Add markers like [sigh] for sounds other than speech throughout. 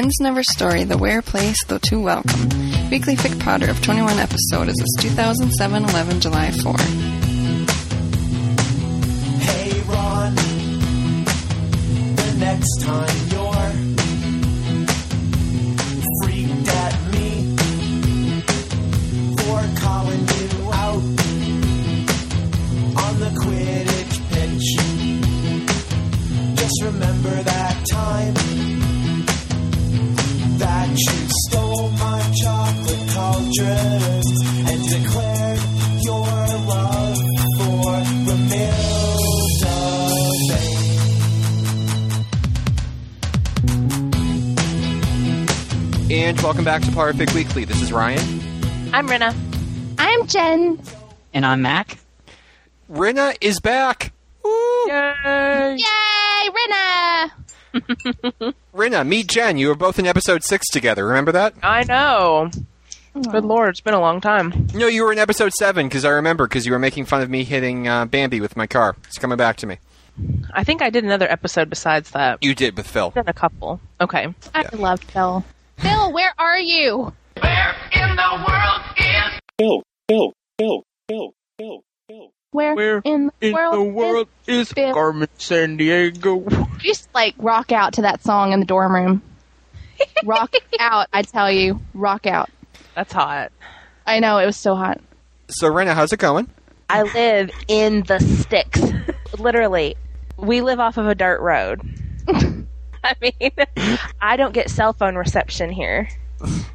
Ends Never Story, The Where Place, Though Too Welcome. Weekly Fic Potter of 21 episode is this 2007 11 July 4. Hey Ron, the next time you're freaked at me for calling you out on the Quidditch pitch, just remember that time Vane. Welcome back to Potterfic Weekly. This is Ryan. I'm Rinna. I'm Jen. And I'm Mac. Rinna is back. Woo! Yay! Yay, Rinna! [laughs] Rinna, meet Jen. You were both in episode six together. Remember that? I know. Good lord, it's been a long time. No, you were in episode seven because I remember because you were making fun of me hitting uh, Bambi with my car. It's coming back to me. I think I did another episode besides that. You did with Phil. Did a couple. Okay. I love Phil. Phil, where are you? Where in the world is Bill, Bill, Bill, Bill, Bill, Bill. Where, Where in the world, is Phil? Carmen Sandiego? [laughs] Just like rock out to that song in the dorm room. rock [laughs] out, I tell you. Rock out. That's hot. I know, it was so hot. So, Rinna, how's it going? I live in the sticks. Literally. We live off of a dirt road. [laughs] [laughs] I mean, I don't get cell phone reception here.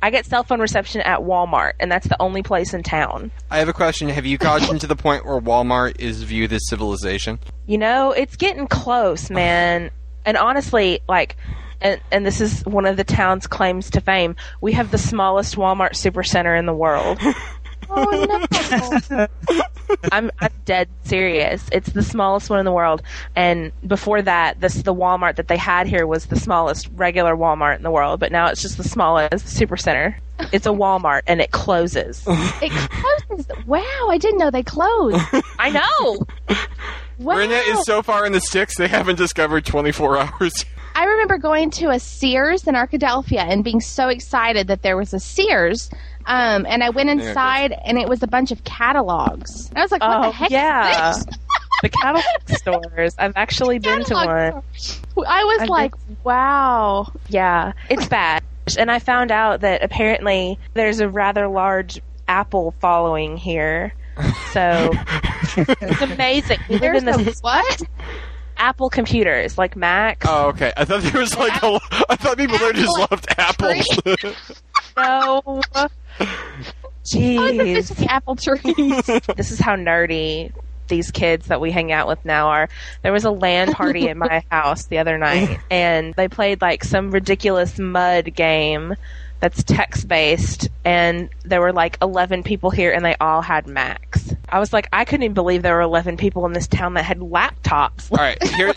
I get cell phone reception at Walmart, and that's the only place in town. I have a question. Have you gotten to the point where Walmart is viewed as civilization? You know, it's getting close, man. And honestly, like, and, and this is one of the town's claims to fame. We have the smallest Walmart supercenter in the world. [laughs] Oh no. I'm, I'm dead serious. It's the smallest one in the world. And before that, this the Walmart that they had here was the smallest regular Walmart in the world. But now it's just the smallest supercenter. It's a Walmart, and it closes. [laughs] it closes. Wow, I didn't know they closed. I know. Wow. Rinna is so far in the sticks they haven't discovered 24 [laughs] hours. I remember going to a Sears in Arkadelphia and being so excited that there was a Sears. Um, and I went Yeah, inside and it was a bunch of catalogs. And I was like, what Oh, the heck yeah. is this? [laughs] The catalog stores. I've actually been to one. store. I was I've like, wow. Yeah, it's bad. And I found out that apparently there's a rather large Apple following here. So [laughs] it's amazing. We live There's in this a what? Apple computers, like Mac. Oh, okay. I thought there was like a. I thought people there just loved apples. [laughs] No. I was Jeez. envisioning apple trees. [laughs] this is how nerdy these kids that we hang out with now are. There was a LAN party at my [laughs] house the other night, and they played like some ridiculous mud game that's text based, and there were like 11 people here, and they all had Macs. I was like, I couldn't even believe there were 11 people in this town that had laptops. All right, here,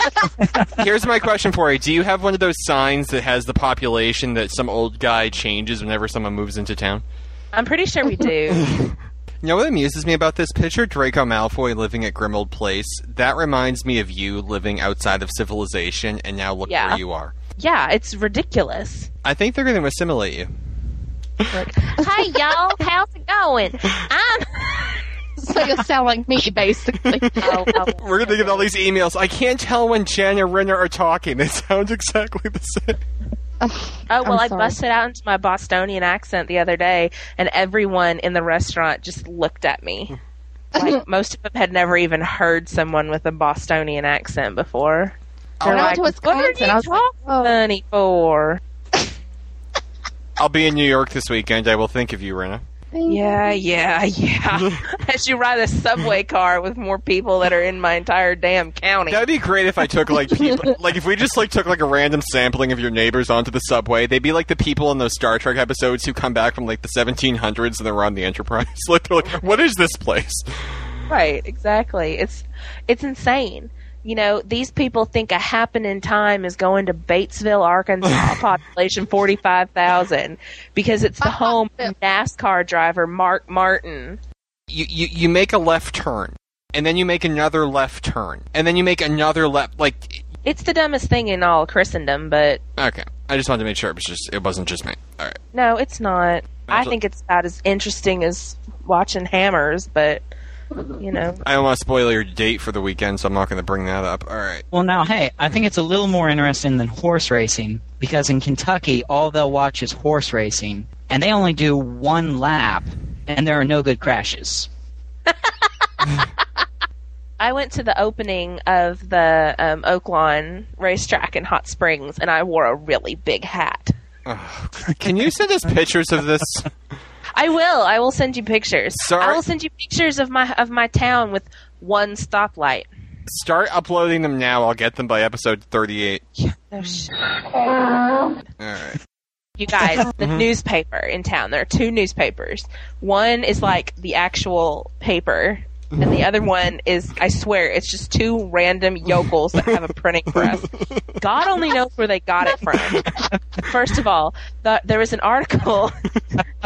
[laughs] here's my question for you. Do you have one of those signs that has the population that some old guy changes whenever someone moves into town? I'm pretty sure we do. [laughs] You know what amuses me about this picture? Draco Malfoy living at Grimmauld Place. That reminds me of you living outside of civilization, and now look Yeah. where you are. yeah, it's ridiculous. I think they're going to assimilate you. [laughs] Hi, y'all. How's it going? I'm. [laughs] so you're like me, basically. Oh, oh, oh. We're going to get all these emails. I can't tell when Jen and Renner are talking. They sound exactly the same. Oh, oh well, I'm I sorry. busted out into my Bostonian accent the other day, and everyone in the restaurant just looked at me. [laughs] Like most of them had never even heard someone with a Bostonian accent before. They're I went like, to "What are Wisconsin, you I was like, talking oh. funny for?" [laughs] [laughs] I'll be in New York this weekend. I will think of you, Renna. Yeah, yeah, [laughs] yeah. [laughs] As you ride a subway car with more people that are in my entire damn county. That'd be great if I took like [laughs] people, like if we just like took like a random sampling of your neighbors onto the subway. They'd be like the people in those Star Trek episodes who come back from like the 1700s and they're on the Enterprise. like they're like, what is this place? Right, exactly. It's it's insane. You know, these people think a happening time is going to Batesville, Arkansas, [laughs] population 45,000, because it's the home of NASCAR driver Mark Martin. You, you you make a left turn, and then you make another left turn, and then you make another left. Like It's the dumbest thing in all Christendom, but Okay, I just wanted to make sure it was just it wasn't just me. All right. no, it's not. I think it's about as interesting as watching hammers, but you know, I don't want to spoil your date for the weekend, so I'm not going to bring that up. All right. Well, now, hey, I think it's a little more interesting than horse racing because in Kentucky, all they'll watch is horse racing, and they only do one lap, and there are no good crashes. [laughs] I went to the opening of the um, Oaklawn racetrack in Hot Springs, and I wore a really big hat. Can you send us pictures of this? [laughs] I will. I will send you pictures. Sorry. I will send you pictures of my of my town with one stoplight. Start uploading them now. I'll get them by episode 38. [laughs] No sh- All right. you guys, the mm-hmm. newspaper in town. There are two newspapers. One is like the actual paper, and the other one is, I swear, it's just two random yokels that have a printing press. God only knows where they got it from. First of all, the, there was an article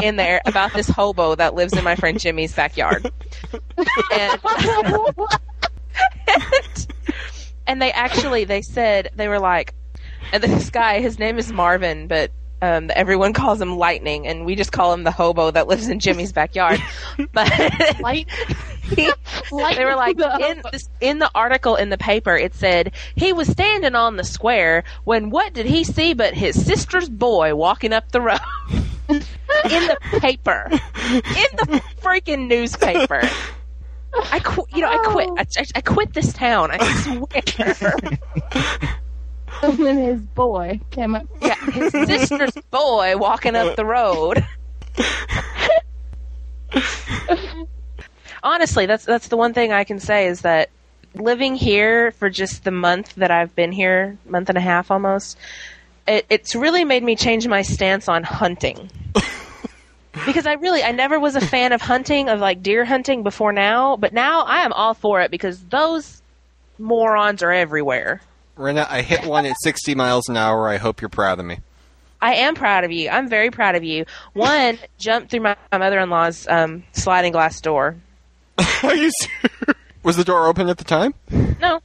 in there about this hobo that lives in my friend Jimmy's backyard. And, and, and they actually, they said, they were like, and this guy, his name is Marvin, but um, everyone calls him Lightning, and we just call him the hobo that lives in Jimmy's backyard. [laughs] But Light, he- they were like the- in this, in the article in the paper. It said he was standing on the square when what did he see but his sister's boy walking up the road [laughs] in the paper, in the freaking newspaper. I qu- you know I quit I, I, I quit this town. I swear. [laughs] [laughs] and then his boy came up. Yeah, his sister's boy walking up the road. [laughs] Honestly, that's that's the one thing I can say is that living here for just the month that I've been here, month and a half almost, it, it's really made me change my stance on hunting. [laughs] because I really I never was a fan of hunting of like deer hunting before now, but now I am all for it because those morons are everywhere. Rena, I hit one at 60 miles an hour. I hope you're proud of me. I am proud of you. I'm very proud of you. One [laughs] jumped through my, my mother-in-law's um, sliding glass door. [laughs] Are you serious? Was the door open at the time? No,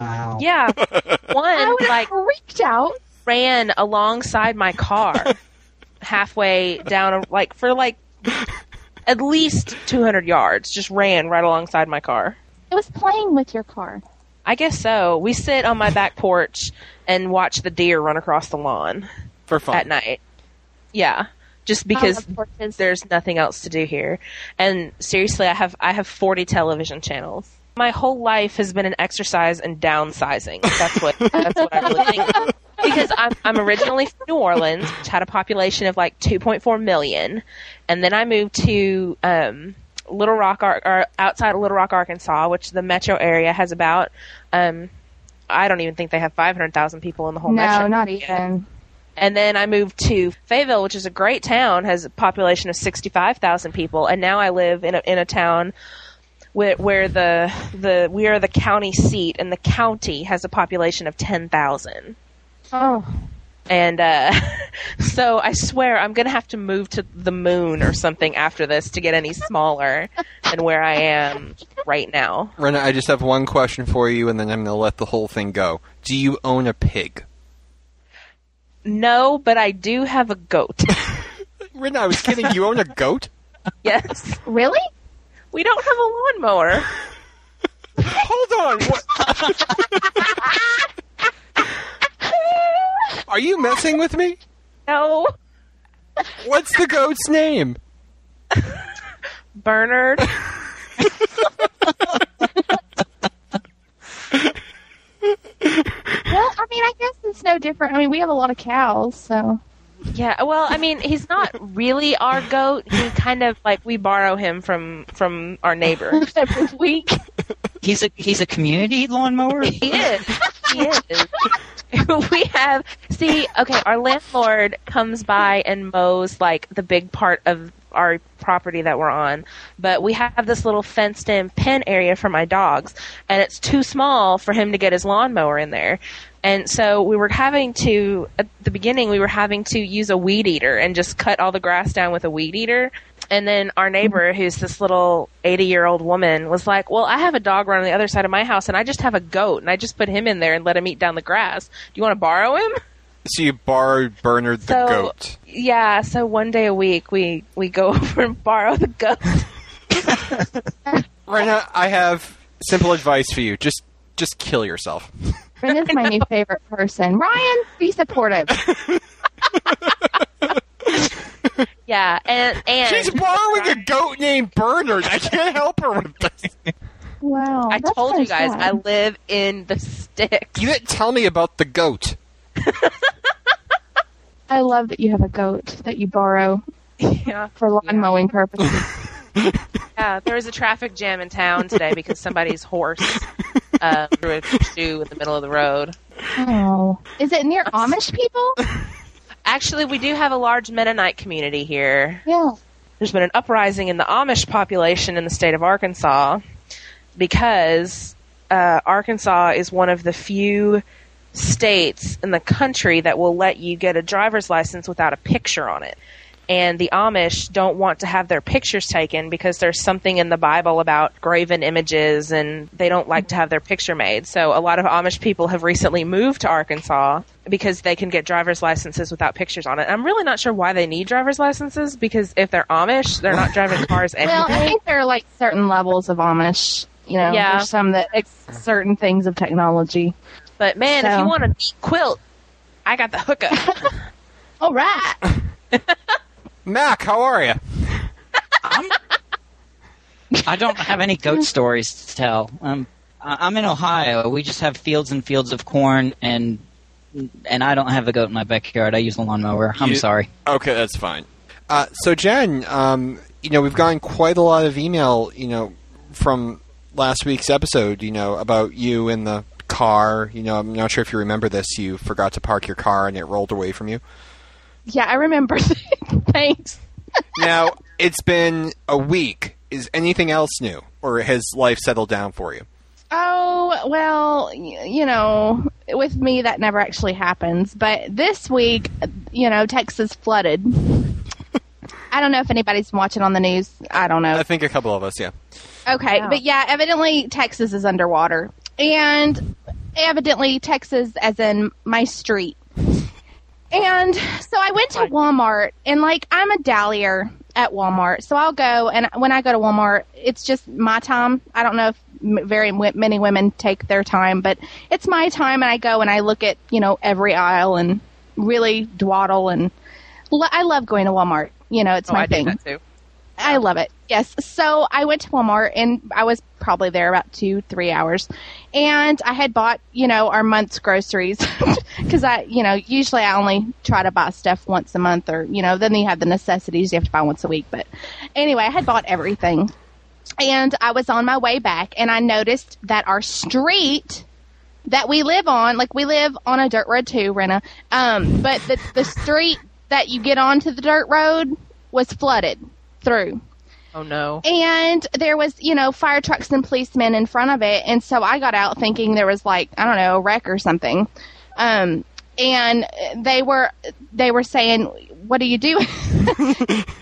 Wow. yeah, [laughs] one would like freaked out. ran alongside my car, halfway down, a, like for like at least 200 yards. Just ran right alongside my car. It was playing with your car. I guess so. We sit on my back porch and watch the deer run across the lawn For fun. at night. Yeah, just because I love porches. there's nothing else to do here. And seriously, I have I have 40 television channels. My whole life has been an exercise in downsizing. That's what [laughs] that's what I really think. Because I'm I'm originally from New Orleans, which had a population of like 2.4 million, and then I moved to um, Little Rock, Ar- or outside of Little Rock, Arkansas, which the metro area has about. Um, I don't even think they have 500,000 people in the whole metro. No, not area. even. And then I moved to Fayetteville, which is a great town, has a population of 65,000 people, and now I live in a in a town where, where the the we are the county seat, and the county has a population of 10,000. Oh, And uh, [laughs] so I swear I'm gonna have to move to the moon or something after this to get any smaller than where I am right now. Rena, I just have one question for you, and then I'm going to let the whole thing go. Do you own a pig? No, but I do have a goat. [laughs] Rena, I was kidding. You own a goat? [laughs] yes, really? we don't have a lawnmower. Hold on. What? Are you messing with me? No, What's the goat's name? Bernard. [laughs] Well, I mean, I guess it's no different. I mean, we have a lot of cows, so. Yeah, well, I mean, he's not really our goat. He kind of like we borrow him from from our neighbor. [laughs] Every week. He's a he's a community lawnmower. He is. He is. [laughs] we have see. Okay, our landlord comes by and mows like the big part of our property that we're on, but we have this little fenced-in pen area for my dogs, and it's too small for him to get his lawnmower in there. And so we were having to, at the beginning, we were having to use a weed eater and just cut all the grass down with a weed eater. And then our neighbor, who's this little 80 year old woman, was like, Well, I have a dog running on the other side of my house, and I just have a goat, and I just put him in there and let him eat down the grass. Do you want to borrow him? So you borrowed Bernard the So- goat. Yeah, so one day a week we, we go [laughs] over and borrow the goat. [laughs] Right now, I have simple advice for you. Just just kill yourself. Brenda's my new [laughs] favorite person. Ryan, be supportive. Yeah, and, and She's borrowing a goat named Bernard. I can't help her with this. Wow. I told you guys sad. I live in the sticks. You didn't tell me about the goat. I love that you have a goat that you borrow Yeah. for lawn mowing purposes. [laughs] Yeah, there was a traffic jam in town today because somebody's horse uh, threw a shoe in the middle of the road. oh. Is it near Amish people? [laughs] Actually, we do have a large Mennonite community here. Yeah. There's been an uprising in the Amish population in the state of Arkansas because uh, Arkansas is one of the few states in the country that will let you get a driver's license without a picture on it. And the Amish don't want to have their pictures taken because there's something in the Bible about graven images and they don't like to have their picture made. So a lot of Amish people have recently moved to Arkansas because they can get driver's licenses without pictures on it. I'm really not sure why they need driver's licenses because if they're Amish, they're not driving [laughs] cars Well, I think there are like certain levels of Amish. You know, Yeah. there's some that ex- certain things of technology. But man, if you want a neat quilt, I got the hookup. [laughs] All right. [laughs] Mac, how are you? I don't have any goat stories to tell. Um, I- I'm in Ohio. We just have fields and fields of corn, and and I don't have a goat in my backyard. I use a lawnmower. I'm You- sorry. Okay, that's fine. Uh, so Jen, um, you know, we've gotten quite a lot of email, you know, from last week's episode, you know, about you in the car. You know, I'm not sure if you remember this. You forgot to park your car and it rolled away from you. Yeah, I remember. [laughs] Thanks. Now, [laughs] it's been a week. Is anything else new? Or has life settled down for you? Well, you know, with me that never actually happens. But this week, you know, Texas flooded. I don't know if anybody's watching on the news. I don't know. I think a couple of us, yeah. Okay, Wow. but yeah, evidently Texas is underwater. And evidently Texas as in my street. And so I went to Walmart and like I'm a dallier at Walmart. So I'll go and when I go to Walmart, it's just my time. I don't know if very many women take their time, but it's my time and I go and I look at, you know, every aisle and really dwaddle and lo- I love going to Walmart. You know, it's oh, my I thing. I love it. Yes. So I went to Walmart and I was probably there about two, three hours. And I had bought, you know, our month's groceries. [laughs] Because I, you know, usually I only try to buy stuff once a month or, you know, then you have the necessities you have to buy once a week. But anyway, I had bought everything. And I was on my way back and I noticed that our street that we live on, like we live on a dirt road too, Rena. Um, but the, the street that you get onto the dirt road was flooded through. Oh no. And there was, you know, fire trucks and policemen in front of it. And so I got out thinking there was like, I don't know, a wreck or something. Um, and they were, they were saying, what are you doing? [laughs]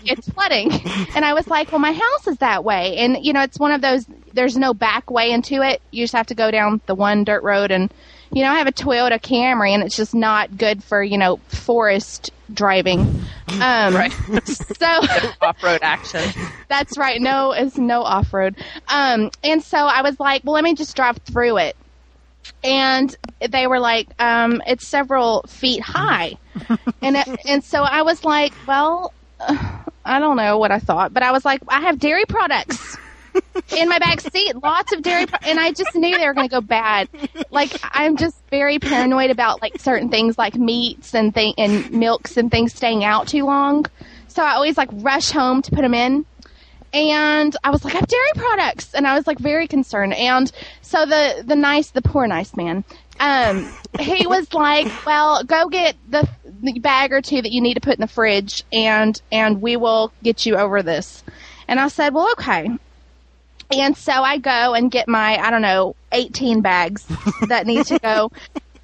it's flooding. And I was like, well, my house is that way. And, you know, it's one of those, there's no back way into it. You just have to go down the one dirt road. And, you know, I have a Toyota Camry and it's just not good for, you know, forest driving. [laughs] Um, Right. So, [laughs] Off-road action. that's right. No, it's no off road. Um, and so I was like, well, let me just drive through it. And they were like, um, it's several feet high. [laughs] and it, and so I was like, well, uh, I don't know what I thought, but I was like, I have dairy products in my back seat, lots of dairy, pro- and I just knew they were going to go bad. Like I'm just very paranoid about like certain things like meats and thing and milks and things staying out too long. So I always like rush home to put them in. And I was like, I have dairy products, and I was like very concerned. And so the the nice, the poor nice man, um, he was like, well, go get the, the bag or two that you need to put in the fridge, and and we will get you over this. And I said, well, okay. And so I go and get my, I don't know, 18 bags that need to go. [laughs]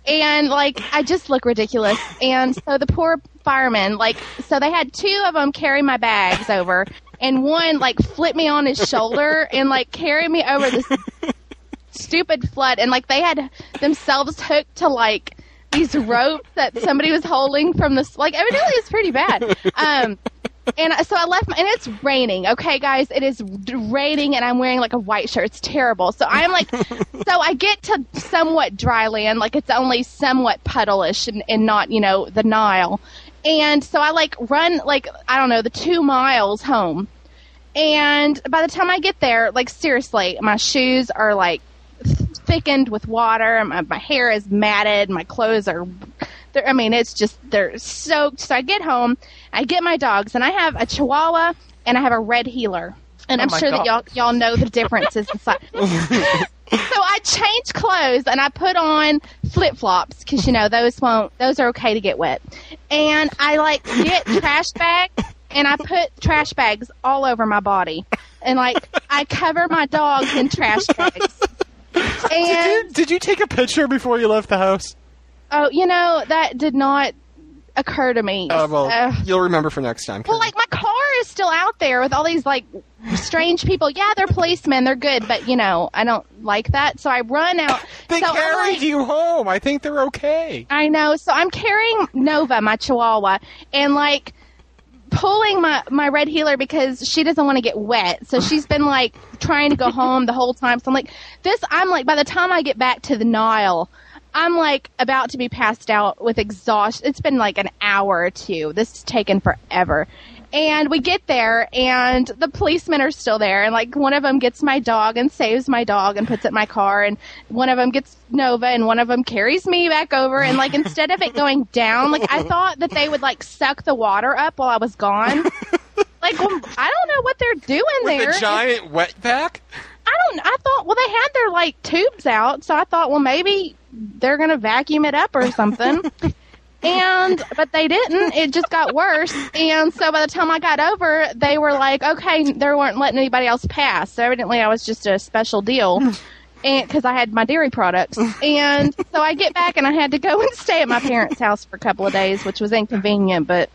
And like, I just look ridiculous. And so the poor firemen, like, so they had two of them carry my bags over. and one like flipped me on his shoulder and like carried me over this stupid flood. And like they had themselves hooked to like these ropes that somebody was holding from this. Like evidently, it's pretty bad. Um, and so I left, my, and it's raining. Okay, guys, it is raining, and I'm wearing like a white shirt. It's terrible. So I'm like, [laughs] so I get to somewhat dry land, like it's only somewhat puddleish and, and not, you know, the Nile. And so I like run like I don't know the two miles home, and by the time I get there, like seriously, my shoes are like thickened with water. My, my hair is matted. My clothes are, they're- I mean, it's just, they're soaked. So I get home, I get my dogs, and I have a Chihuahua and I have a red heeler. And Oh I'm my sure that y'all, y'all know the differences inside. [laughs] so I change clothes and I put on flip flops because you know those won't those are okay to get wet. And I like get trash bags and I put trash bags all over my body. And like I cover my dogs in trash bags. Did And you, did you take a picture before you left the house? oh, you know that did not occur to me. Uh, well, Uh, you'll remember for next time. well, like my car is still out there with all these like strange people. Yeah, they're policemen. They're good, but you know I don't like that. So I run out. they so carried like- you home. I think they're okay. I know. So I'm carrying Nova, my Chihuahua, and like pulling my my red heeler because she doesn't want to get wet. So [laughs] she's been like trying to go home the whole time. So I'm like, this. I'm like, by the time I get back to the Nile. I'm like about to be passed out with exhaustion. It's been like an hour or two. This has taken forever. And we get there, and the policemen are still there. And like one of them gets my dog and saves my dog and puts it in my car. And one of them gets Nova, and one of them carries me back over. And like instead of it going down, like I thought that they would like suck the water up while I was gone. [laughs] Like well, I don't know what they're doing With there. a giant wet vac? I don't. I thought. Well, they had their like tubes out, so I thought, well, maybe they're gonna vacuum it up or something. [laughs] and but they didn't. It just got worse. And so by the time I got over, they were like, okay, they weren't letting anybody else pass. So evidently, I was just a special deal. And because I had my dairy products, and so I get back and I had to go and stay at my parents' house for a couple of days, which was inconvenient. But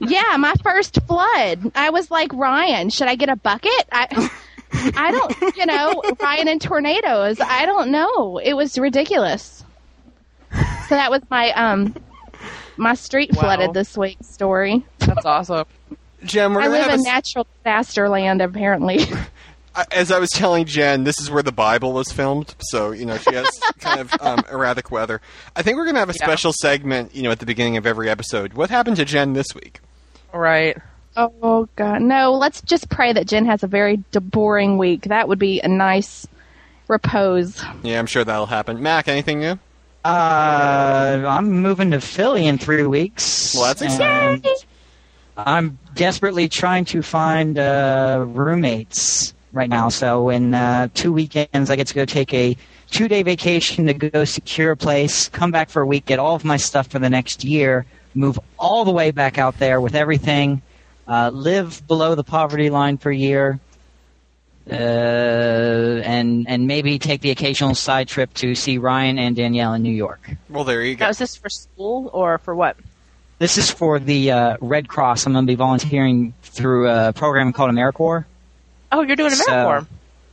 yeah, my first flood. I was like, Ryan, should I get a bucket? I, I don't, you know, Ryan and tornadoes. I don't know. It was ridiculous. So that was my um my street Wow. flooded this week story. That's awesome. Jen, we're I gonna live have in a, natural disaster land apparently. [laughs] As I was telling Jen, this is where the Bible was filmed, so you know she has kind of um, erratic weather. I think we're gonna have a Yeah. special segment, you know, at the beginning of every episode. What happened to Jen this week? Right. Oh god. No, let's just pray that Jen has a very d- boring week. That would be a nice repose. Yeah, I'm sure that'll happen. Mac, anything new? Uh, I'm moving to Philly in three weeks. Well, that's exciting. I'm desperately trying to find uh, roommates right now. So in uh, two weekends, I get to go take a two-day vacation to go secure a place, come back for a week, get all of my stuff for the next year, move all the way back out there with everything, uh, live below the poverty line for a year, uh, and and maybe take the occasional side trip to see Ryan and Danielle in New York. Well, there you go. Now, is this for school or for what? This is for the uh, Red Cross. I'm going to be volunteering through a program called AmeriCorps. Oh, you're doing So- AmeriCorps.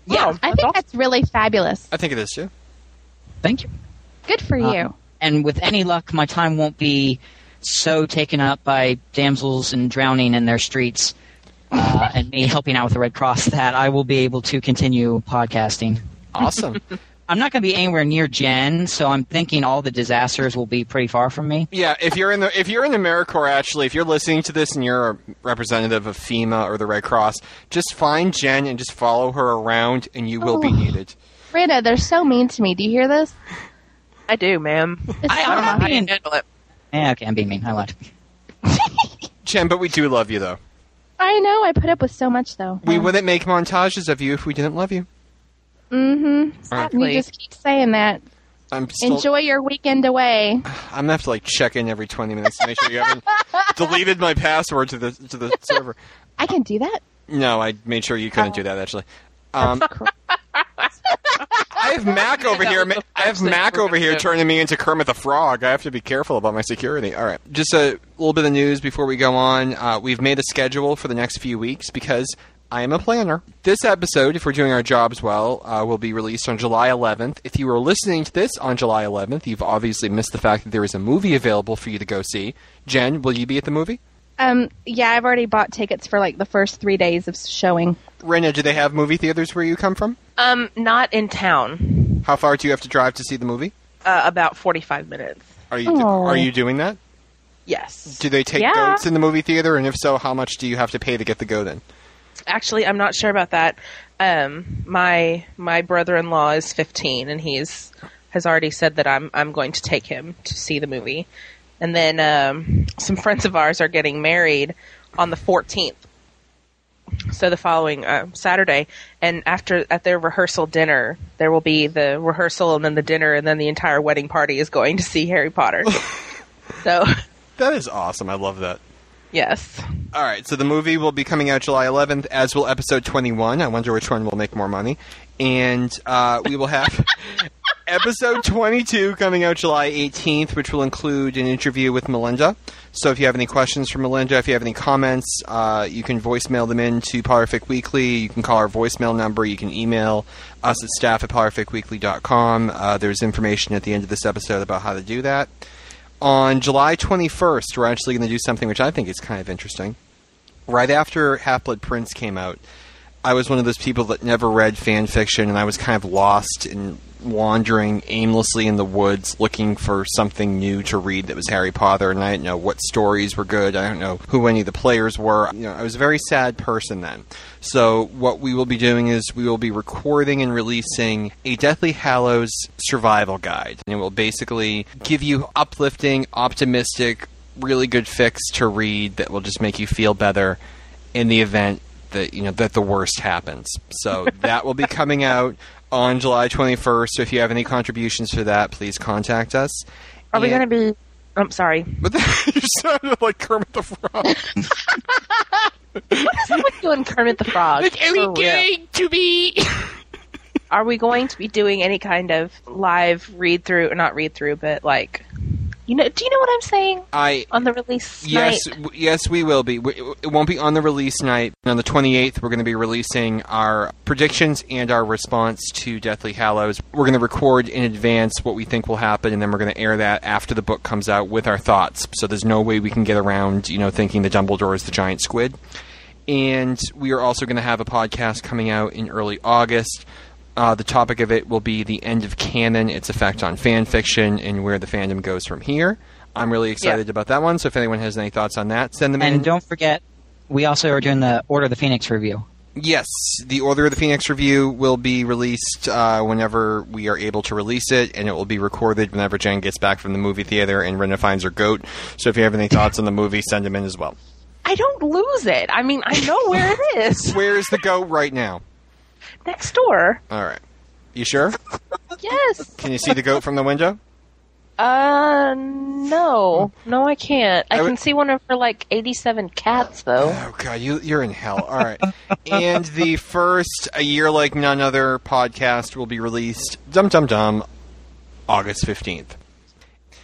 Yeah, Wow, I that's think awesome. that's really fabulous. I think it is too. Thank you. Good for Uh, you. And with any luck, my time won't be so taken up by damsels and drowning in their streets uh, and me helping out with the Red Cross that I will be able to continue podcasting. Awesome. [laughs] I'm not going to be anywhere near Jen, so I'm thinking all the disasters will be pretty far from me. yeah, if you're in the if you're in the AmeriCorps, actually, if you're listening to this and you're a representative of FEMA or the Red Cross, just find Jen and just follow her around, and you will be Oh. needed. Rita, they're so mean to me. Do you hear this? I do, ma'am. It's I- so I'm I not being- can handle it. Yeah, okay, I'm being mean. I lied. [laughs] Jen, but we do love you though. I know. I put up with so much though. We wouldn't make montages of you if we didn't love you. Mm-hmm. Exactly. You just keep saying that. I'm still, Enjoy your weekend away. [sighs] I'm gonna have to like check in every 20 minutes to make sure you haven't [laughs] deleted my password to the to the server. I can do that. No, I made sure you couldn't do that actually. Um, [laughs] I have Mac over here. I have Mac over here do. turning me into Kermit the Frog. I have to be careful about my security. All right, just a little bit of news before we go on. Uh, we've made a schedule for the next few weeks because I am a planner. This episode, if we're doing our jobs well, uh, will be released on July 11th. If you are listening to this on July 11th, you've obviously missed the fact that there is a movie available for you to go see. Jen, will you be at the movie? Um, yeah, I've already bought tickets for like the first three days of showing. Rena, do they have movie theaters where you come from? Um, not in town. How far do you have to drive to see the movie? Uh, about forty-five minutes. Are you are you doing that? Yes. Do they take Yeah. goats in the movie theater? And if so, how much do you have to pay to get the goat in? Actually, I'm not sure about that. Um, my my brother-in-law is 15, and he's has already said that I'm I'm going to take him to see the movie. And then um, some friends of ours are getting married on the 14th, so the following uh, Saturday. And after at their rehearsal dinner, there will be the rehearsal and then the dinner, and then the entire wedding party is going to see Harry Potter. [laughs] so, That is awesome. I love that. yes. All right, so the movie will be coming out July 11th, as will episode 21. I wonder which one will make more money. And uh, we will have [laughs] episode 22 coming out July 18th, which will include an interview with Melinda. So if you have any questions for Melinda, if you have any comments, uh, you can voicemail them in to Potterfic Weekly. You can call our voicemail number. You can email us at staff at potterficweekly.com. Uh, there's information at the end of this episode about how to do that. On July 21st, we're actually going to do something which I think is kind of interesting. Right after Half Blood Prince came out, I was one of those people that never read fan fiction, and I was kind of lost and wandering aimlessly in the woods looking for something new to read that was Harry Potter, and I didn't know what stories were good. I don't know who any of the players were. You know, I was a very sad person then. So what we will be doing is we will be recording and releasing a Deathly Hallows survival guide, and it will basically give you uplifting, optimistic, really good fics to read that will just make you feel better in the event that you know that the worst happens. So [laughs] that will be coming out on July 21st. So if you have any contributions for that, please contact us. Are we going to be? Oh, I'm sorry. [laughs] But you sounded like Kermit the Frog. What is someone doing Kermit the Frog. What are we For real. to be. Are we going to be doing any kind of live read through, not read through, but like, you know, do you know what I'm saying I on the release Yes, night? w- yes, we will be. W- It won't be on the release night. On the 28th, we're going to be releasing our predictions and our response to Deathly Hallows. We're going to record in advance what we think will happen, and then we're going to air that after the book comes out with our thoughts. So there's no way we can get around, you know, thinking the Dumbledore is the giant squid. And we are also going to have a podcast coming out in early August. Uh, the topic of it will be the end of canon, its effect on fan fiction, and where the fandom goes from here. I'm really excited about that one. So if anyone has any thoughts on that, send them in. And don't forget, we also are doing the Order of the Phoenix review. Yes, the Order of the Phoenix review will be released uh, whenever we are able to release it, and it will be recorded whenever Jen gets back from the movie theater and Rena finds her goat. So if you have any [laughs] thoughts on the movie, send them in as well. I don't lose it. I mean, I know where it is. [laughs] Where is the goat right now? Next door. All right. You sure? Yes. Can you see the goat from the window? Uh, no, no, I can't. I, I would- can see one of her like eighty-seven cats, though. Oh god, you you're in hell. All right. and the first a year like none other podcast will be released dum dum dum August 15th.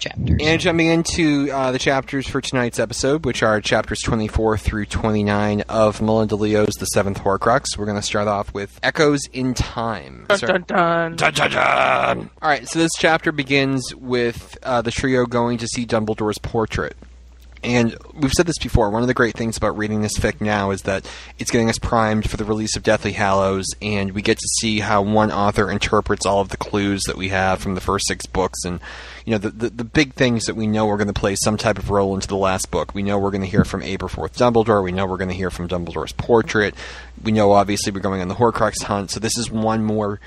Chapters. And jumping into uh, the chapters for tonight's episode, which are chapters 24 through 29 of Melinda Leo's The Seventh Horcrux, we're going to start off with Echoes in Time. Dun, dun, dun. Dun, dun, dun. All right, so this chapter begins with uh, the trio going to see Dumbledore's portrait. And we've said this before. One of the great things about reading this fic now is that it's getting us primed for the release of Deathly Hallows, and we get to see how one author interprets all of the clues that we have from the first six books, and you know the the, the big things that we know are going to play some type of role into the last book. We know we're going to hear from Aberforth Dumbledore. We know we're going to hear from Dumbledore's portrait. We know obviously we're going on the Horcrux hunt. So this is one more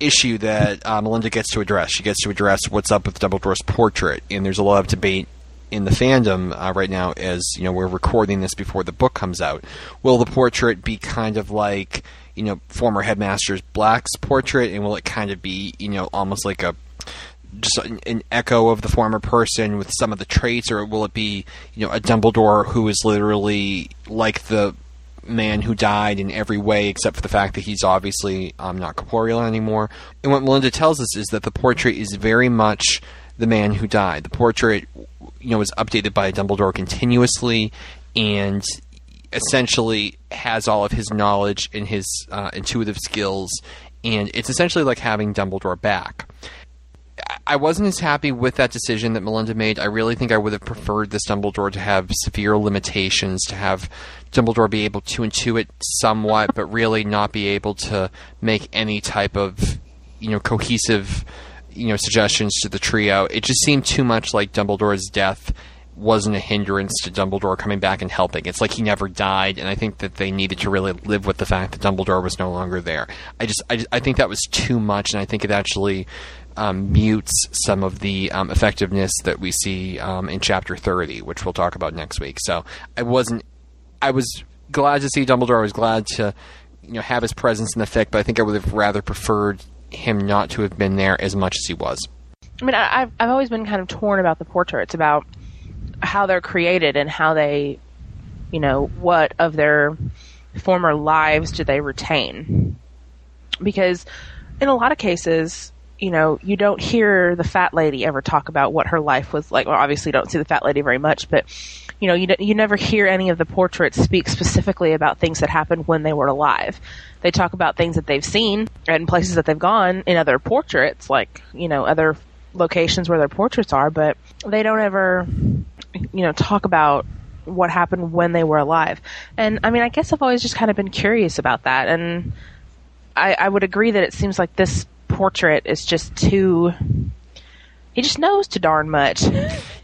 issue that uh, Melinda gets to address. She gets to address what's up with Dumbledore's portrait, and there's a lot of debate in the fandom uh, right now as you know we're recording this before the book comes out. Will the portrait be kind of like you know former headmaster's Black's portrait, and will it kind of be you know almost like a just an, echo of the former person with some of the traits, or will it be you know a Dumbledore who is literally like the man who died in every way except for the fact that he's obviously um, not corporeal anymore. And what Melinda tells us is that the portrait is very much the man who died. The portrait, you know, was updated by Dumbledore continuously, and essentially has all of his knowledge and his uh, intuitive skills, and it's essentially like having Dumbledore back. I- wasn't as happy with that decision that Melinda made. I really think I would have preferred this Dumbledore to have severe limitations, to have Dumbledore be able to intuit somewhat, but really not be able to make any type of, you know, cohesive, you know, suggestions to the trio. It just seemed too much like Dumbledore's death wasn't a hindrance to Dumbledore coming back and helping. It's like he never died, and I think that they needed to really live with the fact that Dumbledore was no longer there. I just, I, just- I think that was too much, and I think it actually um, mutes some of the um, effectiveness that we see um, in Chapter 30, which we'll talk about next week. So I wasn't, I was glad to see Dumbledore. I was glad to, you know, have his presence in the fic, but I think I would have rather preferred him not to have been there as much as he was. I mean, I've I've always been kind of torn about the portraits, about how they're created and how they, you know, what of their former lives do they retain? Because in a lot of cases, you know, you don't hear the fat lady ever talk about what her life was like. Well, obviously, you don't see the fat lady very much, but you know, you d- you never hear any of the portraits speak specifically about things that happened when they were alive. They talk about things that they've seen and places that they've gone in other portraits, like you know, other locations where their portraits are, but they don't ever, you know, talk about what happened when they were alive. And I mean, I guess I've always just kind of been curious about that, and I, I would agree that it seems like this portrait is just too. He just knows too darn much. [laughs]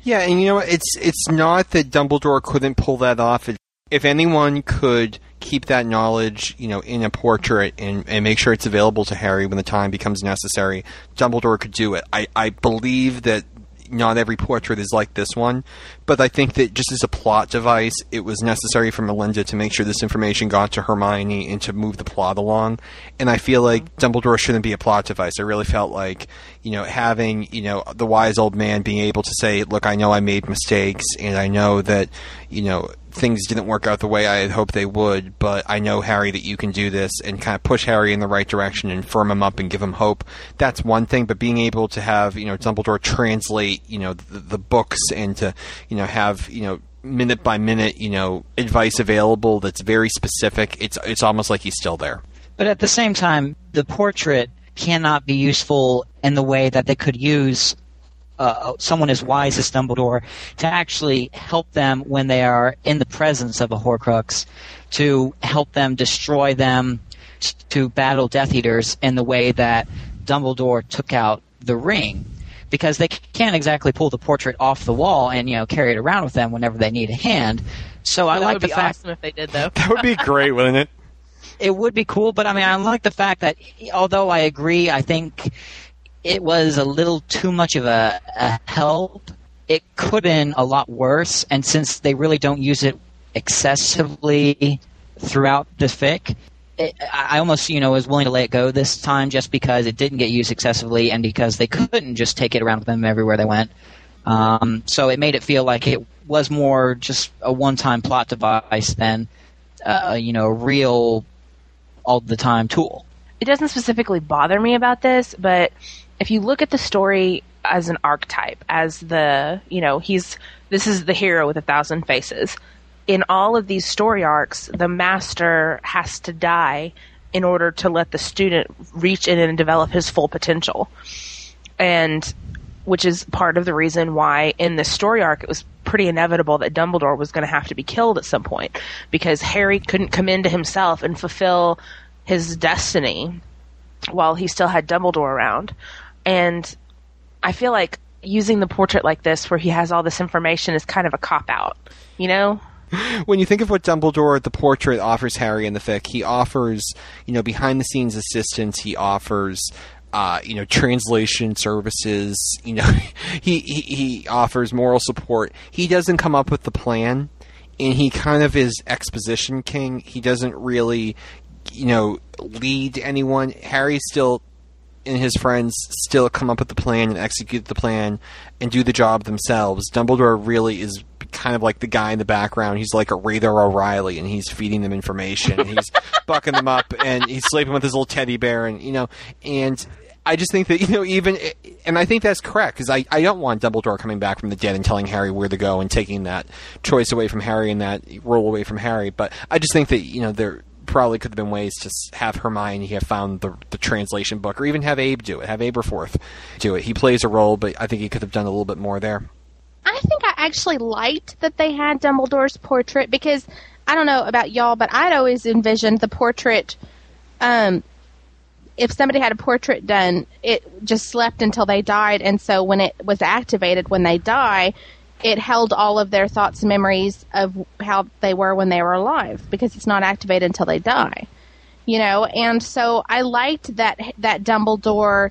Yeah, and you know? It's it's not that Dumbledore couldn't pull that off. If anyone could keep that knowledge, you know, in a portrait and, and make sure it's available to Harry when the time becomes necessary, Dumbledore could do it. I, I believe that not every portrait is like this one, but I think that just as a plot device, it was necessary for Melinda to make sure this information got to Hermione and to move the plot along. And I feel like Dumbledore shouldn't be a plot device. I really felt like, you know, having, you know, the wise old man being able to say, look, I know I made mistakes and I know that, you know, things didn't work out the way I had hoped they would, but I know Harry that you can do this and kind of push Harry in the right direction and firm him up and give him hope. That's one thing, but being able to have, you know, Dumbledore translate, you know, the, the books and to, you know, have, you know, minute by minute, you know, advice available that's very specific. It's it's almost like he's still there. But at the same time, the portrait cannot be useful in the way that they could use uh, someone as wise as Dumbledore to actually help them when they are in the presence of a Horcrux, to help them destroy them, to battle Death Eaters in the way that Dumbledore took out the ring. Because they can't exactly pull the portrait off the wall and you know carry it around with them whenever they need a hand. So I that like would the be fact awesome if they did, though. [laughs] That would be great, wouldn't it? it would be cool, but I mean, I like the fact that although I agree, I think it was a little too much of a, a help. It could have been a lot worse, and since they really don't use it excessively throughout the fic, it, I almost, you know, was willing to let it go this time just because it didn't get used excessively and because they couldn't just take it around with them everywhere they went. Um, so it made it feel like it was more just a one-time plot device than, uh, you know, a real all the time tool. it doesn't specifically bother me about this, but if you look at the story as an archetype, as the, you know, he's, this is the hero with a thousand faces. In all of these story arcs, the master has to die in order to let the student reach in and develop his full potential. And which is part of the reason why in this story arc it was pretty inevitable that Dumbledore was going to have to be killed at some point because Harry couldn't come into himself and fulfill his destiny while he still had Dumbledore around. And I feel like using the portrait like this where he has all this information is kind of a cop out, you know? when you think of what Dumbledore, the portrait, offers Harry in the fic, he offers, you know, behind the scenes assistance. He offers, uh, you know, translation services. You know, [laughs] he, he he offers moral support. He doesn't come up with the plan, and he kind of is exposition king. He doesn't really, you know, lead anyone. Harry still and his friends still come up with the plan and execute the plan and do the job themselves. Dumbledore really is kind of like the guy in the background. He's like a Radar O'Reilly, and he's feeding them information, he's [laughs] bucking them up, and he's sleeping with his little teddy bear, and you know, and I just think that you know even, and I think that's correct because I I don't want Dumbledore coming back from the dead and telling Harry where to go and taking that choice away from Harry and that role away from Harry. But I just think that you know there probably could have been ways to have Hermione have found the the translation book, or even have Abe do it, have Aberforth do it. He plays a role, but I think he could have done a little bit more there. I think I actually liked that they had Dumbledore's portrait because I don't know about y'all, but I'd always envisioned the portrait. Um, if somebody had a portrait done, it just slept until they died, and so when it was activated when they die, it held all of their thoughts and memories of how they were when they were alive because it's not activated until they die. You know, and so I liked that that Dumbledore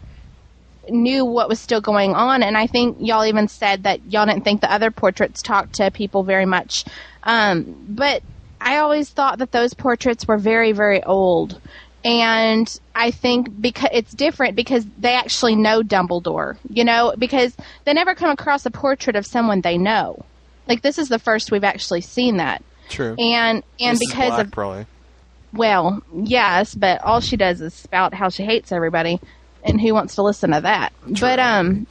knew what was still going on and i think y'all even said that y'all didn't think the other portraits talked to people very much um, but i always thought that those portraits were very very old and i think because it's different because they actually know dumbledore you know because they never come across a portrait of someone they know like this is the first we've actually seen that True. and and Mrs. because Black, of probably. well, yes, but all she does is spout how she hates everybody, and who wants to listen to that? But um,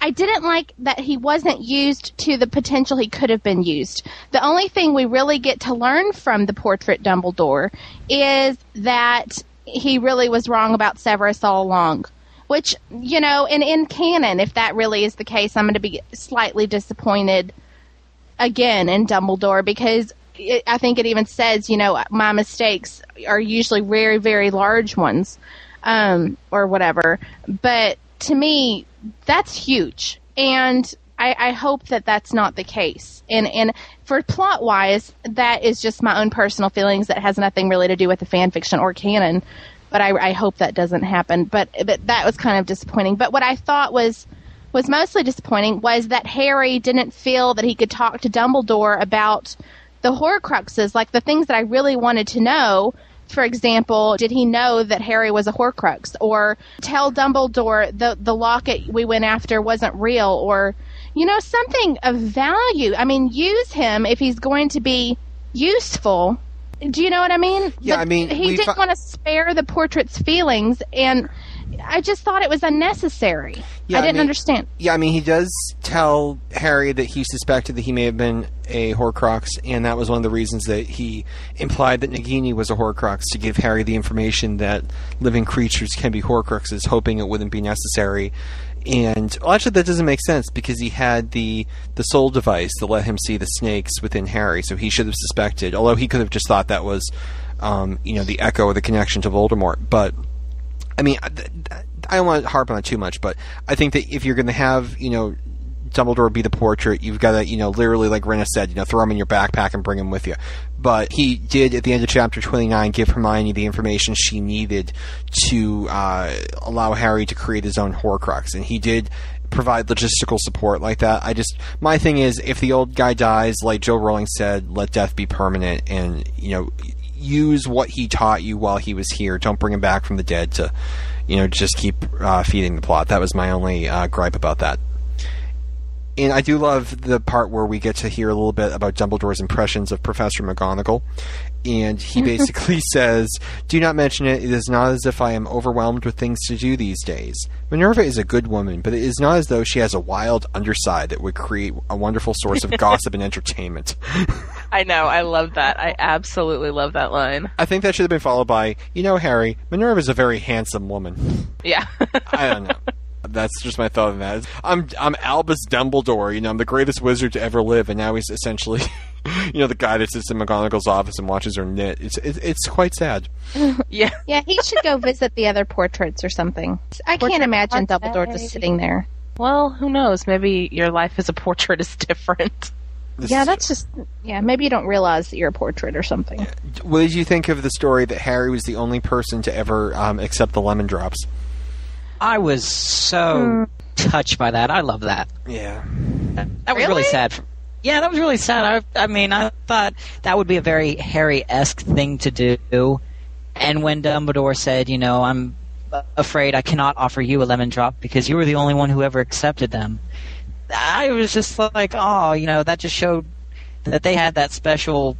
I didn't like that he wasn't used to the potential he could have been used. The only thing we really get to learn from the portrait Dumbledore is that he really was wrong about Severus all along. Which you know, and in canon, if that really is the case, I'm going to be slightly disappointed again in Dumbledore because it, I think it even says, you know, my mistakes are usually very, very large ones, um, or whatever. But to me, that's huge, and I, I hope that that's not the case. And and for plot wise, that is just my own personal feelings. That has nothing really to do with the fan fiction or canon. But I, I hope that doesn't happen. But but that was kind of disappointing. But what I thought was was mostly disappointing was that Harry didn't feel that he could talk to Dumbledore about the Horcruxes, like the things that I really wanted to know. For example, did he know that Harry was a Horcrux, or tell Dumbledore the the locket we went after wasn't real, or you know something of value? I mean, use him if he's going to be useful. Do you know what I mean? Yeah, I mean, he didn't fi- want to spare the portrait's feelings, and I just thought it was unnecessary. Yeah, I I didn't mean- understand. Yeah, I mean, he does tell Harry that he suspected that he may have been a Horcrux, and that was one of the reasons that he implied that Nagini was a Horcrux to give Harry the information that living creatures can be Horcruxes, hoping it wouldn't be necessary. And well, actually, that doesn't make sense because he had the the soul device that let him see the snakes within Harry, so he should have suspected. Although he could have just thought that was, um, you know, the echo or the connection to Voldemort, but. I mean, I- I don't want to harp on it too much, but I think that if you're going to have, you know, Dumbledore be the portrait, you've got to, you know, literally, like Rena said, you know, throw him in your backpack and bring him with you. But he did, at the end of chapter 29, give Hermione the information she needed to uh, allow Harry to create his own Horcrux. And he did provide logistical support like that. I just, my thing is, if the old guy dies, like Jo Rowling said, let death be permanent and, you know, use what he taught you while he was here. Don't bring him back from the dead to, you know, just keep uh, feeding the plot. That was my only uh, gripe about that. And I do love the part where we get to hear a little bit about Dumbledore's impressions of Professor McGonagall. And he mm-hmm. basically [laughs] says, Do not mention it. It is not as if I am overwhelmed with things to do these days. Minerva is a good woman, but it is not as though she has a wild underside that would create a wonderful source of [laughs] gossip and entertainment. [laughs] I know. I love that. I absolutely love that line. I think that should have been followed by, You know, Harry, Minerva is a very handsome woman. Yeah. I don't know. That's just my thought on that. I'm I'm Albus Dumbledore. You know, I'm the greatest wizard to ever live, and now he's essentially, [laughs] you know, the guy that sits in McGonagall's office and watches her knit. It's it's, it's quite sad. [laughs] yeah. Yeah, he should go visit the other portraits or something. I can't imagine Dumbledore just sitting there. Well, who knows? Maybe your life as a portrait is [laughs] different. This Yeah, that's just yeah. Maybe you don't realize that you're a portrait or something. What did you think of the story that Harry was the only person to ever um, accept the lemon drops? I was so hmm. touched by that. I love that. Yeah. That was really, Really? sad. For, yeah, that was really sad. I, I mean, I thought that would be a very Harry-esque thing to do. And when Dumbledore said, you know, I'm afraid I cannot offer you a lemon drop because you were the only one who ever accepted them, I was just like, oh, you know, that just showed that they had that special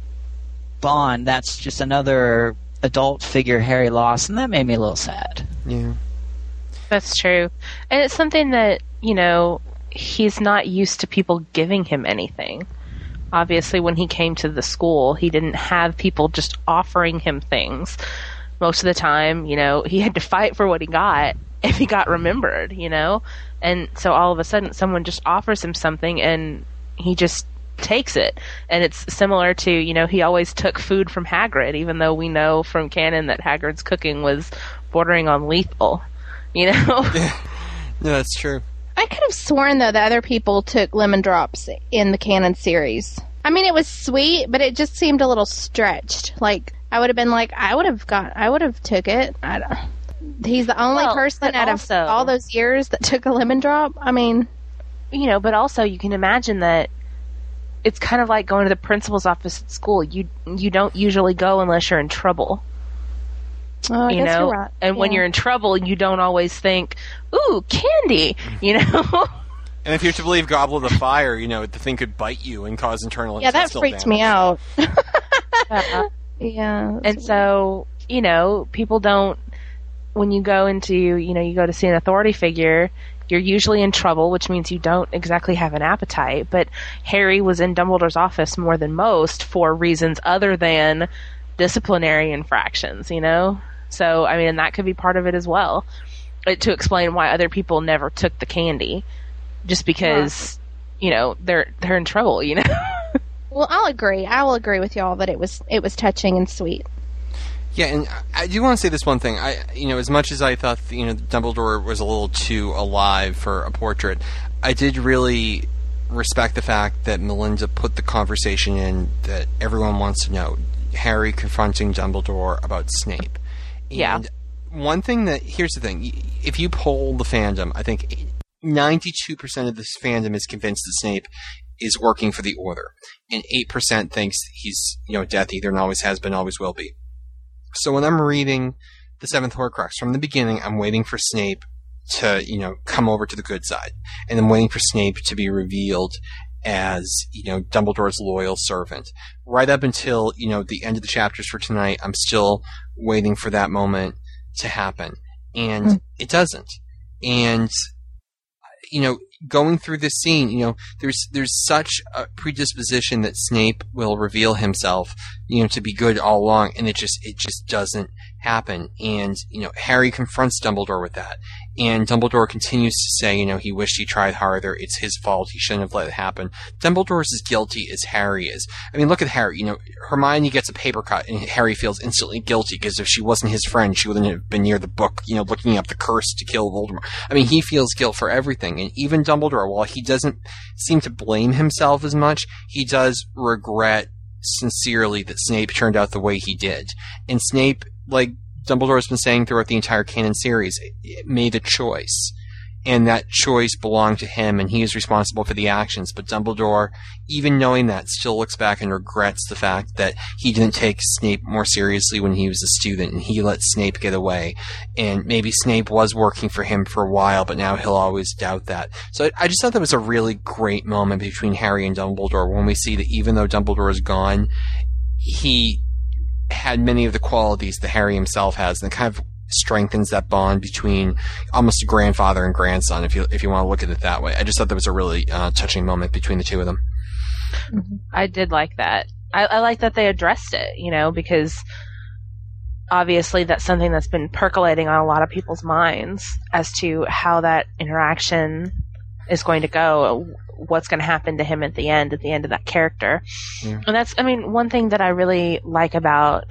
bond. That's just another adult figure Harry lost, and that made me a little sad. Yeah. That's true. And it's something that, you know, he's not used to people giving him anything. Obviously, when he came to the school, he didn't have people just offering him things. Most of the time, you know, he had to fight for what he got [laughs] if he got remembered, you know? And so all of a sudden, someone just offers him something and he just takes it. And it's similar to, you know, he always took food from Hagrid, even though we know from canon that Hagrid's cooking was bordering on lethal, you know? [laughs] No, that's true. I could have sworn though that other people took lemon drops in the canon series. I mean, it was sweet, but it just seemed a little stretched. Like I would have been like, I would have got, I would have took it. I don't. He's the only Well, person out also- of all those years that took a lemon drop. I mean, you know, but also you can imagine that it's kind of like going to the principal's office at school. You you don't usually go unless you're in trouble, oh, you know. right. And when you're in trouble, you don't always think, "Ooh, candy," mm-hmm. you know. And if you're to believe Goblet of the Fire, you know, the thing could bite you and cause internal yeah, that intestinal freaked damage. me out. [laughs] Yeah, and so you know, people don't. When you go into you know you go to see an authority figure. You're usually in trouble, which means you don't exactly have an appetite. But Harry was in Dumbledore's office more than most for reasons other than disciplinary infractions, you know? So, I mean, and that could be part of it as well. Uh, to explain why other people never took the candy. Just because, you know, they're they're in trouble, you know? [laughs] well, I'll agree. I will agree with y'all that it was it was touching and sweet. Yeah, and I- I do want to say this one thing. I, you know, as much as I thought, you know, Dumbledore was a little too alive for a portrait, I did really respect the fact that Melinda put the conversation in that everyone wants to know. Harry confronting Dumbledore about Snape. Yeah. And one thing that here's the thing: if you poll the fandom, I think ninety-two percent of this fandom is convinced that Snape is working for the Order, and eight percent thinks he's you know Death Eater and always has been, always will be. So when I'm reading the Seventh Horcrux from the beginning, I'm waiting for Snape to you know come over to the good side, and I'm waiting for Snape to be revealed as you know Dumbledore's loyal servant. Right up until you know the end of the chapters for tonight, I'm still waiting for that moment to happen, and hmm. it doesn't. And you know, going through this scene, you know, there's there's such a predisposition that Snape will reveal himself, you know, to be good all along, and it just it just doesn't happen. And you know, Harry confronts Dumbledore with that, and Dumbledore continues to say, you know, he wished he tried harder. It's his fault. He shouldn't have let it happen. Dumbledore's as guilty as Harry is. I mean, look at Harry. You know, Hermione gets a paper cut, and Harry feels instantly guilty because if she wasn't his friend, she wouldn't have been near the book, you know, looking up the curse to kill Voldemort. I mean, he feels guilt for everything, and even Dumbledore, while he doesn't seem to blame himself as much, he does regret sincerely that Snape turned out the way he did. And Snape, like Dumbledore's been saying throughout the entire canon series, made a choice. And that choice belonged to him, and he is responsible for the actions. But Dumbledore, even knowing that, still looks back and regrets the fact that he didn't take Snape more seriously when he was a student, and he let Snape get away. And maybe Snape was working for him for a while, but now he'll always doubt that. So I just thought that was a really great moment between Harry and Dumbledore when we see that even though Dumbledore is gone, he had many of the qualities that Harry himself has, and it kind of strengthens that bond between almost a grandfather and grandson, if you if you want to look at it that way. I just thought that was a really uh, touching moment between the two of them. I did like that. I, I like that they addressed it, you know, because obviously that's something that's been percolating on a lot of people's minds as to how that interaction is going to go, what's going to happen to him at the end, at the end of that character. Yeah. And that's, I mean, one thing that I really like about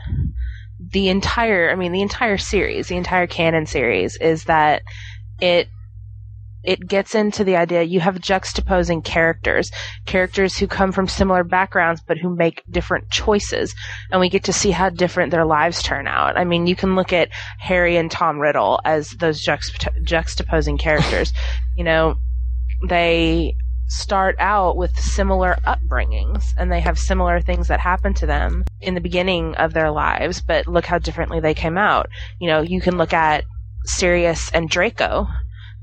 the entire, I mean, the entire series, the entire canon series is that it it gets into the idea you have juxtaposing characters characters who come from similar backgrounds but who make different choices and we get to see how different their lives turn out i mean you can look at harry and tom riddle as those juxtap- juxtaposing characters [laughs] you know they start out with similar upbringings and they have similar things that happen to them in the beginning of their lives but look how differently they came out you know you can look at sirius and draco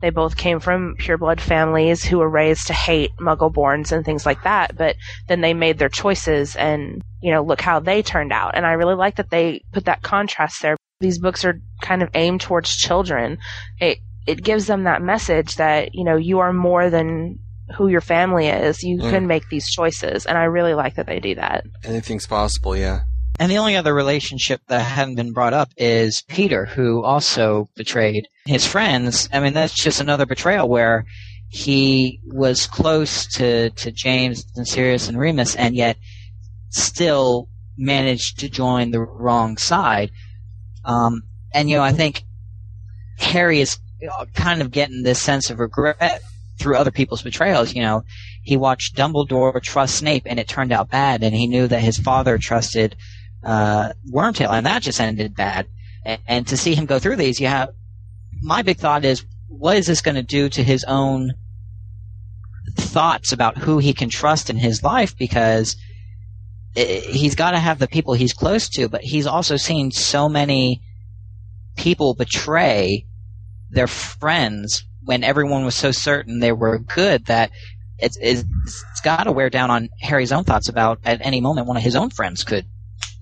they both came from pureblood families who were raised to hate Muggle-borns and things like that. But then they made their choices, and you know, look how they turned out. And I really like that they put that contrast there. These books are kind of aimed towards children. It it gives them that message that you know you are more than who your family is. You Mm. can make these choices, and I really like that they do that. Anything's possible, yeah. And the only other relationship that hadn't been brought up is Peter, who also betrayed his friends. I mean, that's just another betrayal where he was close to, to James and Sirius and Remus and yet still managed to join the wrong side. Um, and, you know, I think Harry is kind of getting this sense of regret through other people's betrayals. You know, he watched Dumbledore trust Snape and it turned out bad, and he knew that his father trusted uh, Wormtail, and that just ended bad. And, and to see him go through these, you have my big thought is, what is this going to do to his own thoughts about who he can trust in his life? Because i- he's got to have the people he's close to, but he's also seen so many people betray their friends when everyone was so certain they were good that it's, it's, it's got to wear down on Harry's own thoughts about at any moment one of his own friends could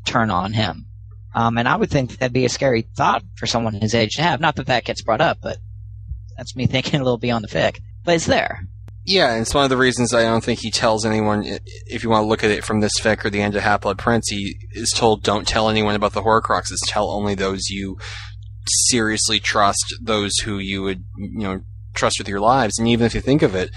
turn on him. Um, and I would think that'd be a scary thought for someone his age to have. Not that that gets brought up, but that's me [laughs] thinking a little beyond the fic. But it's there. Yeah, and it's one of the reasons I don't think he tells anyone. If you want to look at it from this fic or the end of Half Blood Prince, he is told, "Don't tell anyone about the Horcruxes. Tell only those you seriously trust, those who you would, you know, trust with your lives." And even if you think of it,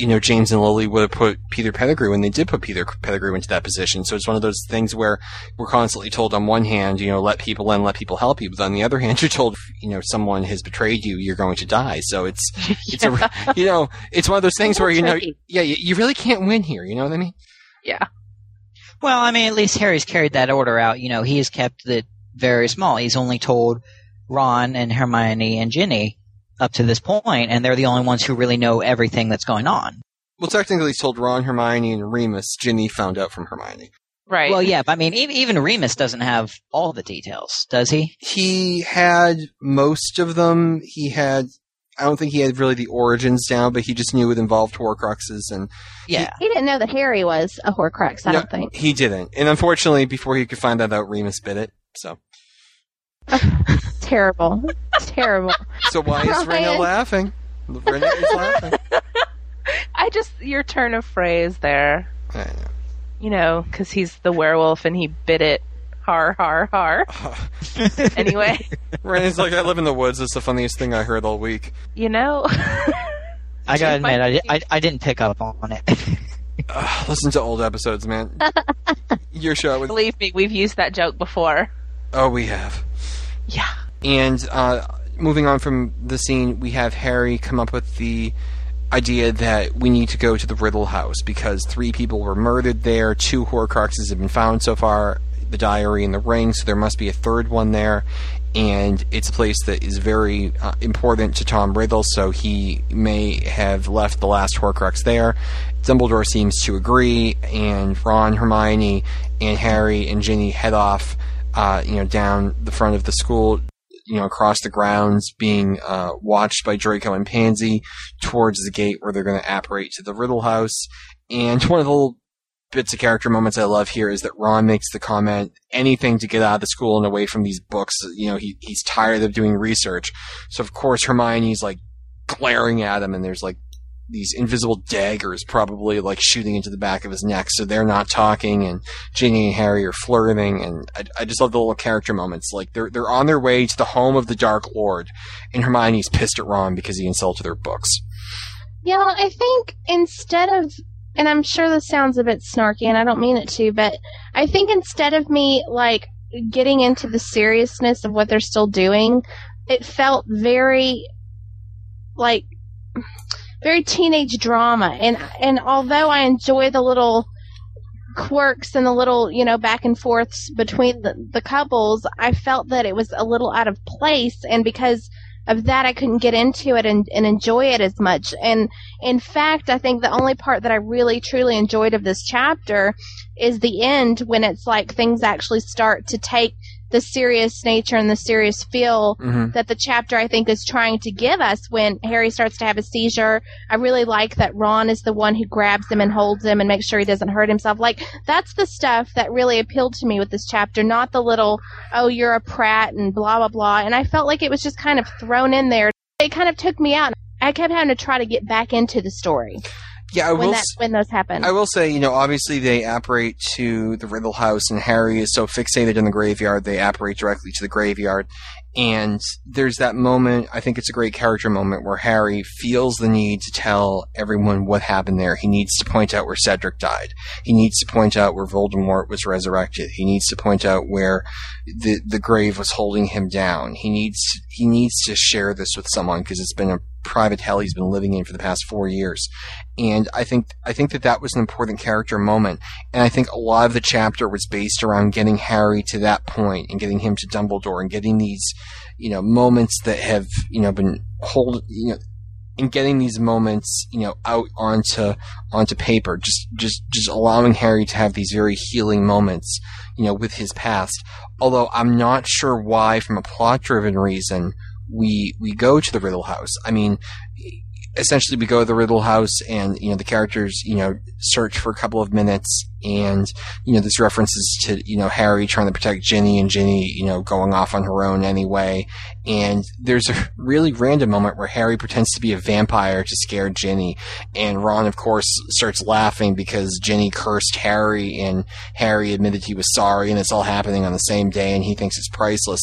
you know, James and Lily would have put Peter Pettigrew, and they did put Peter Pettigrew into that position. So it's one of those things where we're constantly told, on one hand, you know, let people in, let people help you, but on the other [laughs] hand, you're told, you know, someone has betrayed you, you're going to die. So it's [laughs] it's a you know, it's one of those things where you know, yeah, you, you really can't win here. You know what I mean? Yeah. Well, I mean, at least Harry's carried that order out. You know, he has kept it very small. He's only told Ron and Hermione and Ginny up to this point, and they're the only ones who really know everything that's going on. Well, technically, he's told Ron, Hermione, and Remus. Ginny found out from Hermione. Right. Well, yeah, but I mean, even, even Remus doesn't have all the details, does he? He had most of them. He had. I don't think he had really the origins down, but he just knew it involved Horcruxes, and Yeah. He didn't know that Harry was a Horcrux. I No. don't think. he didn't. And unfortunately, before he could find that out, Remus bit it. So, [laughs] Terrible. Terrible. so why is Rena laughing? Rena is [laughs] laughing. I just your turn of phrase there. I know. You know, because he's the werewolf and he bit it. Har har har. [laughs] anyway, Rena's like, I live in the woods. It's the funniest thing I heard all week. you know. [laughs] I gotta I- admit, I, I, I didn't pick up on it. Ugh, listen to old episodes, man. Your show with Believe me, we've used that joke before. Oh, we have. Yeah. And uh, moving on from the scene, we have Harry come up with the idea that we need to go to the Riddle House because three people were murdered there. Two Horcruxes have been found so far the diary and the ring, so there must be a third one there. And it's a place that is very uh, important to Tom Riddle, so he may have left the last Horcrux there. Dumbledore seems to agree, and Ron, Hermione, and Harry and Ginny head off, uh, you know, down the front of the school, you know, across the grounds, being uh, watched by Draco and Pansy towards the gate where they're going to apparate to the Riddle House. And [laughs] one of the little bits of character moments I love here is that Ron makes the comment, anything to get out of the school and away from these books. You know, he, he's tired of doing research. So of course Hermione's like glaring at him and there's like these invisible daggers probably like shooting into the back of his neck. So they're not talking and Ginny and Harry are flirting and I, I just love the little character moments. Like they're, they're on their way to the home of the Dark Lord and Hermione's pissed at Ron because he insulted her books. Yeah, I think instead of, and I'm sure this sounds a bit snarky, and I don't mean it to, but I think instead of me like getting into the seriousness of what they're still doing, it felt very like very teenage drama. And and although I enjoy the little quirks and the little you know back and forths between the, the couples, I felt that it was a little out of place, and because of that I couldn't get into it and, and enjoy it as much. And in fact, I think the only part that I really truly enjoyed of this chapter is the end when it's like things actually start to take the serious nature and the serious feel Mhm. that the chapter I think is trying to give us when Harry starts to have a seizure. I really like that Ron is the one who grabs him and holds him and makes sure he doesn't hurt himself. Like that's the stuff that really appealed to me with this chapter, not the little oh you're a prat and blah blah blah. And I felt like it was just kind of thrown in there. It kind of took me out. I kept having to try to get back into the story Yeah, I when will. that s- when those happen. I will say, you know, obviously they apparate to the Riddle House, and Harry is so fixated in the graveyard, they apparate directly to the graveyard. And there's that moment, I think it's a great character moment, where Harry feels the need to tell everyone what happened there. He needs to point out where Cedric died. He needs to point out where Voldemort was resurrected. He needs to point out where the, the grave was holding him down. He needs, he needs to share this with someone, because it's been a private hell he's been living in for the past four years and I think I think that that was an important character moment, and I think a lot of the chapter was based around getting Harry to that point and getting him to Dumbledore and getting these, you know, moments that have you know been hold you know. And getting these moments, you know, out onto onto paper, just just just allowing Harry to have these very healing moments, you know, with his past. Although I'm not sure why, from a plot-driven reason, we we go to the Riddle House. I mean, essentially we go to the Riddle House and, you know, the characters, you know, search for a couple of minutes and, you know, there's references to, you know, Harry trying to protect Ginny and Ginny, you know, going off on her own anyway. And there's a really random moment where Harry pretends to be a vampire to scare Ginny. And Ron, of course, starts laughing because Ginny cursed Harry and Harry admitted he was sorry and it's all happening on the same day and he thinks it's priceless.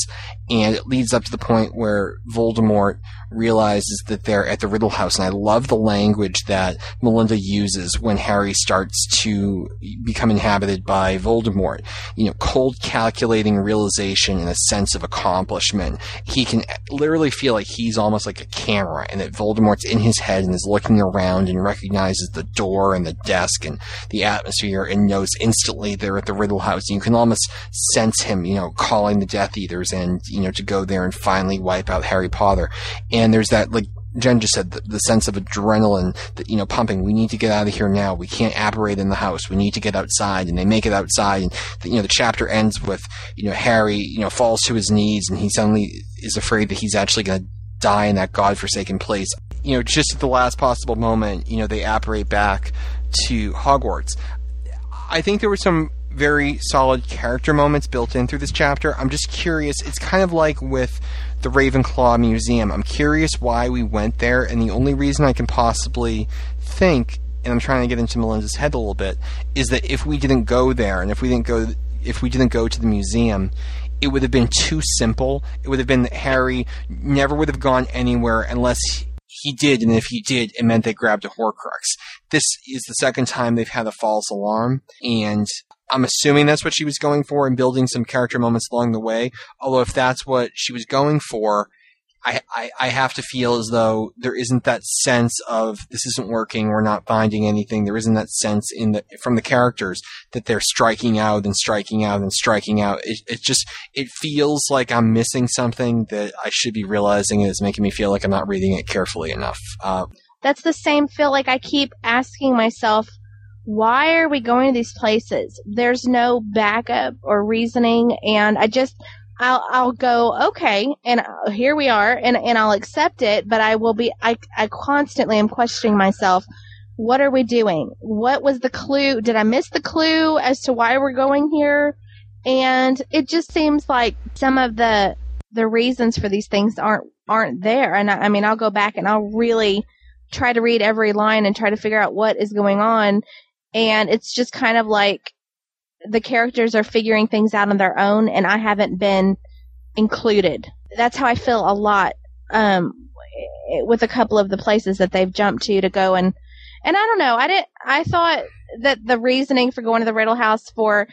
And it leads up to the point where Voldemort realizes that they're at the Riddle House. And I love the language that Melinda uses when Harry starts to become inhabited by Voldemort. You know, cold calculating realization and a sense of accomplishment. He can literally feel like he's almost like a camera and that Voldemort's in his head and is looking around and recognizes the door and the desk and the atmosphere and knows instantly they're at the Riddle House. You can almost sense him, you know, calling the Death Eaters and, you know, to go there and finally wipe out Harry Potter. And there's that, like, Jen just said, the, the sense of adrenaline that, you know, pumping. We need to get out of here now. We can't apparate in the house. We need to get outside. And they make it outside. And, the, you know, the chapter ends with, you know, Harry, you know, falls to his knees and he suddenly is afraid that he's actually going to die in that godforsaken place. You know, just at the last possible moment, you know, they apparate back to Hogwarts. I think there were some very solid character moments built in through this chapter. I'm just curious. It's kind of like with the Ravenclaw Museum. I'm curious why we went there, and the only reason I can possibly think, and I'm trying to get into Melinda's head a little bit, is that if we didn't go there, and if we didn't go, if we didn't go to the museum, it would have been too simple. It would have been that Harry never would have gone anywhere unless he did, and if he did, it meant they grabbed a Horcrux. This is the second time they've had a false alarm, and I'm assuming that's what she was going for and building some character moments along the way. Although if that's what she was going for, I, I, I have to feel as though there isn't that sense of this isn't working, we're not finding anything. There isn't that sense in the from the characters that they're striking out and striking out and striking out. It, it just it feels like I'm missing something that I should be realizing, and it's making me feel like I'm not reading it carefully enough. Uh, That's the same feel like I keep asking myself, why are we going to these places? There's no backup or reasoning, and I just I'll I'll go okay, and uh, here we are, and and I'll accept it. But I will be I I constantly am questioning myself. What are we doing? What was the clue? Did I miss the clue as to why we're going here? And it just seems like some of the the reasons for these things aren't aren't there. And I, I mean, I'll go back and I'll really try to read every line and try to figure out what is going on. And it's just kind of like the characters are figuring things out on their own and I haven't been included. That's how I feel a lot, um, with a couple of the places that they've jumped to to go and, and I don't know, I didn't, I thought that the reasoning for going to the Riddle House for,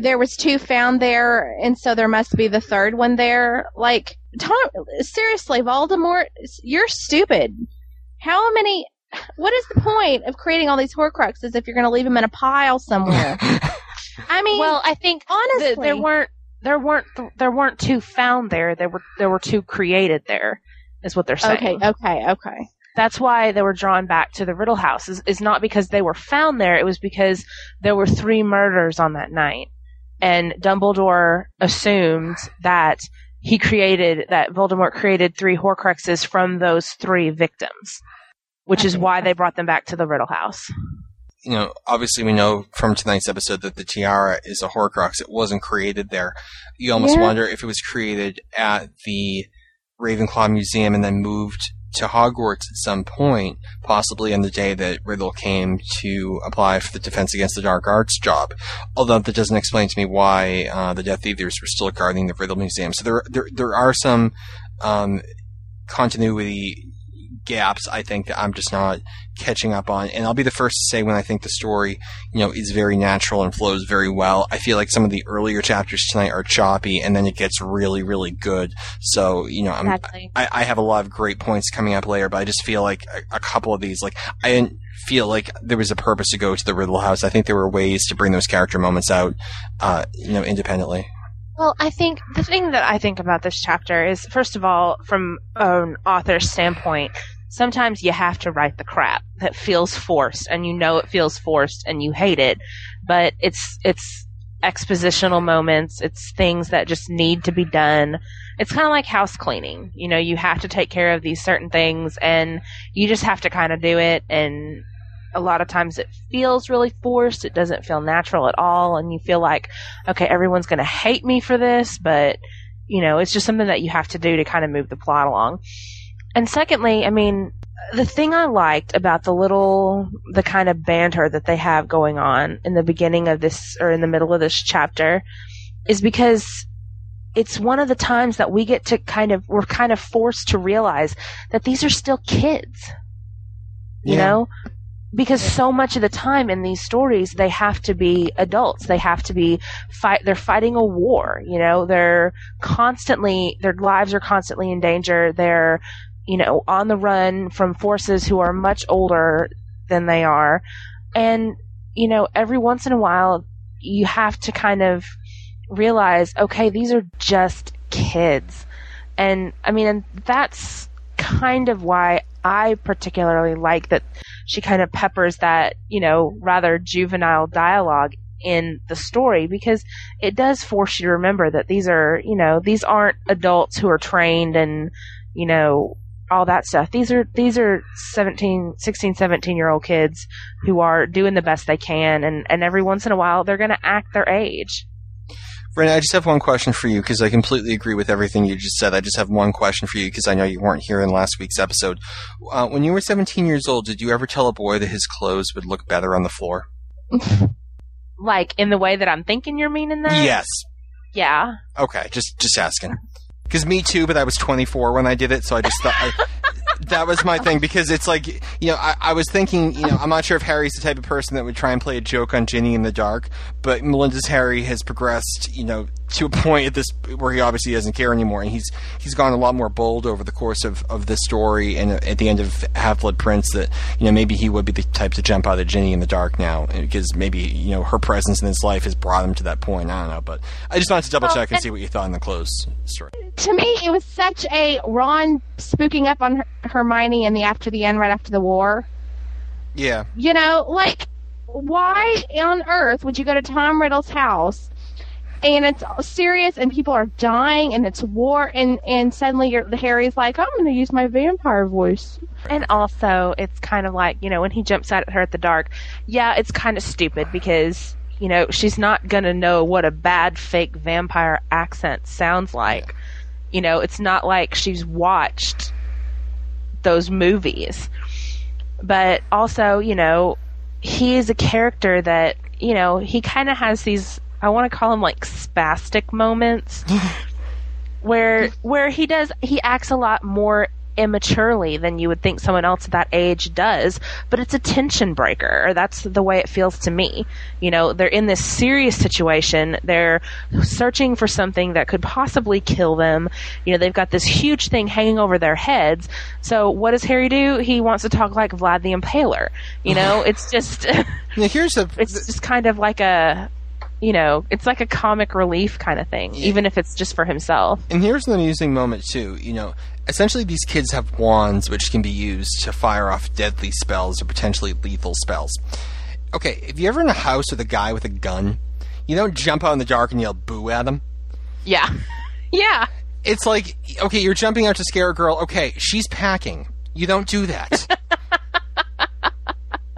there was two found there and so there must be the third one there. Like, Tom, seriously, Voldemort, you're stupid. How many, what is the point of creating all these Horcruxes if you're going to leave them in a pile somewhere? [laughs] I mean, Well, I think honestly, th- there weren't there weren't there weren't two found there. There were there were two created there. Is what they're saying. okay, okay, okay. That's why they were drawn back to the Riddle House. Is, is not because they were found there. It was because there were three murders on that night, and Dumbledore assumed that he created that Voldemort created three Horcruxes from those three victims, which is why they brought them back to the Riddle House. you know, obviously we know from tonight's episode that the tiara is a Horcrux. It wasn't created there. You almost Yeah. wonder if it was created at the Ravenclaw Museum and then moved to Hogwarts at some point, possibly on the day that Riddle came to apply for the Defense Against the Dark Arts job. Although that doesn't explain to me why uh, the Death Eaters were still guarding the Riddle Museum. So there, there, there are some um, continuity gaps I think that I'm just not catching up on. And I'll be the first to say when I think the story, you know, is very natural and flows very well. I feel like some of the earlier chapters tonight are choppy and then it gets really, really good. So, you know, I'm, Exactly. I, I have a lot of great points coming up later, but I just feel like a, a couple of these, like, I didn't feel like there was a purpose to go to the Riddle House. I think there were ways to bring those character moments out, uh, you know, independently. Well, I think the thing that I think about this chapter is, first of all, from an author's standpoint, sometimes you have to write the crap that feels forced, and you know it feels forced, and you hate it, but it's it's expositional moments, it's things that just need to be done. It's kind of like house cleaning. You know, you have to take care of these certain things, and you just have to kind of do it, and a lot of times it feels really forced. It doesn't feel natural at all, and you feel like okay, everyone's going to hate me for this, but you know, it's just something that you have to do to kind of move the plot along. And secondly, I mean, the thing I liked about the little, the kind of banter that they have going on in the beginning of this, or in the middle of this chapter, is because it's one of the times that we get to kind of, we're kind of forced to realize that these are still kids. You Yeah. know? Because so much of the time in these stories, they have to be adults. They have to be fight, they're fighting a war, you know? They're constantly, their lives are constantly in danger. They're, you know, on the run from forces who are much older than they are. And, you know, every once in a while, you have to kind of realize, okay, these are just kids. And, I mean, and that's kind of why I particularly like that she kind of peppers that, you know, rather juvenile dialogue in the story because it does force you to remember that these are, you know, these aren't adults who are trained and, you know, all that stuff. These are these are 17, 16, 17 year old kids who are doing the best they can and and every once in a while they're going to act their age. Brandon, I just have one question for you because I completely agree with everything you just said. I just have one question for you because I know you weren't here in last week's episode. Uh, when you were 17 years old, did you ever tell a boy that his clothes would look better on the floor? [laughs] Like in the way that I'm thinking you're meaning that? Yes. Yeah. Okay, just just asking. Because me too, but I was 24 when I did it, so I just thought I, that was my thing. Because it's like, you know, I, I was thinking, you know, I'm not sure if Harry's the type of person that would try and play a joke on Ginny in the dark, but Melinda's Harry has progressed, you know, to a point at this where he obviously doesn't care anymore, and he's he's gone a lot more bold over the course of of this story, and uh, at the end of Half Blood Prince, that you know maybe he would be the type to jump out at Ginny in the dark now, uh, because maybe you know her presence in his life has brought him to that point. I don't know, but I just wanted to double check and see what you thought in the clothes story. to me, it was such a Ron spooking up on Her- Hermione in the after the end, right after the war. Yeah, You know, like why on earth would you go to Tom Riddle's house and it's serious and people are dying and it's war and and suddenly you're, Harry's like, I'm going to use my vampire voice. And also, it's kind of like, you know, when he jumps out at her at the dark, yeah, it's kind of stupid because, you know, she's not going to know what a bad fake vampire accent sounds like. You know, it's not like she's watched those movies. But also, you know, he is a character that, you know, he kind of has these, I want to call them like spastic moments [laughs] where where he does he acts a lot more immaturely than you would think someone else at that age does but it's a tension breaker or that's the way it feels to me. You know they're in this serious situation they're searching for something that could possibly kill them. You know they've got this huge thing hanging over their heads. So what does harry do? He wants to talk like vlad the impaler. You know [laughs] it's just here's a [laughs] it's just kind of like a you know it's like a comic relief kind of thing even if it's just for himself And here's an amusing moment too. You know, essentially these kids have wands which can be used to fire off deadly spells or potentially lethal spells. Okay, if you're ever in a house with a guy with a gun, You don't jump out in the dark and yell boo at them. Yeah. [laughs] Yeah. It's like, okay, you're jumping out to scare a girl. Okay, she's packing. You don't do that. [laughs]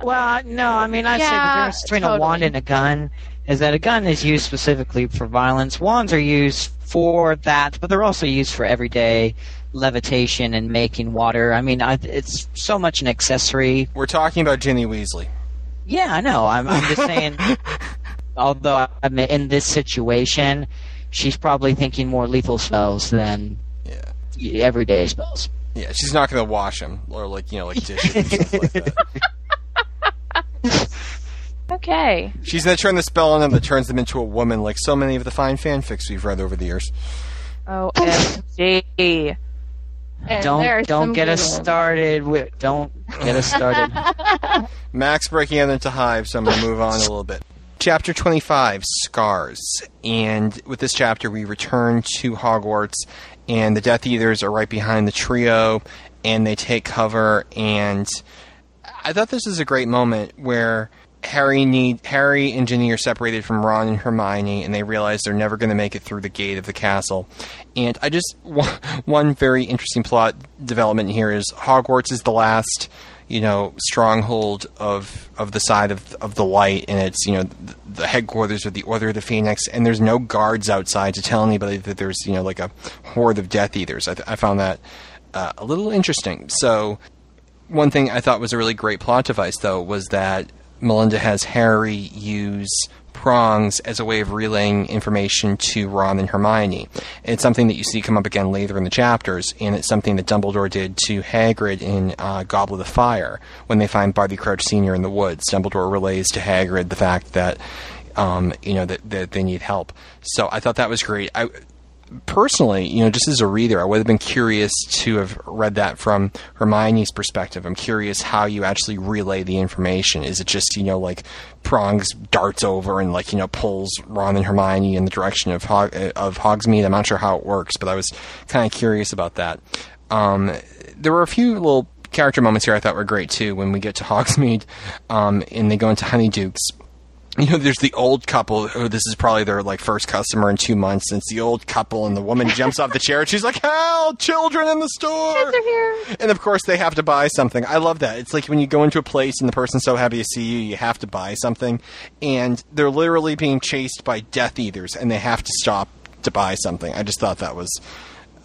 Well, no, I mean, I say the difference between a wand and a gun is that a gun is used specifically for violence. Wands are used for that, but they're also used for everyday levitation and making water. I mean, I, it's so much an accessory. We're talking about Ginny Weasley. Yeah, I know. I'm, I'm just saying. [laughs] although I'm in this situation, she's probably thinking more lethal spells than Yeah. everyday spells. Yeah, she's not going to wash them or like you know like dishes and stuff like that. [laughs] Okay. She's going to turn the spell on them that turns them into a woman, like so many of the fine fanfics we've read over the years. Oh, OMG. And Don't there's don't get us good started. With, don't get us started. [laughs] Max breaking out into hives, so I'm going to move on a little bit. Chapter 25, Scars. And with this chapter, we return to Hogwarts, and the Death Eaters are right behind the trio, and they take cover. And I thought this was a great moment where Harry need Harry and Ginny are separated from Ron and Hermione, and they realize they're never going to make it through the gate of the castle. And I just [laughs] one, very interesting plot development here is Hogwarts is the last you know stronghold of of the side of of the light, and it's you know the, the headquarters of the Order of the Phoenix, and there's no guards outside to tell anybody that there's you know like a horde of Death Eaters. I, th- I found that uh, a little interesting. So one thing I thought was a really great plot device, though, was that Melinda has Harry use prongs as a way of relaying information to Ron and Hermione. It's something that you see come up again later in the chapters, and it's something that Dumbledore did to Hagrid in uh, Goblet of Fire when they find Barty Crouch Sr. in the woods. Dumbledore relays to Hagrid the fact that. Um, you know that, that they need help. So I thought that was great. I, personally, you know, just as a reader, I would have been curious to have read that from Hermione's perspective. I'm curious how you actually relay the information. Is it just, you know, like prongs darts over and like, you know, pulls Ron and Hermione in the direction of Hog- of Hogsmeade? I'm not sure how it works, but I was kind of curious about that. Um, there were a few little character moments here I thought were great too when we get to Hogsmeade um, and they go into Honeydukes you know, there's the old couple who this is probably their like first customer in two months. And it's the old couple, and the woman jumps off the chair, and she's like, "Help! Children in the store!" And of course, they have to buy something. I love that. It's like when you go into a place and the person's so happy to see you, you have to buy something, and they're literally being chased by Death Eaters, and they have to stop to buy something. I just thought that was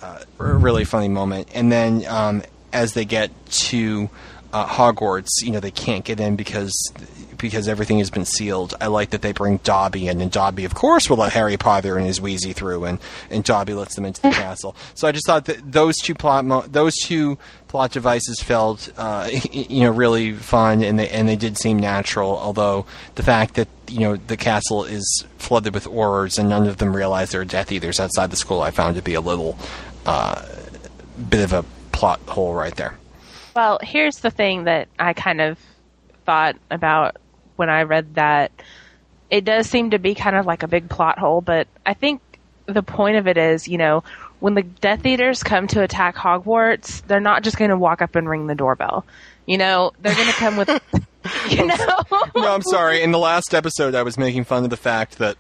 uh, a really funny moment. And then um, as they get to uh, Hogwarts, you know, they can't get in because because everything has been sealed. I like that they bring Dobby in, and Dobby, of course, will let Harry Potter and his Wheezy through, and, and Dobby lets them into the castle. So I just thought that those two plot mo- those two plot devices felt uh, [laughs] you know really fun, and they and they did seem natural. Although the fact that you know the castle is flooded with Aurors, and none of them realize there are Death Eaters outside the school, I found to be a little uh, bit of a plot hole right there. Well, here's the thing that I kind of thought about when I read that. It does seem to be kind of like a big plot hole, but I think the point of it is, you know, when the Death Eaters come to attack Hogwarts, they're not just going to walk up and ring the doorbell. You know, they're going to come with, [laughs] [laughs] you know. no, I'm sorry. In the last episode, I was making fun of the fact that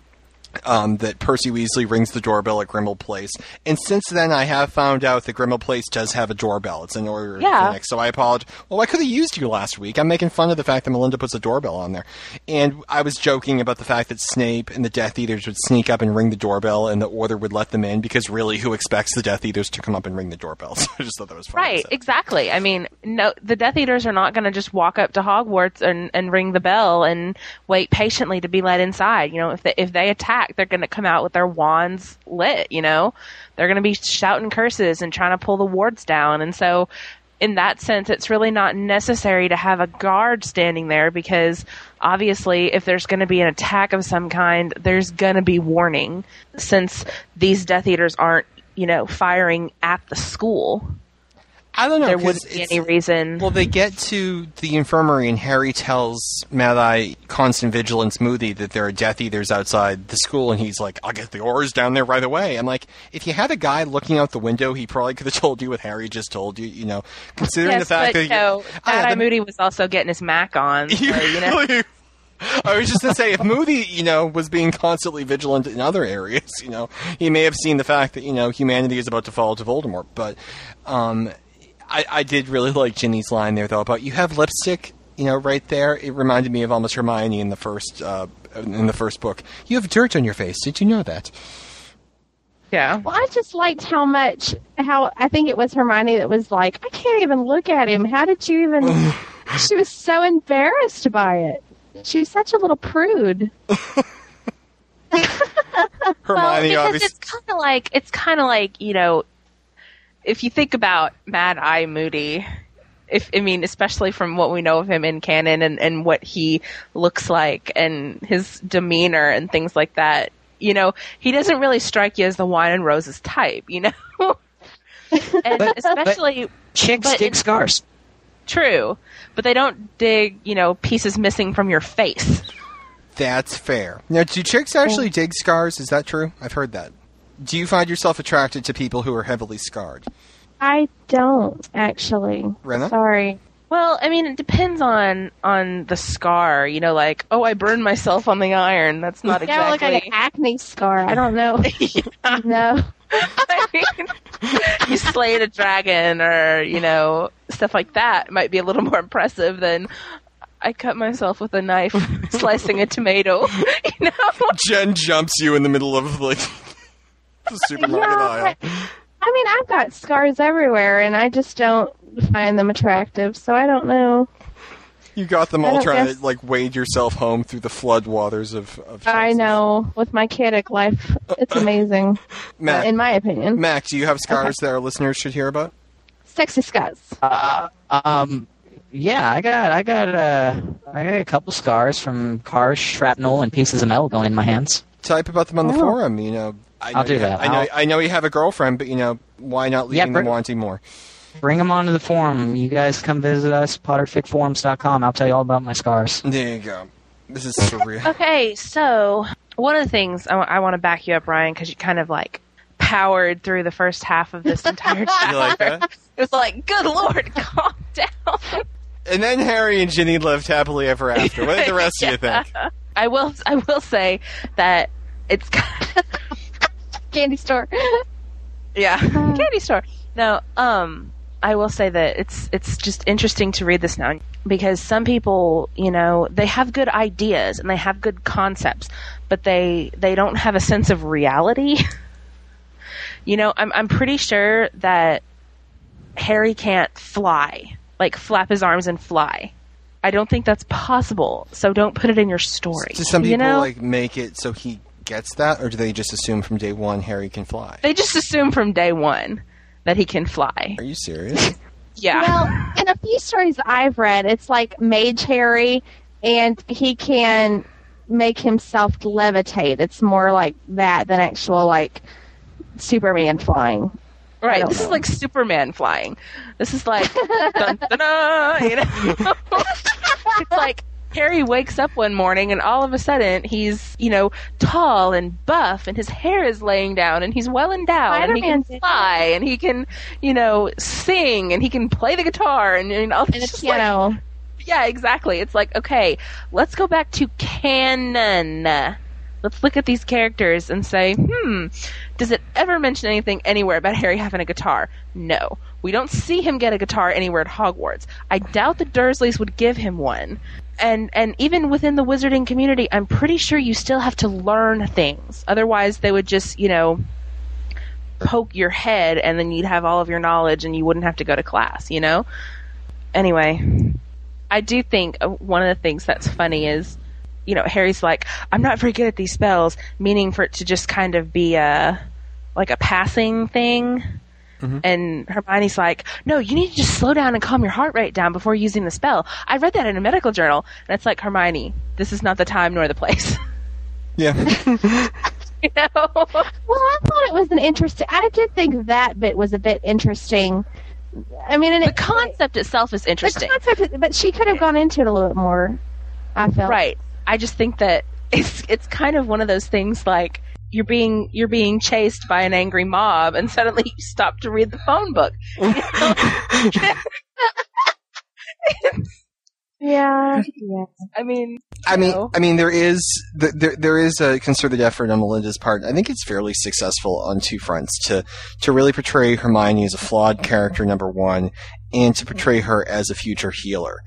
um, that Percy Weasley rings the doorbell at Grimmauld Place, and since then, I have found out that Grimmauld Place does have a doorbell. It's an order Yeah. So I apologize. Well, I could have used you last week. I'm making fun of the fact that Melinda puts a doorbell on there, and I was joking about the fact that Snape and the Death Eaters would sneak up and ring the doorbell, and the Order would let them in because really, who expects the Death Eaters to come up and ring the doorbell? [laughs] So I just thought that was funny. Right, exactly. I mean, no, the Death Eaters are not going to just walk up to Hogwarts and, and ring the bell and wait patiently to be let inside. You know, if they, if they attack, they're going to come out with their wands lit. You know, they're going to be shouting curses and trying to pull the wards down. And so, in that sense, it's really not necessary to have a guard standing there because obviously, if there's going to be an attack of some kind, there's going to be warning since these Death Eaters aren't, you know, firing at the school I don't know. there wouldn't be any reason. Well, they get to the infirmary, and Harry tells Mad Eye Constant Vigilance Moody that there are Death Eaters outside the school, and he's like, "I'll get the Aurors down there right away." I'm like, if you had a guy looking out the window, he probably could have [laughs] told you what Harry just told you. You know, considering yes, the fact but that you know, Mad Eye Moody was also getting his Mac on. [laughs] So, you know, I was just gonna say, if Moody, you know, was being constantly vigilant in other areas, you know, he may have seen the fact that you know humanity is about to fall to Voldemort. But um, I, I did really like Ginny's line there, though, about you have lipstick, you know, right there. It reminded me of almost Hermione in the first uh, in the first book. You have dirt on your face. Did you know that? Yeah. Well, I just liked how much how I think it was Hermione that was like, I can't even look at him. How did you even? [laughs] she was so embarrassed by it. She was such a little prude. [laughs] [laughs] Well, Hermione, because obviously. it's kind of like it's kind of like you know, if you think about Mad Eye Moody, if I mean, especially from what we know of him in canon and and what he looks like and his demeanor and things like that, you know, he doesn't really strike you as the wine and roses type, you know. [laughs] and But- especially Chicks But dig it- scars. true, but they don't dig, you know, pieces missing from your face. That's fair. Now, do chicks actually dig scars? Is that true? I've heard that. Do you find yourself attracted to people who are heavily scarred? I don't actually. Rena? Sorry. Well, I mean, it depends on on the scar. You know, like oh, I burned myself on the iron. That's not Yeah, look exactly. like an acne scar. I don't know. [laughs] no. [laughs] I mean, you slayed a dragon, or you know, stuff like that might be a little more impressive than I cut myself with a knife [laughs] slicing a tomato. You know, Jen jumps you in the middle of like the [laughs] supermarket Yeah, aisle. I mean, I've got scars everywhere, and I just don't find them attractive. So I don't know. You got them I all trying guess- to like wade yourself home through the flood waters of. of I know with my kiddic life, it's [laughs] amazing. Mac, in my opinion, Mac, do you have scars that our listeners should hear about? sexy scars. Uh, um, yeah, I got, I got, uh, I got a couple scars from car shrapnel, and pieces of metal going in my hands. Type about them on the Oh. forum. You know, I know I'll do you ha- that. I know. I'll- I know you have a girlfriend, but you know, why not Yeah, leaving them br- wanting more? Bring them onto the forum. You guys come visit us, potterficforums.com. I'll tell you all about my scars. There you go. This is surreal. Okay, so one of the things I want to back you up, Ryan, because you kind of like powered through the first half of this entire [laughs] you chapter. like that? [laughs] It was like, good lord, [laughs] calm down. And then Harry and Ginny lived happily ever after. What did the rest of you think? I will. I will say that it's kind Candy store. [laughs] yeah [laughs] candy store. No, um, I will say that it's it's just interesting to read this now because some people, you know, they have good ideas and they have good concepts, but they they don't have a sense of reality. [laughs] you know, I'm I'm pretty sure that Harry can't fly, like flap his arms and fly. I don't think that's possible. So don't put it in your story. Do some people you know? like make it so he gets that, or do they just assume from day one Harry can fly? they just assume from day one that he can fly. Are you serious? [laughs] Yeah. Well, in a few stories I've read, it's like Mage Harry, and he can make himself levitate. It's more like that than actual like Superman flying. Right. don't This is like Superman flying. This is like [laughs] dun, dun, dun, you know. [laughs] it's like Harry wakes up one morning and all of a sudden he's, you know, tall and buff and his hair is laying down and he's well endowed and he can did fly and he can, you know, sing and he can play the guitar and, and all And a it's like- piano. yeah, exactly. It's like, okay, let's go back to canon. Let's look at these characters and say, hmm, does it ever mention anything anywhere about Harry having a guitar? No. We don't see him get a guitar anywhere at Hogwarts. I doubt the Dursleys would give him one. And and even within the wizarding community, I'm pretty sure you still have to learn things. Otherwise, they would just, you know, poke your head and then you'd have all of your knowledge and you wouldn't have to go to class, you know? Anyway, I do think uh, one of the things that's funny is, you know, Harry's like, I'm not very good at these spells, meaning for it to just kind of be a, like a passing thing. Mm-hmm. And Hermione's like, no, you need to just slow down and calm your heart rate down before using the spell. I read that in a medical journal. And it's like, Hermione, this is not the time nor the place. [laughs] yeah. [laughs] you know? Well, I thought it was an interesting. I did think that bit was a bit interesting. I mean, and the it, concept itself is the interesting. concept, but she could have gone into it a little bit more. I felt Right. I just think that [laughs] it's it's kind of one of those things like you're being you're being chased by an angry mob and suddenly you stop to read the phone book. You know? Yeah, yeah. [laughs] I mean, I mean, know? I mean, there is there there is a concerted effort on Melinda's part. I think it's fairly successful on two fronts to to really portray Hermione as a flawed character, number one, and to portray her as a future healer.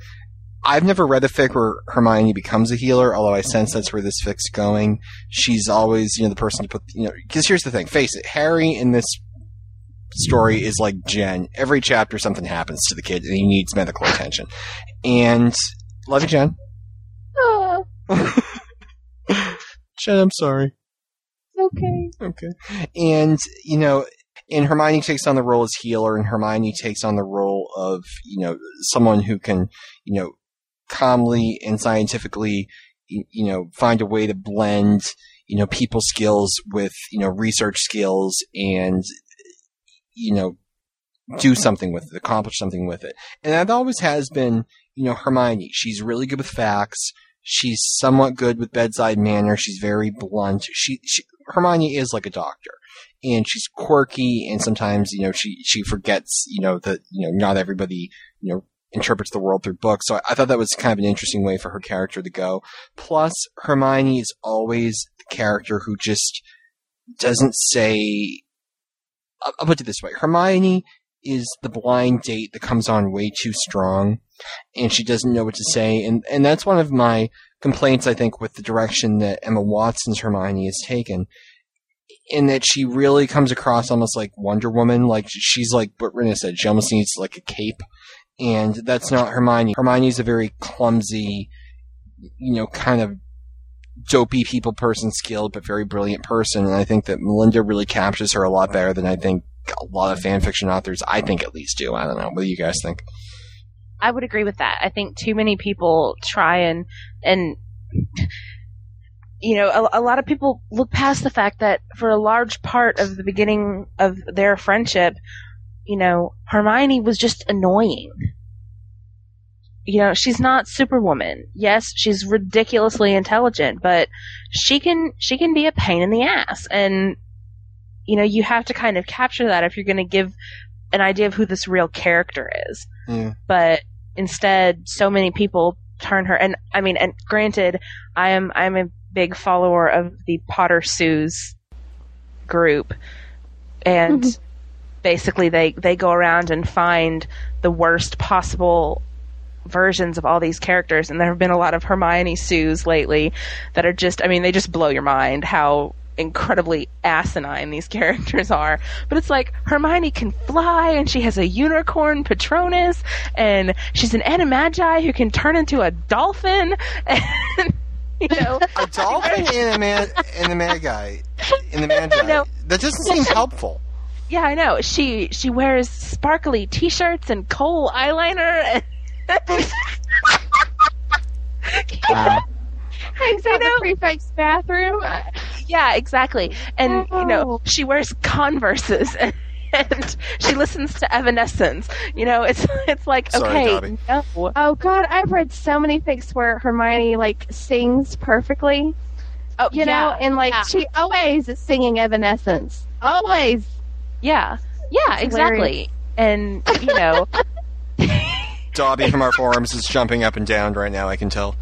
I've never read a fic where Hermione becomes a healer, although I sense that's where this fic's going. She's always, you know, the person to put, you know, because here's the thing, face it, Harry in this story is like Jen. Every chapter something happens to the kid and he needs medical attention. And, love you, Jen. Oh, [laughs] Jen, I'm sorry. okay. Okay. And, you know, and Hermione takes on the role as healer, and Hermione takes on the role of, you know, someone who can, you know, calmly and scientifically, you, know, find a way to blend, you know, people skills with, you know, research skills and, you know, do something with it, accomplish something with it. And that always has been, you know, Hermione. She's really good with facts. She's somewhat good with bedside manner. She's very blunt. She, she Hermione is like a doctor, and she's quirky, and sometimes you know she she forgets you know that you know not everybody you know interprets the world through books. So I, I thought that was kind of an interesting way for her character to go. Plus, Hermione is always the character who just doesn't say. I'll, I'll put it this way: Hermione is the blind date that comes on way too strong, and she doesn't know what to say, and and that's one of my complaints, I think, with the direction that Emma Watson's Hermione has taken, in that she really comes across almost like Wonder Woman. Like she's like what Rena said, she almost needs like a cape, and that's not Hermione. Hermione's a very clumsy, you know, kind of dopey people person, skilled but very brilliant person, and I think that Melinda really captures her a lot better than I think a lot of fan fiction authors, I think at least, do. I don't know. What do you guys think? I would agree with that. I think too many people try and and you know a, a lot of people look past the fact that for a large part of the beginning of their friendship, you know, Hermione was just annoying. You know, she's not Superwoman. Yes, she's ridiculously intelligent, but she can she can be a pain in the ass and you know, you have to kind of capture that if you're going to give an idea of who this real character is Yeah. but instead so many people turn her and I mean and granted I am I'm a big follower of the Potter Sues group and mm-hmm. Basically they they go around and find the worst possible versions of all these characters and there have been a lot of Hermione Sues lately that are just I mean they just blow your mind how incredibly asinine these [laughs] characters are. But it's like Hermione can fly and she has a unicorn Patronus and she's an animagi who can turn into a dolphin [laughs] and you know A dolphin in a man in the magi in the magi. No. That doesn't seem helpful. Yeah, I know. She she wears sparkly t-shirts and kohl eyeliner and Wow. Hangs out in know- the prefect's bathroom. Yeah, exactly. And you know, Oh. she wears Converses and, [laughs] and she listens to Evanescence. You know, it's it's like Sorry, okay, no. Oh God, I've read so many things where Hermione like sings perfectly, Oh, you know, yeah, and like yeah. she always is singing Evanescence. Always. Yeah, yeah, It's exactly. And you know, [laughs] Dobby from our forums is jumping up and down right now. I can tell.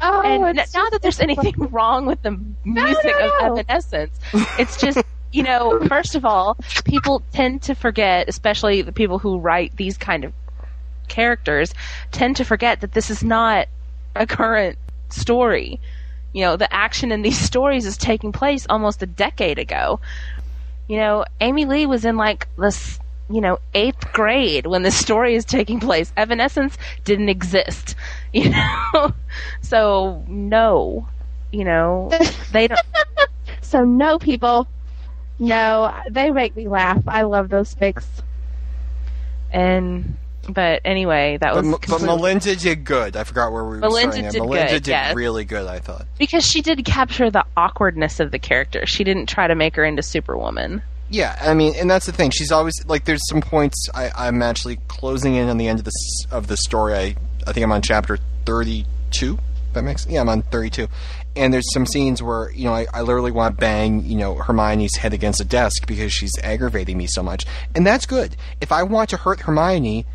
Oh, and n- it's not that there's anything wrong with the music no, no. of Evanescence. It's just you know, first of all, people tend to forget, especially the people who write these kind of characters, tend to forget that this is not a current story. You know, the action in these stories is taking place almost a decade ago. You know, Amy Lee was in like this, you know, eighth grade when this story is taking place. Evanescence didn't exist. [laughs] You know? So, no. You know, [laughs] they don't. so no people. No, they make me laugh. I love those fics. And, but anyway, that But, was. But completely- Melinda did good. I forgot where we were Melinda did Melinda good, did yes. really good. I thought. because she did capture the awkwardness of the character. She didn't try to make her into Superwoman. Yeah, I mean, and that's the thing. She's always like. There's some points. I, I'm actually closing in on the end of this of the story. I I think I'm on chapter 32. That makes yeah. I'm on 32, and there's some scenes where you know I, I literally want to bang you know Hermione's head against a desk because she's aggravating me so much, and that's good. If I want to hurt Hermione,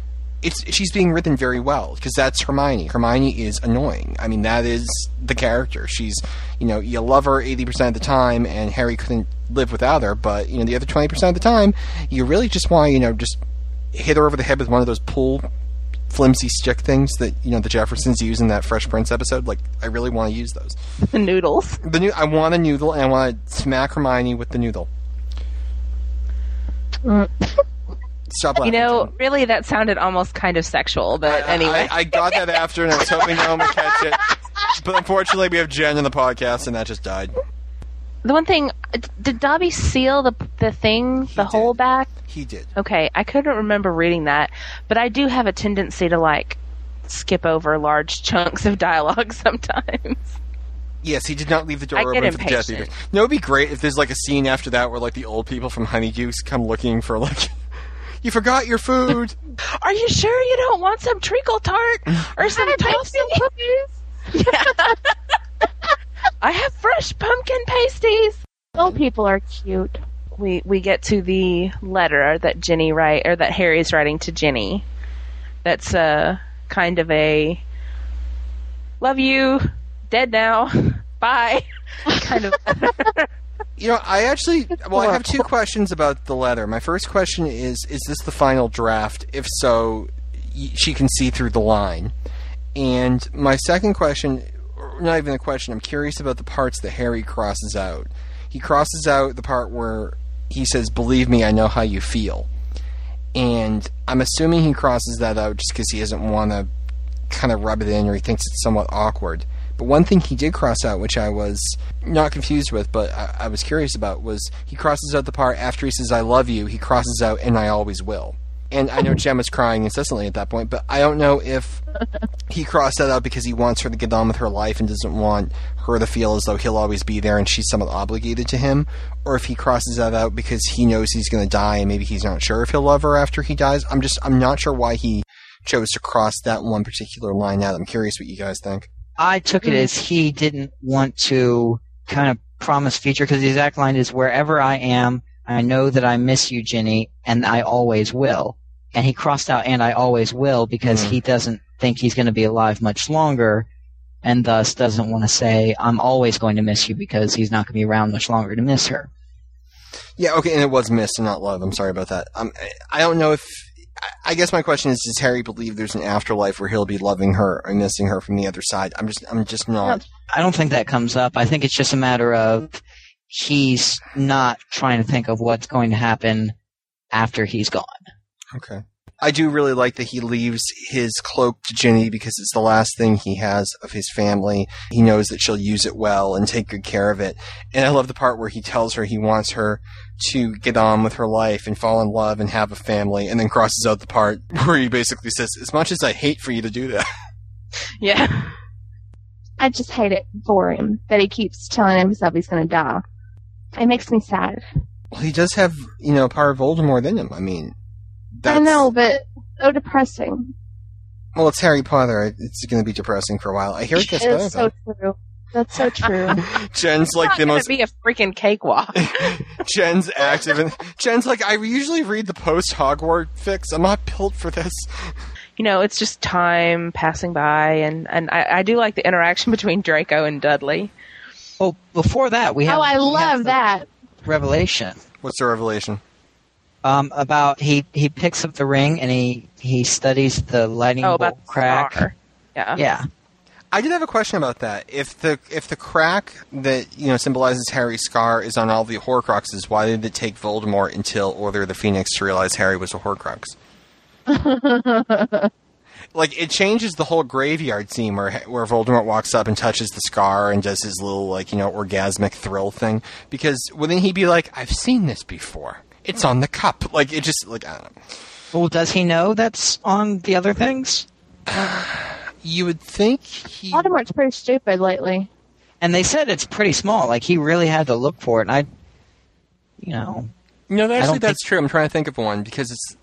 it's she's being written very well because that's Hermione. Hermione is annoying. I mean, that is the character. She's, you know, you love her eighty percent of the time, and Harry couldn't live without her. But you know, the other twenty percent of the time, you really just want to, you know, just hit her over the head with one of those pull flimsy stick things that you know the Jeffersons use in that Fresh Prince episode. Like, I really want to use those. The noodles. The new, I want a noodle, and I want to smack Hermione with the noodle. Mm. [laughs] Stop laughing. You know, really, that sounded almost kind of sexual, but I- anyway. I, I got that after, and I was hoping no one would catch it. But unfortunately, we have Jen in the podcast, and that just died. the one thing, did Dobby seal the the thing, the did. hole back? He did. Okay, I couldn't remember reading that, but I do have a tendency to like skip over large chunks of dialogue [laughs] sometimes. Yes, he did not leave the door I open for the Death impatient. Eaters. No, it'd be great if there's like a scene after that where like the old people from Honeydews come looking for like, you forgot your food. [laughs] Are you sure you don't want some treacle tart or some toasty cookies? Yeah. [laughs] I have fresh pumpkin pasties. Old people are cute. We we get to the letter that Ginny write or that Harry's writing to Ginny. That's uh kind of a love you, dead now, [laughs] bye. kind of You know, I actually, well, I have two questions about the letter. My first question is: Is this the final draft? If so, y- she can see through the line. And my second question, not even a question, I'm curious about the parts that Harry crosses out. He crosses out the part where he says, "Believe me, I know how you feel," and I'm assuming he crosses that out just because he doesn't want to kind of rub it in, or he thinks it's somewhat awkward. But one thing he did cross out, which I was not confused with, but I, I was curious about, was he crosses out the part after he says "I love you." He crosses out "and I always will." And I know Gemma's crying incessantly at that point, but I don't know if [laughs] he crossed that out because he wants her to get on with her life and doesn't want her to feel as though he'll always be there and she's somewhat obligated to him, or if he crosses that out because he knows he's going to die and maybe he's not sure if he'll love her after he dies. I'm just I'm not sure why he chose to cross that one particular line out. I'm curious what you guys think. I took it as he didn't want to kind of promise future because the exact line is wherever I am, I know that I miss you, Ginny, and I always will. And he crossed out and I always will because Hmm. he doesn't think he's going to be alive much longer and thus doesn't want to say I'm always going to miss you because he's not going to be around much longer to miss her. Yeah, okay, and it was miss and not love. I'm sorry about that. Um, I don't know if. I- guess my question is: Does Harry believe there's an afterlife where he'll be loving her or missing her from the other side? I'm just, I'm just not. I don't think that comes up. I think it's just a matter of he's not trying to think of what's going to happen after he's gone. Okay. I do really like that he leaves his cloak to Ginny because it's the last thing he has of his family. He knows that she'll use it well and take good care of it. And I love the part where he tells her he wants her to get on with her life and fall in love and have a family, and then crosses out the part [laughs] where he basically says, As much as I hate for you to do that. yeah. I just hate it for him that he keeps telling himself he's going to die. It makes me sad. Well, he does have, you know, part of Voldemort in him. I mean, that's, I know, but so depressing. Well, it's Harry Potter. It's going to be depressing for a while. I hear it gets better, It's so true. That's so true. [laughs] Jen's like the most. be a freaking cakewalk. [laughs] Jen's active, and Jen's like, I usually read the post Hogwarts fics. I'm not built for this. you know, it's just time passing by, and and I, I do like the interaction [laughs] between Draco and Dudley. Well, before that, we have. oh, I love that. Revelation. What's the revelation? Um, about he he picks up the ring and he he studies the lightning Oh, bolt crack. scar. Yeah. Yeah, I did have a question about that. If the if the crack that you know symbolizes Harry's scar is on all the Horcruxes, why did it take Voldemort until Order of the Phoenix to realize Harry was a Horcrux? [laughs] like it changes the whole graveyard scene where where Voldemort walks up and touches the scar and does his little like you know orgasmic thrill thing. Because wouldn't he be like, "I've seen this before. It's on the cup." Like it just like I don't know. Well, does he know that's on the other things? [sighs] You would think he. Voldemort's pretty stupid lately. And they said it's pretty small. Like he really had to look for it. And I, you know, No, don't actually, think- that's true. I'm trying to think of one because it's.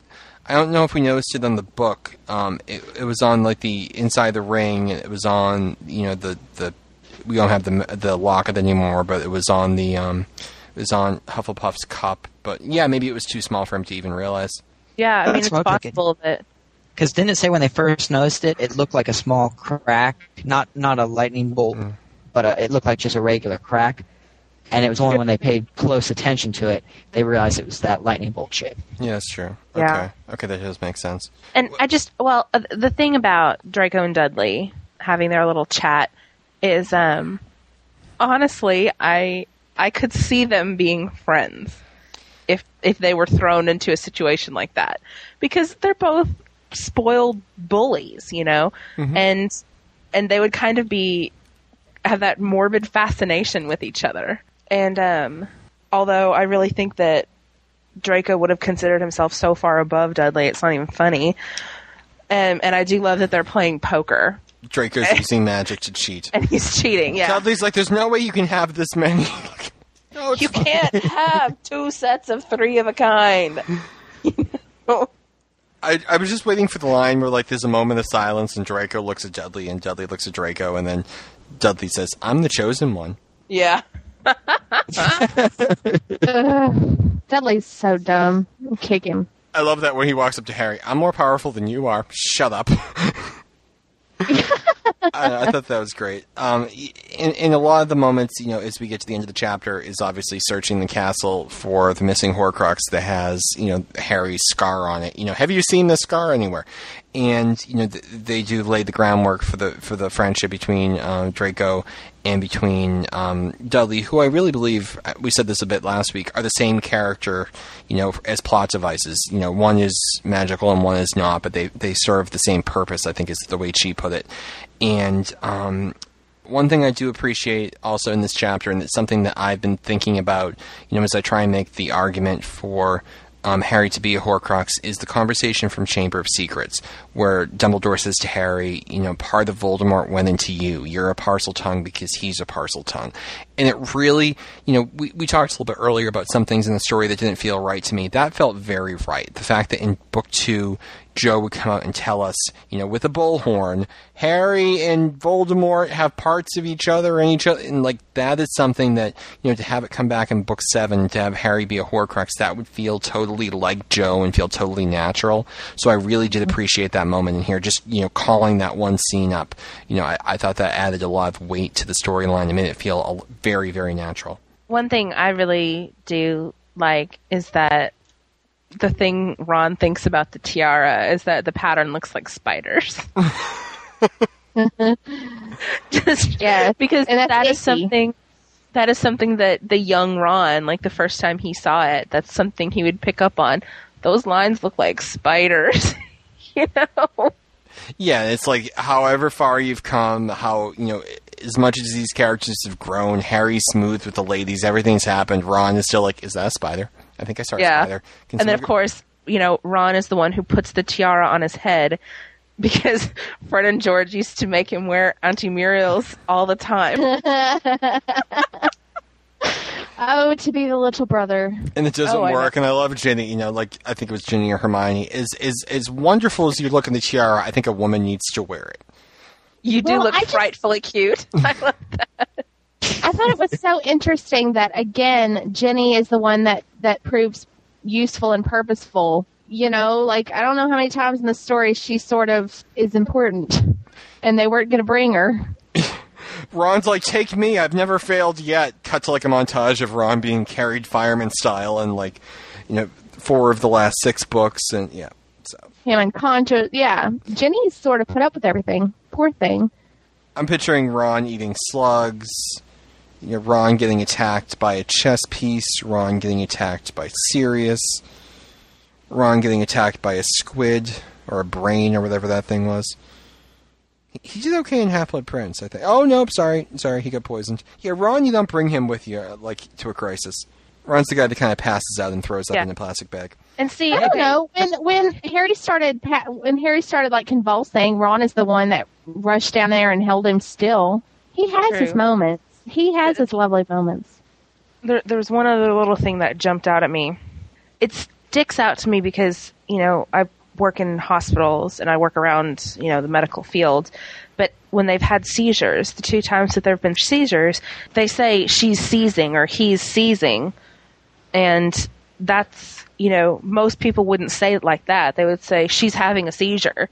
I don't know if we noticed it on the book. Um, it, it was on like the inside the ring. and It was on you know the the. We don't have the the locket anymore, but it was on the um, it was on Hufflepuff's cup. But yeah, maybe it was too small for him to even realize. Yeah, I mean, That's it's what I'm possible that Because didn't it say when they first noticed it, it looked like a small crack, not not a lightning bolt, Mm. but uh it looked like just a regular crack. And it was only when they paid close attention to it they realized it was that lightning bolt shape. Yeah, that's true. Yeah. Okay. Okay, that does make sense. And I just, well, uh, the thing about Draco and Dudley having their little chat is, um, honestly, I I could see them being friends if if they were thrown into a situation like that because they're both spoiled bullies, you know, and and they would kind of be have that morbid fascination with each other. And um, although I really think that Draco would have considered himself so far above Dudley, it's not even funny. Um, and I do love that they're playing poker Draco's using magic to cheat. [laughs] and he's cheating. Yeah, Dudley's like, there's no way you can have this many. [laughs] no, you fine. can't have two sets of three of a kind. [laughs] I, I was just waiting for the line where like there's a moment of silence and Draco looks at Dudley and Dudley looks at Draco and then Dudley says, "I'm the chosen one." Yeah, Ugh, Dudley's so dumb. Kick him. I love that when he walks up to Harry. I'm more powerful than you are. Shut up. I, I thought that was great. Um, in, in a lot of the moments, you know, as we get to the end of the chapter, is obviously searching the castle for the missing Horcrux that has, you know, Harry's scar on it. You know, have you seen this scar anywhere? And you know, th- they do lay the groundwork for the for the friendship between um, Draco and between um, Dudley, who I really believe uh, we said this a bit last week, are the same character, you know, as plot devices. You know, one is magical and one is not, but they they serve the same purpose. I think is the way she put it. And um, one thing I do appreciate also in this chapter, and it's something that I've been thinking about, you know, as I try and make the argument for um, Harry to be a Horcrux, is the conversation from Chamber of Secrets, where Dumbledore says to Harry, you know, part of Voldemort went into you. You're a Parseltongue because he's a Parseltongue. And it really, you know, we, we talked a little bit earlier about some things in the story that didn't feel right to me. That felt very right. The fact that in book two, Jo would come out and tell us, you know, with a bullhorn, Harry and Voldemort have parts of each other and each other, and like that is something that you know to have it come back in book seven to have Harry be a Horcrux, that would feel totally like Jo and feel totally natural. So I really did appreciate that moment in here, just you know calling that one scene up. You know, I, I thought that added a lot of weight to the storyline and made it feel very, very natural. one thing I really do like is that the thing Ron thinks about the tiara is that the pattern looks like spiders. [laughs] Just Yeah, because and that's that is icky. something that is something that the young Ron, like the first time he saw it, that's something he would pick up on. Those lines look like spiders. [laughs] you know? Yeah, it's like however far you've come, how you know as much as these characters have grown, Harry's smooth with the ladies, everything's happened. Ron is still like, is that a spider? I think I saw a Yeah. spider. Can And then, of someone- course, you know, Ron is the one who puts the tiara on his head [laughs] because Fred and George used to make him wear Auntie Muriel's all the time. [laughs] Oh, to be the little brother. and it doesn't Oh, I work. And I love Ginny. You know, like I think it was Ginny or Hermione. Is is as wonderful as you look in the tiara. I think a woman needs to wear it. You do Well, look I just- frightfully cute. [laughs] I love I thought it was so interesting that again, Ginny is the one that that proves useful and purposeful. You know, like I don't know how many times in the story she sort of is important, and they weren't going to bring her. [laughs] Ron's like, take me. I've never failed yet. Cut to like a montage of Ron being carried fireman style and like, you know, four of the last six books and yeah. So Him unconscious. Yeah, Ginny's sort of put up with everything. Poor thing. I'm picturing Ron eating slugs. You know, Ron getting attacked by a chess piece. Ron getting attacked by Sirius. Ron getting attacked by a squid or a brain or whatever that thing was. He- He did okay in Half Blood Prince, I think. Oh nope, sorry, sorry, he got poisoned. Yeah, Ron, you don't bring him with you uh, like to a crisis. Ron's the guy that kind of passes out and throws up in a plastic bag. And see, I don't okay, know when when Harry started when Harry started like convulsing. Ron is the one that rushed down there and held him still. He has his True. He has his lovely moments. there, there was one other little thing that jumped out at me. It sticks out to me because you know I work in hospitals and I work around you know the medical field, but when they've had seizures, the two times that there have been seizures, they say she's seizing or he's seizing, and that's you know most people wouldn't say it like that. They would say she's having a seizure.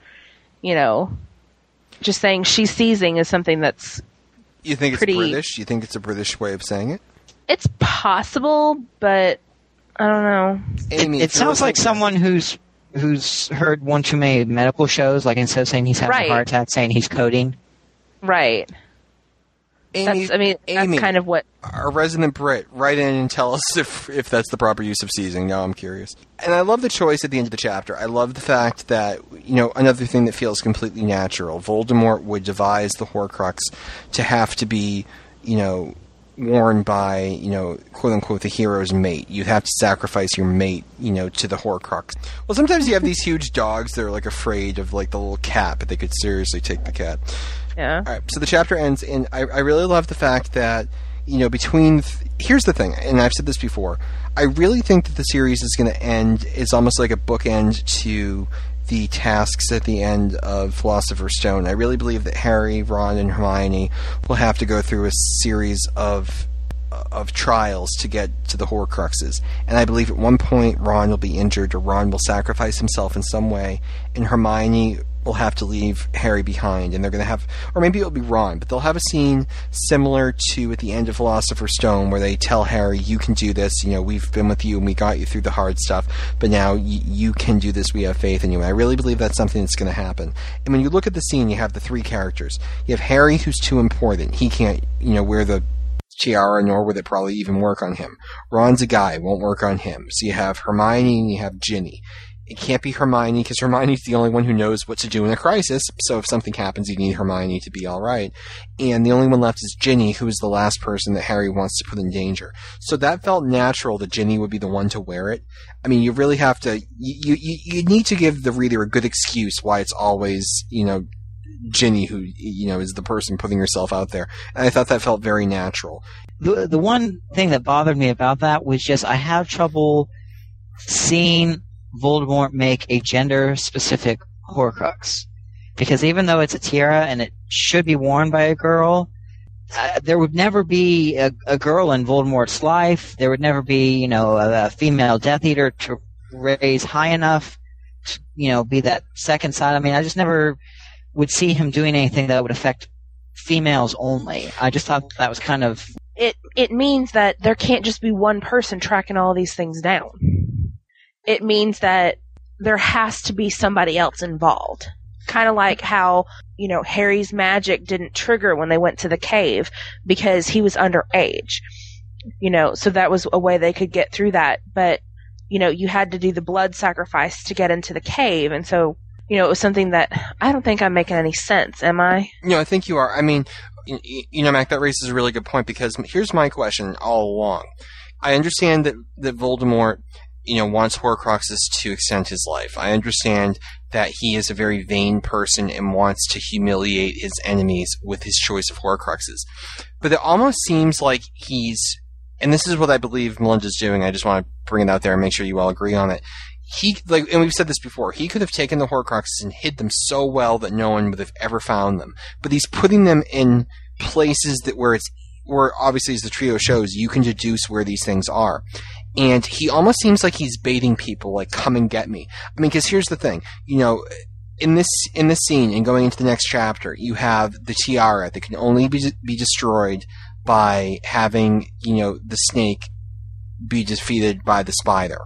You know, just saying she's seizing is something that's You think it's Pretty- British? You think it's a British way of saying it? it's possible, but I don't know. Amy, it if you sounds were like someone who's who's heard one too many medical shows. Like instead of saying he's having Right. a heart attack, saying he's coding. Right. Amy, That's I mean Amy, that's kind of what our resident Brit, write in and tell us [laughs] if if that's the proper use of seizing. Now I'm curious. And I love the choice at the end of the chapter. I love the fact that you know another thing that feels completely natural. Voldemort would devise the Horcrux to have to be, you know, worn by you know quote unquote the hero's mate. You'd have to sacrifice your mate, you know, to the Horcrux. Well, sometimes you have these huge dogs that are like afraid of like the little cat, but they could seriously take the cat. Yeah. All right, so the chapter ends, and I, I really love the fact that you know between. Th- here's the thing, and I've said this before. I really think that the series is going to end. It's almost like a bookend to the tasks at the end of Philosopher's Stone. I really believe that Harry, Ron, and Hermione will have to go through a series of of trials to get to the Horcruxes. And I believe at one point Ron will be injured or Ron will sacrifice himself in some way and Hermione will have to leave Harry behind and they're going to have or maybe it'll be Ron, but they'll have a scene similar to at the end of Philosopher's Stone where they tell Harry you can do this, you know, we've been with you and we got you through the hard stuff, but now y- you can do this, we have faith in you. And I really believe that's something that's going to happen. And when you look at the scene, you have the three characters. You have Harry who's too important. He can't, you know, wear the tiara, nor would it probably even work on him. Ron's a guy, won't work on him. So you have Hermione and you have Ginny. It can't be Hermione because Hermione's the only one who knows what to do in a crisis. So if something happens, you need Hermione to be all right. And the only one left is Ginny, who is the last person that Harry wants to put in danger. So that felt natural that Ginny would be the one to wear it. I mean, you really have to. You you you need to give the reader a good excuse why it's always you know Ginny who you know is the person putting herself out there. And I thought that felt very natural. The the one thing that bothered me about that was just I have trouble seeing Voldemort make a gender specific Horcrux because even though it's a tiara and it should be worn by a girl, uh, there would never be a, a girl in Voldemort's life. There would never be, you know, a, a female Death Eater to raise high enough to, you know, be that second side. I mean, I just never would see him doing anything that would affect females only. I just thought that was kind of it it means that there can't just be one person tracking all these things down. It means that there has to be somebody else involved. Kind of like how, you know, Harry's magic didn't trigger when they went to the cave because he was underage. You know, so that was a way they could get through that. But, you know, you had to do the blood sacrifice to get into the cave. And so, you know, it was something that I don't think I'm making any sense, am I? No, I think you are. I mean, you know, Mac, that raises a really good point because here's my question all along. I understand that, that Voldemort, you know, wants Horcruxes to extend his life. I understand that he is a very vain person and wants to humiliate his enemies with his choice of Horcruxes. But it almost seems like he's, and this is what I believe Melinda's doing. I just want to bring it out there and make sure you all agree on it. He, like, and we've said this before, he could have taken the Horcruxes and hid them so well that no one would have ever found them. But he's putting them in places that where it's, where obviously as the trio shows, you can deduce where these things are and he almost seems like he's baiting people like come and get me. I mean because here's the thing you know in this in this scene and going into the next chapter you have the tiara that can only be be destroyed by having you know the snake be defeated by the spider.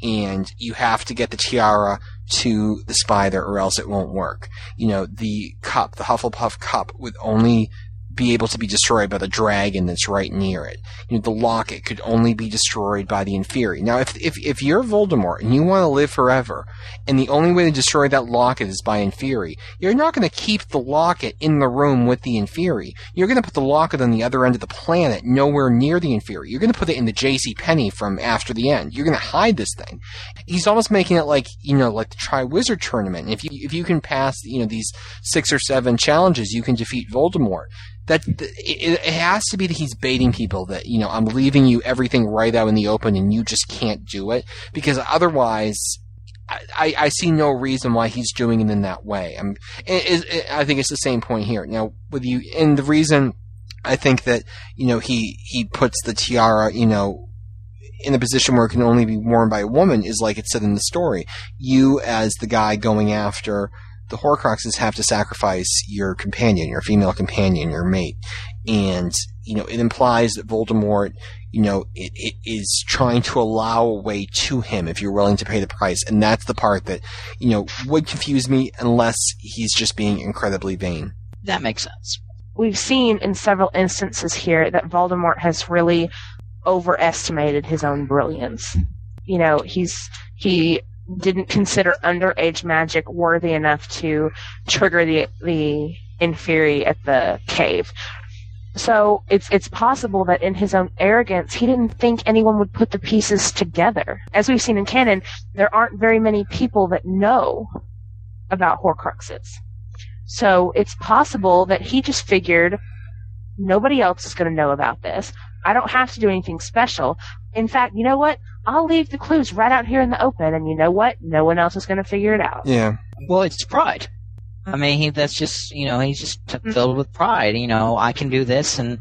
And you have to get the tiara to the spider or else it won't work. You know the cup the hufflepuff cup would only be able to be destroyed by the dragon that's right near it. You know, the locket could only be destroyed by the Inferi. Now, if, if, if you're Voldemort and you want to live forever, and the only way to destroy that locket is by Inferi, you're not going to keep the locket in the room with the Inferi. You're going to put the locket on the other end of the planet, nowhere near the Inferi. You're going to put it in the J.C. Penney from After the End. You're going to hide this thing. He's almost making it like, you know, like the Triwizard Tournament. If you, if you can pass, you know, these six or seven challenges, you can defeat Voldemort that it, has to be that he's baiting people that you know I'm leaving you everything right out in the open and you just can't do it because otherwise I, I, I see no reason why he's doing it in that way. It, I think it's the same point here. Now with you and the reason I think that you know he he puts the tiara you know in a position where it can only be worn by a woman is like it said in the story. You, as the guy going after the Horcruxes, have to sacrifice your companion, your female companion, your mate. And, you know, it implies that Voldemort, you know, it, it is trying to allow a way to him if you're willing to pay the price. And that's the part that, you know, would confuse me unless he's just being incredibly vain. That makes sense. We've seen in several instances here that Voldemort has really overestimated his own brilliance. Hmm. You know, he's he didn't consider underage magic worthy enough to trigger the the Inferi at the cave. So it's it's possible that in his own arrogance, he didn't think anyone would put the pieces together. As we've seen in canon, there aren't very many people that know about Horcruxes. So it's possible that he just figured nobody else is going to know about this. I don't have to do anything special. In fact, you know what? I'll leave the clues right out here in the open, and you know what? No one else is going to figure it out. Yeah. Well, it's pride. I mean, he, that's just, you know, he's just t- mm-hmm. filled with pride. You know, I can do this and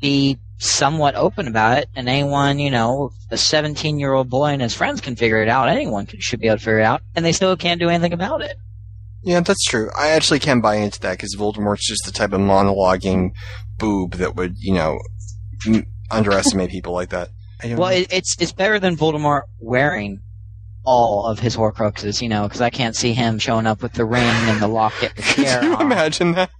be somewhat open about it, and anyone, you know, a 17 year old boy and his friends can figure it out. Anyone can, should be able to figure it out, and they still can't do anything about it. Yeah, that's true. I actually can buy into that because Voldemort's just the type of monologuing boob that would, you know, m- underestimate people like that. I don't Well, it, it's it's better than Voldemort wearing all of his Horcruxes, you know, because I can't see him showing up with the ring and the locket and the [laughs] Could you on, imagine that?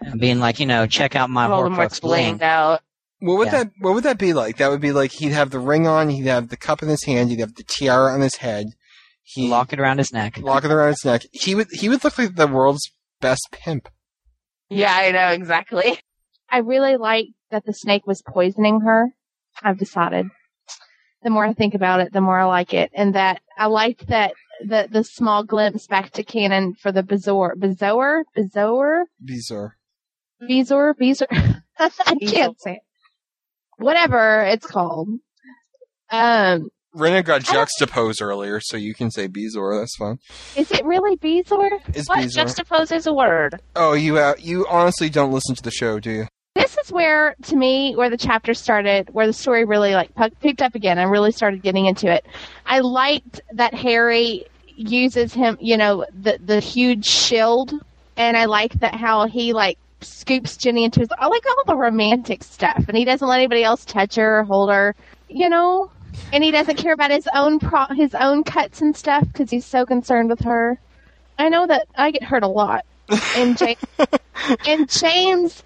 and being like, you know, check out my Voldemort's Horcrux bling. blinged out. What would Yeah. that What would that be like? That would be like he'd have the ring on, he'd have the cup in his hand, he'd have the tiara on his head, he Lock it around his neck. lock it around his neck. He would he would look like the world's best pimp. Yeah, I know exactly. I really like that the snake was poisoning her. I've decided. The more I think about it, the more I like it, and that I liked that the the small glimpse back to canon for the Bezor, Bezor, Bezor, Bizarre. Bezor, Bezor. [laughs] I can't say it. Whatever it's called. Um, Rena got juxtaposed earlier, so you can say Bezor. That's fine. is it really Bezor? It's What? Bezor. Juxtapose is a word. oh, you uh, you honestly don't listen to the show, do you? This is where to me where the chapter started where the story really like picked up again i really started getting into it. I liked that harry uses him you know the the huge shield and i like that how he like scoops ginny into his i like all the romantic stuff and he doesn't let anybody else touch her or hold her you know? And he doesn't care about his own pro- his own cuts and stuff because he's so concerned with her. I know that i get hurt a lot. And james [laughs] and james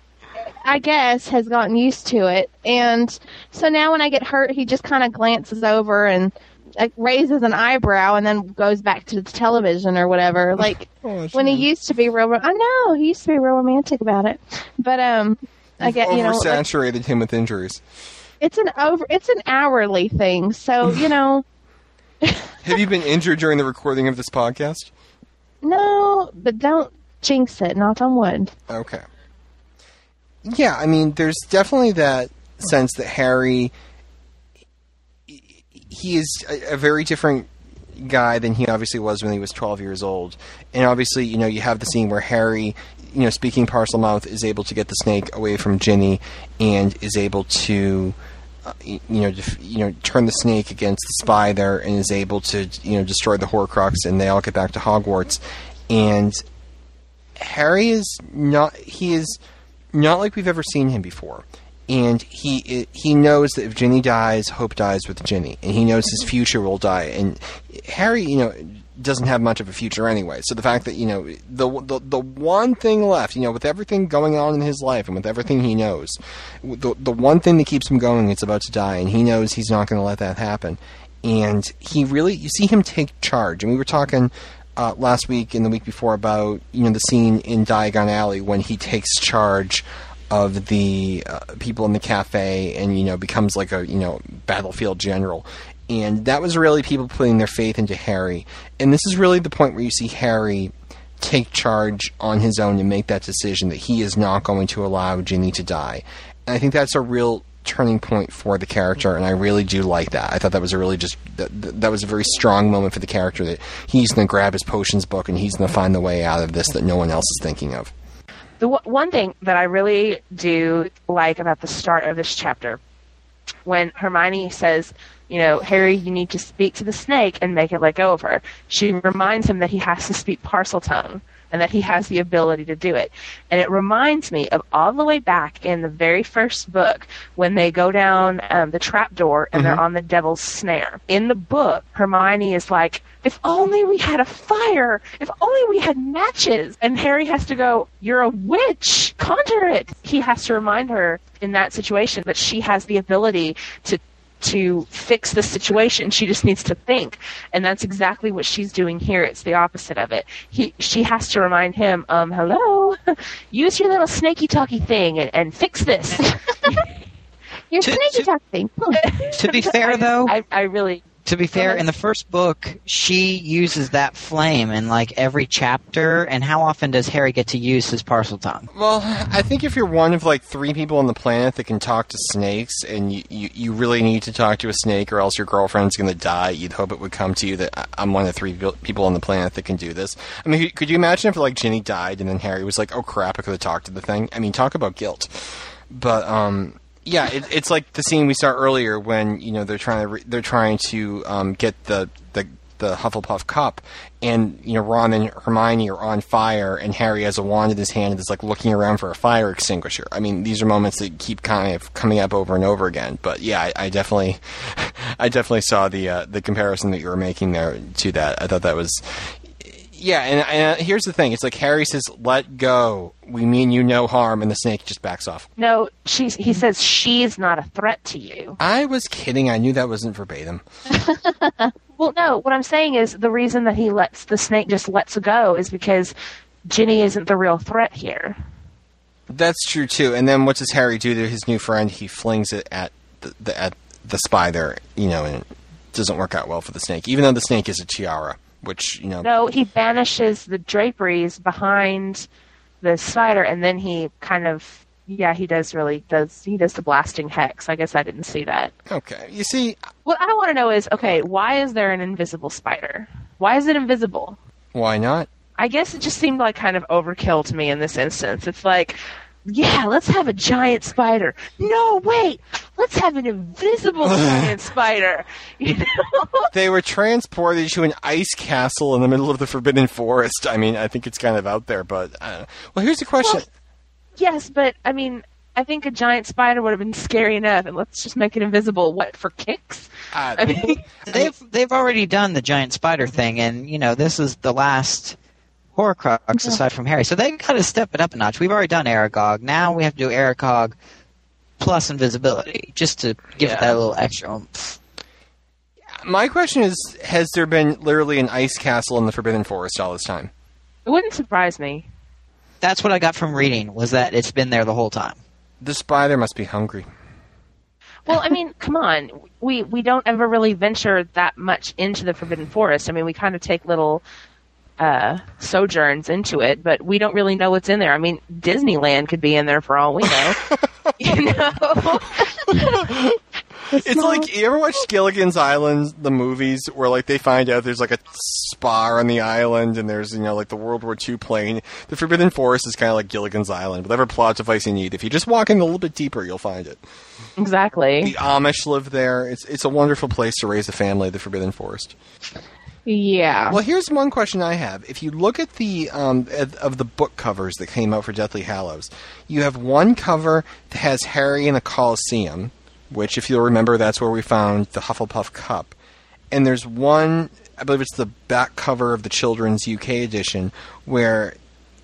I guess, has gotten used to it. And so now when I get hurt, he just kind of glances over and like, raises an eyebrow and then goes back to the television or whatever. [laughs] Like Oh, when he used to be real, I know he used to be real romantic about it. But um, I get you know, like, oversaturated him with injuries. it's an over, it's an hourly thing. So [laughs] you know, Have you been injured during the recording of this podcast? no, but don't jinx it. Knock on wood. Okay. Yeah, I mean, there's definitely that sense that Harry, he is a, a very different guy than he obviously was when he was 12 years old. And obviously, you know, you have the scene where Harry, you know, speaking Parselmouth, is able to get the snake away from Ginny and is able to. Uh, you know, def- you know, turn the snake against the spy there, and is able to, you know, destroy the Horcrux, and they all get back to Hogwarts. And Harry is not. He is not like we've ever seen him before. And he he knows that if Ginny dies, Hope dies with Ginny, and he knows his future will die. And Harry, you know, doesn't have much of a future anyway. So the fact that you know the the the one thing left, you know, with everything going on in his life and with everything he knows, the the one thing that keeps him going is about to die, and he knows he's not going to let that happen. And he really, you see him take charge. And we were talking uh, last week and the week before about you know the scene in Diagon Alley when he takes charge of the uh, people in the cafe and you know becomes like a you know battlefield general. And that was really people putting their faith into Harry. And this is really the point where you see Harry take charge on his own and make that decision that he is not going to allow Ginny to die. And I think that's a real turning point for the character and I really do like that I thought that was a really just that, that was a very strong moment for the character that he's going to grab his potions book and he's going to find the way out of this that no one else is thinking of The w- one thing that I really do like about the start of this chapter when Hermione says, you know, Harry, you need to speak to the snake and make it let go of her. She reminds him that he has to speak Parseltongue and that he has the ability to do it. And it reminds me of all the way back in the very first book when they go down um, the trap door and they're on the devil's snare. In the book, Hermione is like, if only we had a fire, if only we had matches. And Harry has to go, you're a witch, conjure it. He has to remind her in that situation that she has the ability to to fix the situation. She just needs to think. And that's exactly what she's doing here. It's the opposite of it. He, she has to remind him, um, hello, [laughs] use your little snaky talky thing and, and fix this. [laughs] [laughs] Your To- sneaky to- talk thing. To be fair, though, I, I really, to be fair, in the first book, she uses that flame in like every chapter. And how often does Harry get to use his Parseltongue? Well, I think if you're one of like three people on the planet that can talk to snakes, and you, you, you really need to talk to a snake, or else your girlfriend's going to die, you'd hope it would come to you that I- I'm one of three people on the planet that can do this. I mean, could you imagine if like Ginny died and then Harry was like, "Oh crap, I could have talked to the thing." I mean, talk about guilt. But um, yeah, it, it's like the scene we saw earlier when you know they're trying to re- they're trying to um, get the the the Hufflepuff cup, and you know Ron and Hermione are on fire, and Harry has a wand in his hand and is like looking around for a fire extinguisher. I mean, these are moments that keep kind of coming up over and over again. But yeah, I, I definitely, [laughs] I definitely saw the uh, the comparison that you were making there to that. I thought that was. Yeah, and, and uh, here's the thing: it's like Harry says, "Let go. We mean you no harm," and the snake just backs off. no, she's, he says she's not a threat to you. I was kidding. I knew that wasn't verbatim. [laughs] Well, no, what I'm saying is the reason that he lets the snake just lets go is because Ginny isn't the real threat here. That's true too. And then what does Harry do to his new friend? He flings it at the, the at the spider, you know, and it doesn't work out well for the snake, even though the snake is a tiara, which you know. No, he banishes the draperies behind the spider, and then he kind of, yeah, he does really does he does the blasting hex. I guess I didn't see that. Okay, you see, What I want to know is, okay, why is there an invisible spider? Why is it invisible? why not? I guess it just seemed like kind of overkill to me in this instance. It's like, yeah, let's have a giant spider. No, wait, let's have an invisible [sighs] giant spider. [laughs] You know? They were transported to an ice castle in the middle of the Forbidden Forest. I mean, I think it's kind of out there, but uh, well, here's the question. yes, but I mean, I think a giant spider would have been scary enough, and let's just make it invisible. What for kicks? Uh, I mean, They've they've already done the giant spider thing, and you know this is the last Horcrux aside from Harry. So they got to step it up a notch. We've already done Aragog. Now we have to do Aragog plus invisibility, just to give it that little extra. oomph. my question is: Has there been literally an ice castle in the Forbidden Forest all this time? it wouldn't surprise me. That's what I got from reading was that it's been there the whole time. The spider must be hungry. Well, I mean, [laughs] come on. We we don't ever really venture that much into the Forbidden Forest. I mean, we kind of take little uh, sojourns into it, but we don't really know what's in there. I mean, Disneyland could be in there for all we know. [laughs] you know? [laughs] It's like you ever watch Gilligan's Island, the movies, where like they find out there's like a spa on the island, and there's you know like the World War II plane. The Forbidden Forest is kind of like Gilligan's Island. Whatever plot device you need, if you just walk in a little bit deeper, you'll find it. exactly. The Amish live there. It's it's a wonderful place to raise a family. The Forbidden Forest. Yeah. Well, here's one question I have. If you look at the um, at- of the book covers that came out for Deathly Hallows, you have one cover that has Harry in the Colosseum, which, if you'll remember, that's where we found the Hufflepuff cup. And there's one, I believe it's the back cover of the children's UK edition, where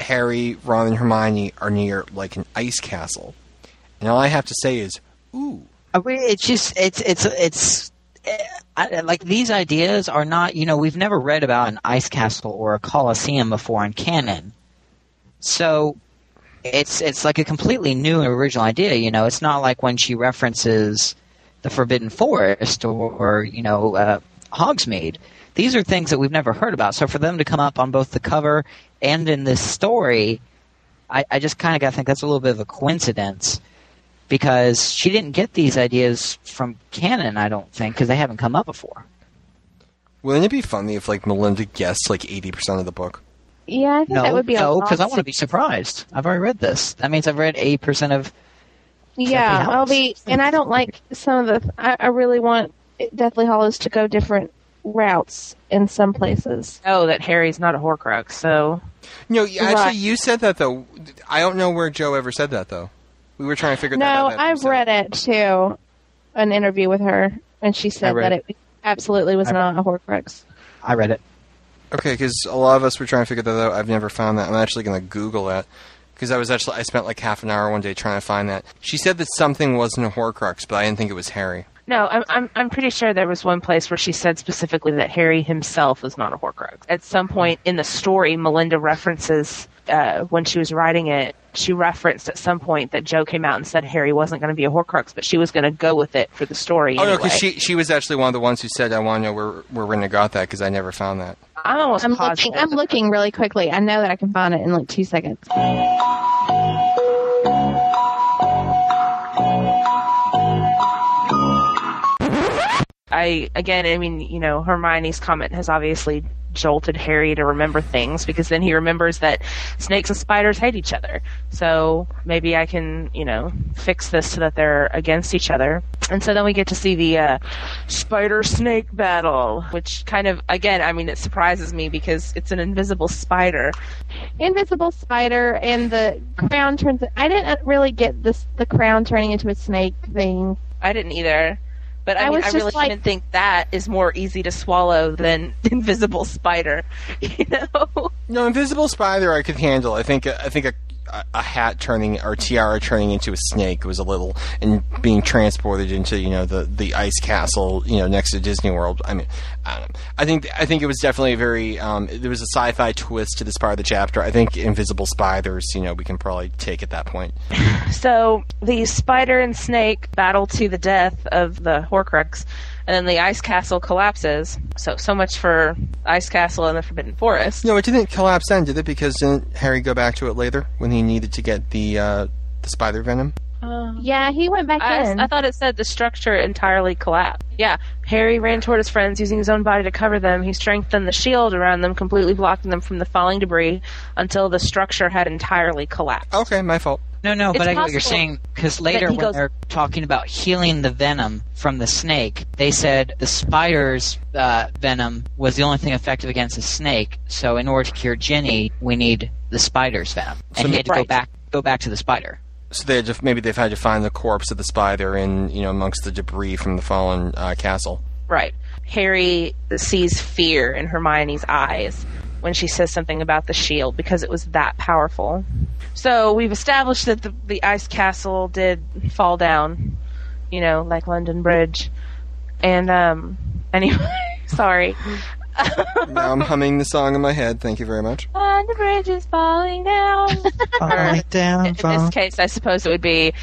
Harry, Ron, and Hermione are near like an ice castle. And all I have to say is, ooh. It's just it's it's it's I, like these ideas are not you know we've never read about an ice castle or a coliseum before in canon, so it's it's like a completely new and original idea. You know, it's not like when she references the Forbidden Forest or, or you know uh, Hogsmeade. These are things that we've never heard about. So for them to come up on both the cover and in this story, I, I just kind of got to think that's a little bit of a coincidence because she didn't get these ideas from canon, I don't think, because they haven't come up before. Wouldn't it be funny if like Melinda guessed like 80% of the book? yeah, I think No, that would be no, because I want to to- be surprised. I've already read this. That means I've read eighty percent of Yeah, Deathly I'll be, and I don't like some of the. I, I really want Deathly Hallows to go different routes in some places. Oh, that Harry's not a Horcrux, so No, actually, Right. you said that though. I don't know where Jo ever said that though. We were trying to figure that No, out. after you I've read it too, an interview with her, and she said that it absolutely was I- not a Horcrux. I read it. Okay, because a lot of us were trying to figure that out. I've never found that. I'm actually going to Google that because I was actually I spent like half an hour one day trying to find that. She said that something wasn't a Horcrux, but I didn't think it was Harry. No, I'm I'm I'm pretty sure there was one place where she said specifically that Harry himself was not a Horcrux. At some point in the story, Melinda references uh, when she was writing it. She referenced at some point that Jo came out and said Harry wasn't going to be a Horcrux, but she was going to go with it for the story. Oh no, anyway. because she she was actually one of the ones who said I want to know where where Rinna got that because I never found that. I'm almost I'm positive. looking. I'm looking really quickly. I know that I can find it in like two seconds. I again, I mean, you know, Hermione's comment has obviously jolted Harry to remember things because then he remembers that snakes and spiders hate each other. So maybe I can, you know, fix this so that they're against each other. And so then we get to see the uh, spider snake battle, which kind of, again, I mean, it surprises me because it's an invisible spider. Invisible spider and the crown turns. I didn't really get this the crown turning into a snake thing. I didn't either. But I, I mean, was I just really like- even think that is more easy to swallow than [laughs] invisible spider. [laughs] You know? No, invisible spider I could handle. I think I think a a, hat turning or tiara turning into a snake it was a little and being transported into you know the the ice castle you know next to Disney World. I mean, I. I think I think it was definitely a very um, there was a sci-fi twist to this part of the chapter. I think invisible spiders. You know, we can probably take at that point. [laughs] So the spider and snake battle to the death of the Horcrux, and then the ice castle collapses. So so much for ice castle and the Forbidden Forest. No, it didn't collapse then, did it? Because didn't Harry go back to it later when he needed to get the uh, the spider venom? Yeah, he went back I, in. I thought it said the structure entirely collapsed. Yeah, Harry ran toward his friends using his own body to cover them. He strengthened the shield around them, completely blocking them from the falling debris until the structure had entirely collapsed. Okay, my fault. No, no, It's but I get what you're saying because later when goes- they're talking about healing the venom from the snake, they said the spider's uh, venom was the only thing effective against the snake. So in order to cure Ginny, we need the spider's venom, and So- he had to go back go back to the spider. So they had to, maybe they've had to find the corpse of the spider in you know amongst the debris from the fallen uh, castle. Right. Harry sees fear in Hermione's eyes when she says something about the shield because it was that powerful. So we've established that the, the ice castle did fall down, you know, like London Bridge. And, um, [laughs] anyway, sorry. now I'm [laughs] humming the song in my head. Thank you very much. London Bridge is falling down. [laughs] Falling down, in this case, I suppose it would be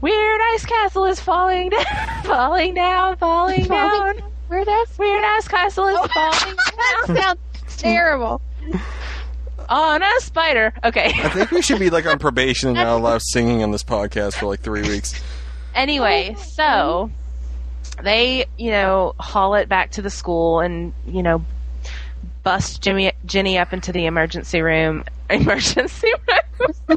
Weird Ice Castle is falling down, falling down, falling down. Where that's Weird Ice Castle is falling that down sounds terrible. on a spider. Okay. I think we should be like on probation and not [laughs] allow singing on this podcast for like three weeks. anyway, so they, you know, haul it back to the school and, you know, bust Jimmy Ginny up into the emergency room. [laughs] Emergency room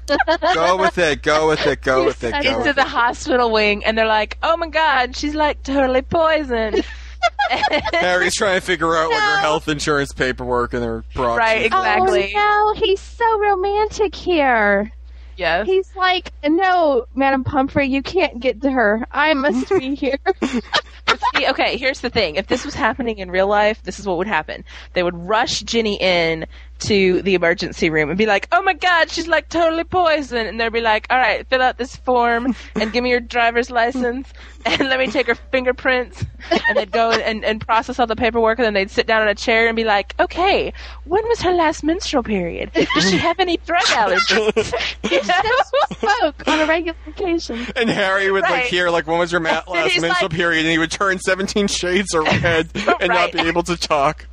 Go with it. Go with it. Go with it. Go into with the it. hospital wing, and they're like, "Oh my God, she's like totally poisoned." [laughs] Harry's trying to figure out like her health insurance paperwork and her proxies. Right, exactly. Oh no, he's so romantic here. yes. He's like, no, Madam Pomfrey, you can't get to her. I must be [laughs] here. See, okay, here's the thing. If this was happening in real life, this is what would happen. They would rush Ginny in to the emergency room and be like, "Oh my God, she's like totally poisoned," and they'd be like, "All right, fill out this form and give me your driver's license and let me take her fingerprints." And they'd go and, and process all the paperwork, and then they'd sit down in a chair and be like, "Okay, when was her last menstrual period? Does she have any drug allergies?" [laughs] You know? Spoke on a regular occasion. And Harry would like hear like when was your ma- [laughs] last menstrual like- period, and he would turn seventeen shades of red [laughs] and not be able to talk.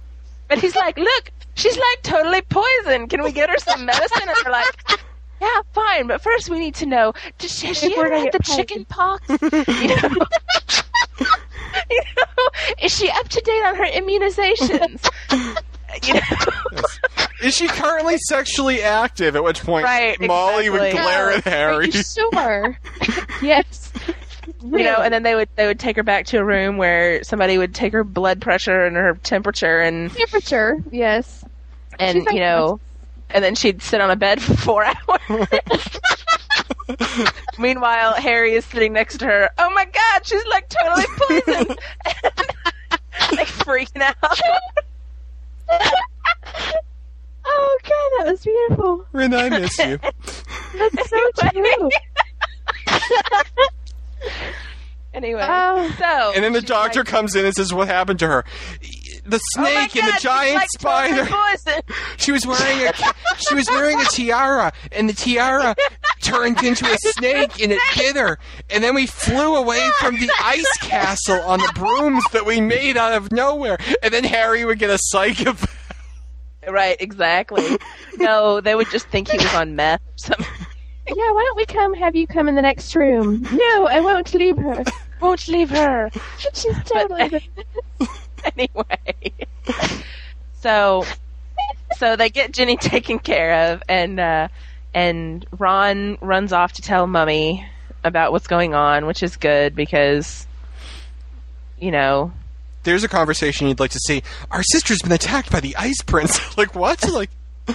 And he's like, "Look, she's like totally poisoned. Can we get her some medicine?" And they're like, "Yeah, fine, but first we need to know: does she, has she ever had the get chicken pox? [laughs] You know? [laughs] You know, is she up to date on her immunizations? [laughs] You know, Is she currently sexually active? At which point Right, Molly would glare No, at Harry. Are you sure? yes. You know, and then they would they would take her back to a room where somebody would take her blood pressure and her temperature and temperature. Yes. and She's you know, and then she'd sit on a bed [laughs] for four hours. [laughs] Meanwhile, Harry is sitting next to her. Oh my God, she's like totally poisoned, [laughs] like freaking out. Oh god, that was beautiful. Ren, I miss you. That's so true. [laughs] Anyway, Oh. so And then the doctor like, comes in and says, "What happened to her?" The "Oh snake and the God, she's, giant like, spider. [laughs] She was wearing a she was wearing a tiara, and the tiara turned into a [laughs] snake, and it bit her. And then we flew away from the ice castle on the brooms that we made out of nowhere. And then Harry would get a psychopath. Right, exactly. No, they would just think he was on meth or something. Yeah, why don't we come have you come in the next room? No, I won't leave her. Won't leave her. She's totally [laughs] anyway. So so they get Ginny [laughs] taken care of and uh and Ron runs off to tell Mummy about what's going on, which is good because you know, There's a conversation you'd like to see. Our sister's been attacked by the Ice Prince. [laughs] like what? Like yeah.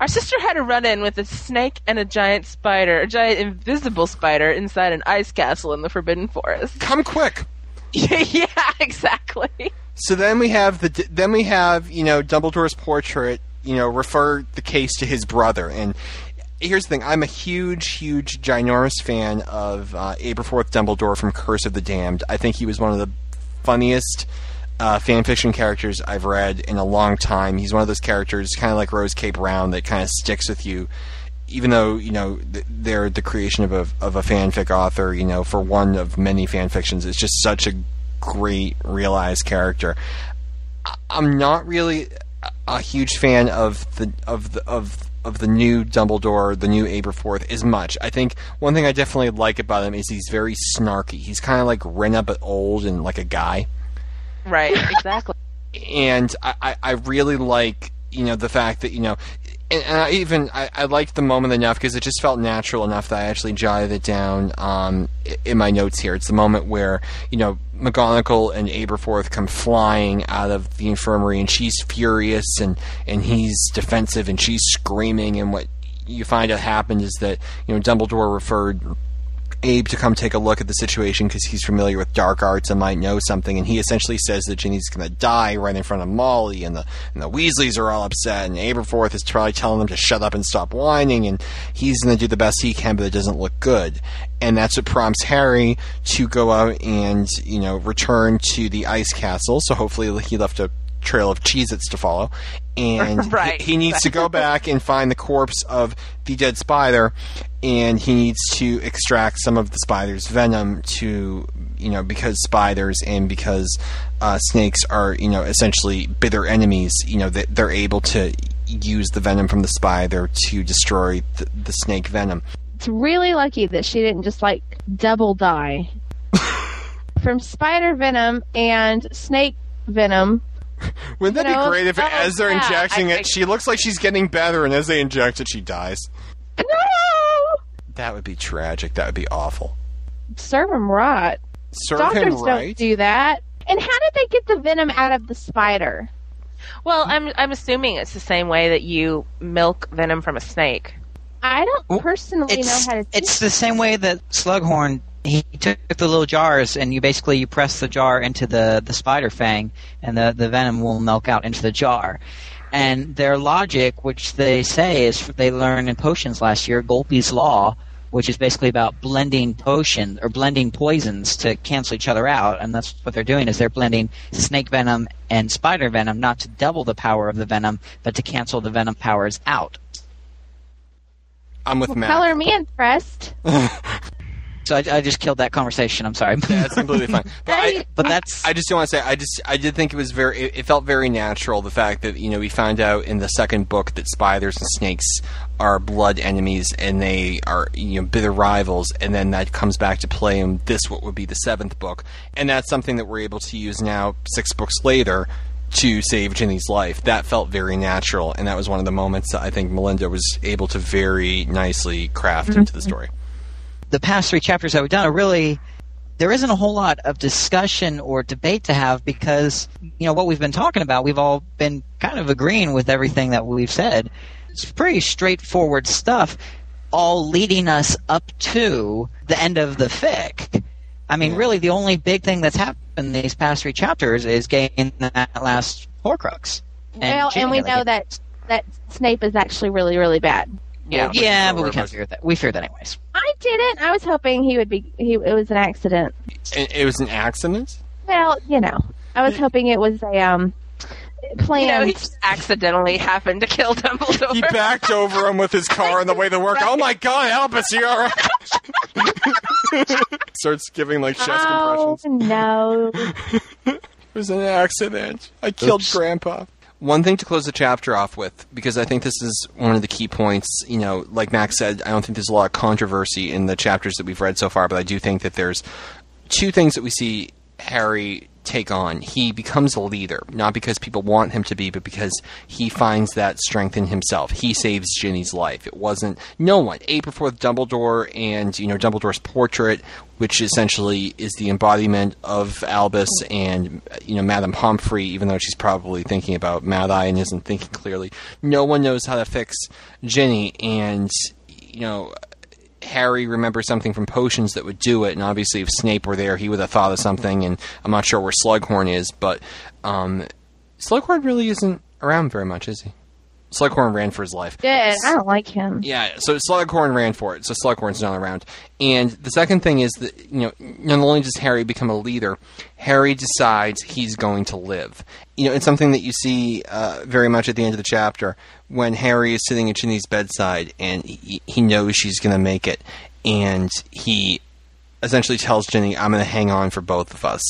Our sister had a run in with a snake and a giant spider, a giant invisible spider inside an ice castle in the Forbidden Forest. [laughs] come quick. yeah, exactly. So then we have the then we have you know Dumbledore's portrait you know refer the case to his brother and here's the thing I'm a huge huge ginormous fan of uh, Aberforth Dumbledore from Curse of the Damned I think he was one of the funniest uh, fan fiction characters I've read in a long time he's one of those characters kind of like Rose K Brown that kind of sticks with you even though you know they're the creation of a of a fanfic author, you know, for one of many fan fictions, it's just such a great realized character. I'm not really a- a huge fan of the of the of of the new Dumbledore, the new Aberforth, as much. I think one thing I definitely like about him is he's very snarky. He's kind of like Rena but old and like a guy Right, [laughs] exactly. and I, I, I really like you know the fact that you know and, and I even I, I liked the moment enough because it just felt natural enough that I actually jotted it down um, in my notes here. It's the moment where you know McGonagall and Aberforth come flying out of the infirmary, and she's furious, and and he's defensive, and she's screaming, and what you find out happened is that you know Dumbledore referred Abe to come take a look at the situation because he's familiar with dark arts and might know something. And he essentially says that Ginny's going to die right in front of Molly, and the and the Weasleys are all upset. And Aberforth is probably telling them to shut up and stop whining, and he's going to do the best he can, but it doesn't look good. And that's what prompts Harry to go out and you know return to the ice castle. So hopefully he left a trail of Cheez-Its to follow. And [laughs] Right. he, he needs to go back and find the corpse of the dead spider, and he needs to extract some of the spider's venom to, you know, because spiders and because uh, snakes are, you know, essentially bitter enemies, you know, that they're able to use the venom from the spider to destroy the, the snake venom. It's really lucky that she didn't just like double die [laughs] from spider venom and snake venom. [laughs] Wouldn't that You know, be great if oh, as they're yeah, injecting I it, think- she looks like she's getting better, and as they inject it, she dies? No, That would be tragic. That would be awful. serve him right. Serve Doctors him don't right. do that. And how did they get the venom out of the spider? Well, I'm I'm assuming it's the same way that you milk venom from a snake. I don't Well, personally know It's how to. it's the same way that Slughorn he took the little jars and you basically you press the jar into the the spider fang and the the venom will milk out into the jar. And their logic, which they say is they learned in potions last year, Golpe's law, which is basically about blending potions or blending poisons to cancel each other out. And that's what they're doing is they're blending snake venom and spider venom, not to double the power of the venom, but to cancel the venom powers out. I'm with Well, Matt. color me impressed. [laughs] So I, I just killed that conversation. I'm sorry. That's completely fine. [laughs] But I, but that's I just don't want to say. I just I did think it was very. It, it felt very natural. The fact that you know we found out in the second book that spiders and snakes are blood enemies and they are you know bitter rivals, and then that comes back to play in this what would be the seventh book, and that's something that we're able to use now six books later to save Ginny's life. That felt very natural, and that was one of the moments that I think Melinda was able to very nicely craft mm-hmm. into the story. The past three chapters that we've done are really there isn't a whole lot of discussion or debate to have because you know what we've been talking about we've all been kind of agreeing with everything that we've said. It's pretty straightforward stuff all leading us up to the end of the fic. I mean really the only big thing that's happened these past three chapters is getting that last horcrux. Well, and we Ginny know that that Snape is actually really, really bad. Yeah, yeah but but we we're- can't figure that we fear that anyways I didn't. I was hoping he would be. He it was an accident. It, it was an accident. Well, you know, I was hoping it was a um You know, he just accidentally happened to kill Dumbledore. He backed over him with his car on the way to work. Oh my god, help Albus, you alright? [laughs] Starts giving like chest oh compressions. no! [laughs] It was an accident. I killed Oops. Grandpa. One thing to close the chapter off with, because I think this is one of the key points. You know, like Max said, I don't think there's a lot of controversy in the chapters that we've read so far, but I do think that there's two things that we see Harry take on. He becomes a leader, not because people want him to be, but because he finds that strength in himself. He saves Ginny's life. It wasn't no one. Aberforth, Dumbledore, and you know Dumbledore's portrait, which essentially is the embodiment of Albus and you know Madame Pomfrey, even though she's probably thinking about Mad Eye and isn't thinking clearly. No one knows how to fix Ginny, and you know Harry remembers something from potions that would do it, and obviously if Snape were there, he would have thought of something. And I'm not sure where Slughorn is, but um, Slughorn really isn't around very much, is he? Slughorn ran for his life. Yeah, I don't like him. Yeah, so Slughorn ran for it, so Slughorn's not around. And the second thing is that, you know, not only does Harry become a leader, Harry decides he's going to live. You know, it's something that you see uh, very much at the end of the chapter when Harry is sitting at Ginny's bedside and he, he knows she's going to make it. And he essentially tells Ginny, I'm going to hang on for both of us.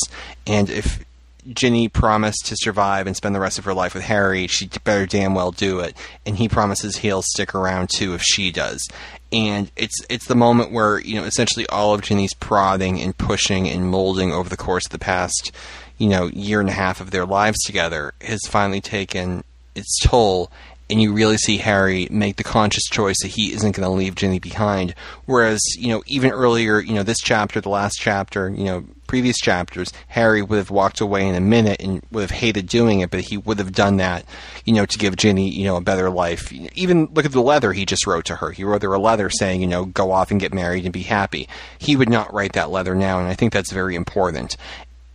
And if Ginny promised to survive and spend the rest of her life with Harry, she better damn well do it. And he promises he'll stick around too if she does. And it's it's the moment where you know essentially all of Ginny's prodding and pushing and molding over the course of the past you know year and a half of their lives together has finally taken its toll. And you really see Harry make the conscious choice that he isn't going to leave Ginny behind. Whereas, you know, even earlier, you know, this chapter, the last chapter, you know, previous chapters, Harry would have walked away in a minute and would have hated doing it, but he would have done that, you know, to give Ginny, you know, a better life. Even look at the letter he just wrote to her. He wrote her a letter saying, you know, go off and get married and be happy. He would not write that letter now, and I think that's very important.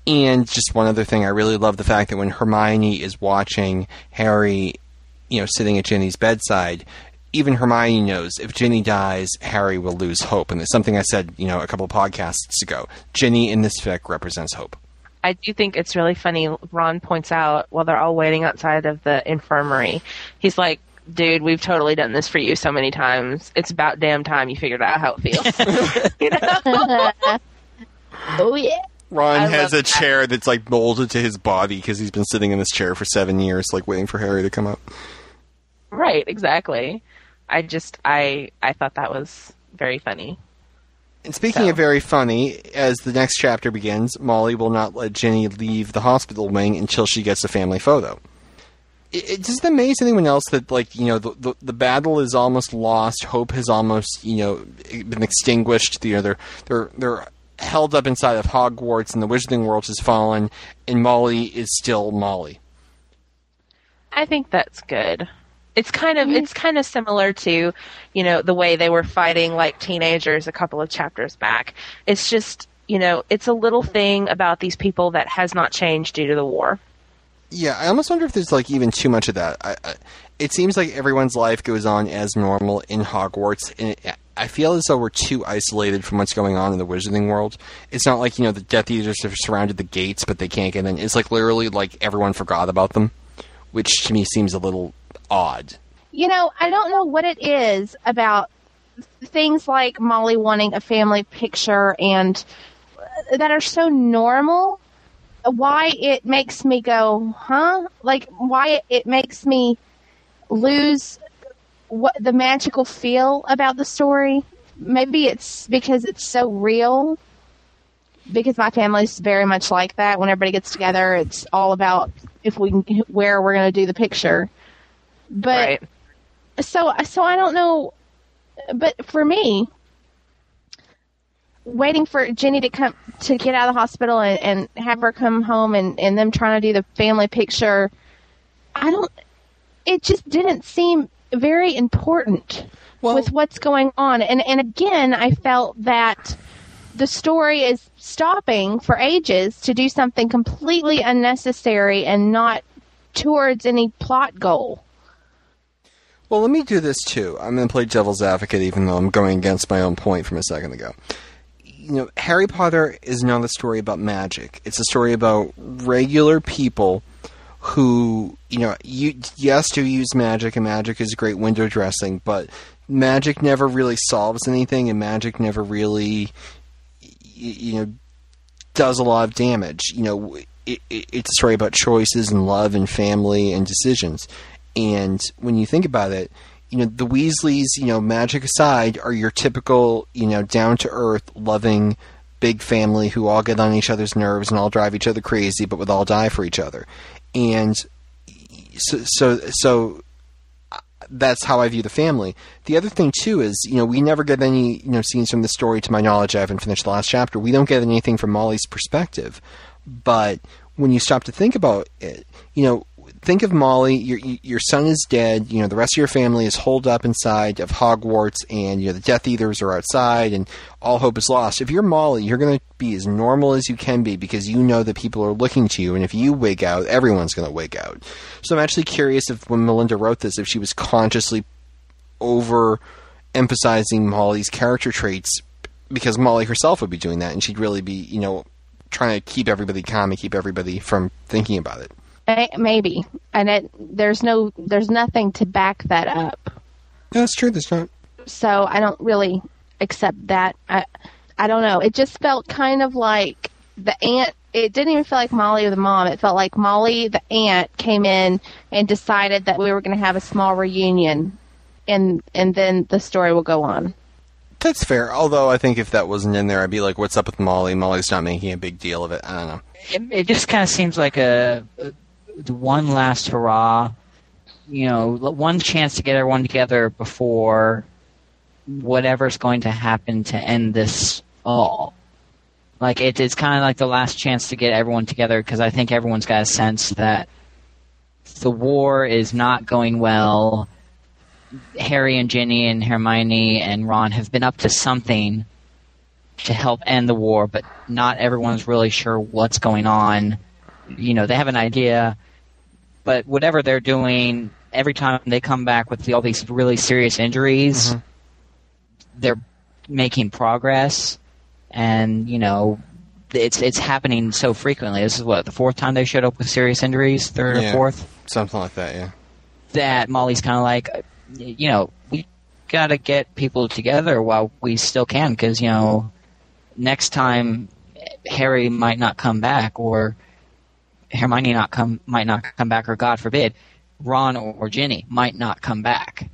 And just one other thing, I really love the fact that when Hermione is watching Harry, you know, sitting at Ginny's bedside, even Hermione knows if Ginny dies, Harry will lose hope. And it's something I said, you know, a couple of podcasts ago. Ginny in this fic represents hope. I do think it's really funny. Ron points out while they're all waiting outside of the infirmary, he's like, "Dude, we've totally done this for you so many times. It's about damn time you figured out how it feels." [laughs] you know? [laughs] oh yeah. Ron I has love a chair that's like molded to his body because he's been sitting in this chair for seven years, like waiting for Harry to come up. Right? Exactly. I just I I thought that was very funny. And speaking So- of very funny, as the next chapter begins, Molly will not let Ginny leave the hospital wing until she gets a family photo. It, it does it amaze anyone else that, like, you know, the, the the battle is almost lost, hope has almost, you know, been extinguished. You know, they're they're they're held up inside of Hogwarts, and the Wizarding World has fallen, and Molly is still Molly. I think that's good. It's kind of mm-hmm. it's kind of similar to, you know, the way they were fighting like teenagers a couple of chapters back. It's just, you know, it's a little thing about these people that has not changed due to the war. Yeah, I almost wonder if there's like even too much of that. I, I, it seems like everyone's life goes on as normal in Hogwarts, and it, I feel as though we're too isolated from what's going on in the Wizarding world. It's not like you know the Death Eaters have surrounded the gates, but they can't get in. It's like literally like everyone forgot about them, which to me seems a little odd. You know, I don't know what it is about things like Molly wanting a family picture and uh, that are so normal. Why it makes me go, huh? Like why it makes me lose what the magical feel about the story. Maybe it's because it's so real. Because my family's very much like that. When everybody gets together, it's all about if we can, where we're going to do the picture. But right. so so I don't know. But for me, waiting for Ginny to come to get out of the hospital and, and have her come home and and them trying to do the family picture, I don't. It just didn't seem very important Well- with what's going on. And and again, I felt that the story is stopping for ages to do something completely unnecessary and not towards any plot goal. Well, let me do this too. I'm going to play devil's advocate, even though I'm going against my own point from a second ago. You know, Harry Potter is not a story about magic. It's a story about regular people who, you know, you yes, do use magic, and magic is great window dressing, but magic never really solves anything, and magic never really, you know, does a lot of damage. You know, it, it, it's a story about choices and love and family and decisions. And when you think about it, you know, the Weasleys, you know, magic aside, are your typical, you know, down to earth, loving, big family who all get on each other's nerves and all drive each other crazy, but would all die for each other. And so, so, so uh, that's how I view the family. The other thing too is, you know, we never get any, you know, scenes from the story. To my knowledge, I haven't finished the last chapter. We don't get anything from Molly's perspective. But when you stop to think about it, you know, think of Molly. Your your son is dead. You know, the rest of your family is holed up inside of Hogwarts, and you know the Death Eaters are outside, and all hope is lost. If you're Molly, you're going to be as normal as you can be because you know that people are looking to you, and if you wig out, everyone's going to wig out. So I'm actually curious if when Melinda wrote this, if she was consciously over emphasizing Molly's character traits because Molly herself would be doing that, and she'd really be, you know, trying to keep everybody calm and keep everybody from thinking about it. Eh, Maybe, and it, there's no, there's nothing to back that up. No, that's true. That's not. So I don't really accept that. I, I don't know. It just felt kind of like the aunt. It didn't even feel like Molly or the mom. It felt like Molly, the aunt, came in and decided that we were going to have a small reunion, and and then the story will go on. That's fair. Although I think if that wasn't in there, I'd be like, "What's up with Molly? Molly's not making a big deal of it." I don't know. it, it just kind of seems like a, a one last hurrah. You know, one chance to get everyone together before whatever's going to happen to end this all. Like it, it's kind of like the last chance to get everyone together because I think everyone's got a sense that the war is not going well. Harry and Ginny and Hermione and Ron have been up to something to help end the war, but not everyone's really sure what's going on. You know, they have an idea, but whatever they're doing, every time they come back with the, all these really serious injuries, mm-hmm. they're making progress, and you know, it's it's happening so frequently. This is what the fourth time they showed up with serious injuries, third Yeah. or fourth. Something like that. Yeah. That Molly's kind of like, you know, we got to get people together while we still can, because you know, next time Harry might not come back, or Hermione not come might not come back, or God forbid, Ron or, or Ginny might not come back.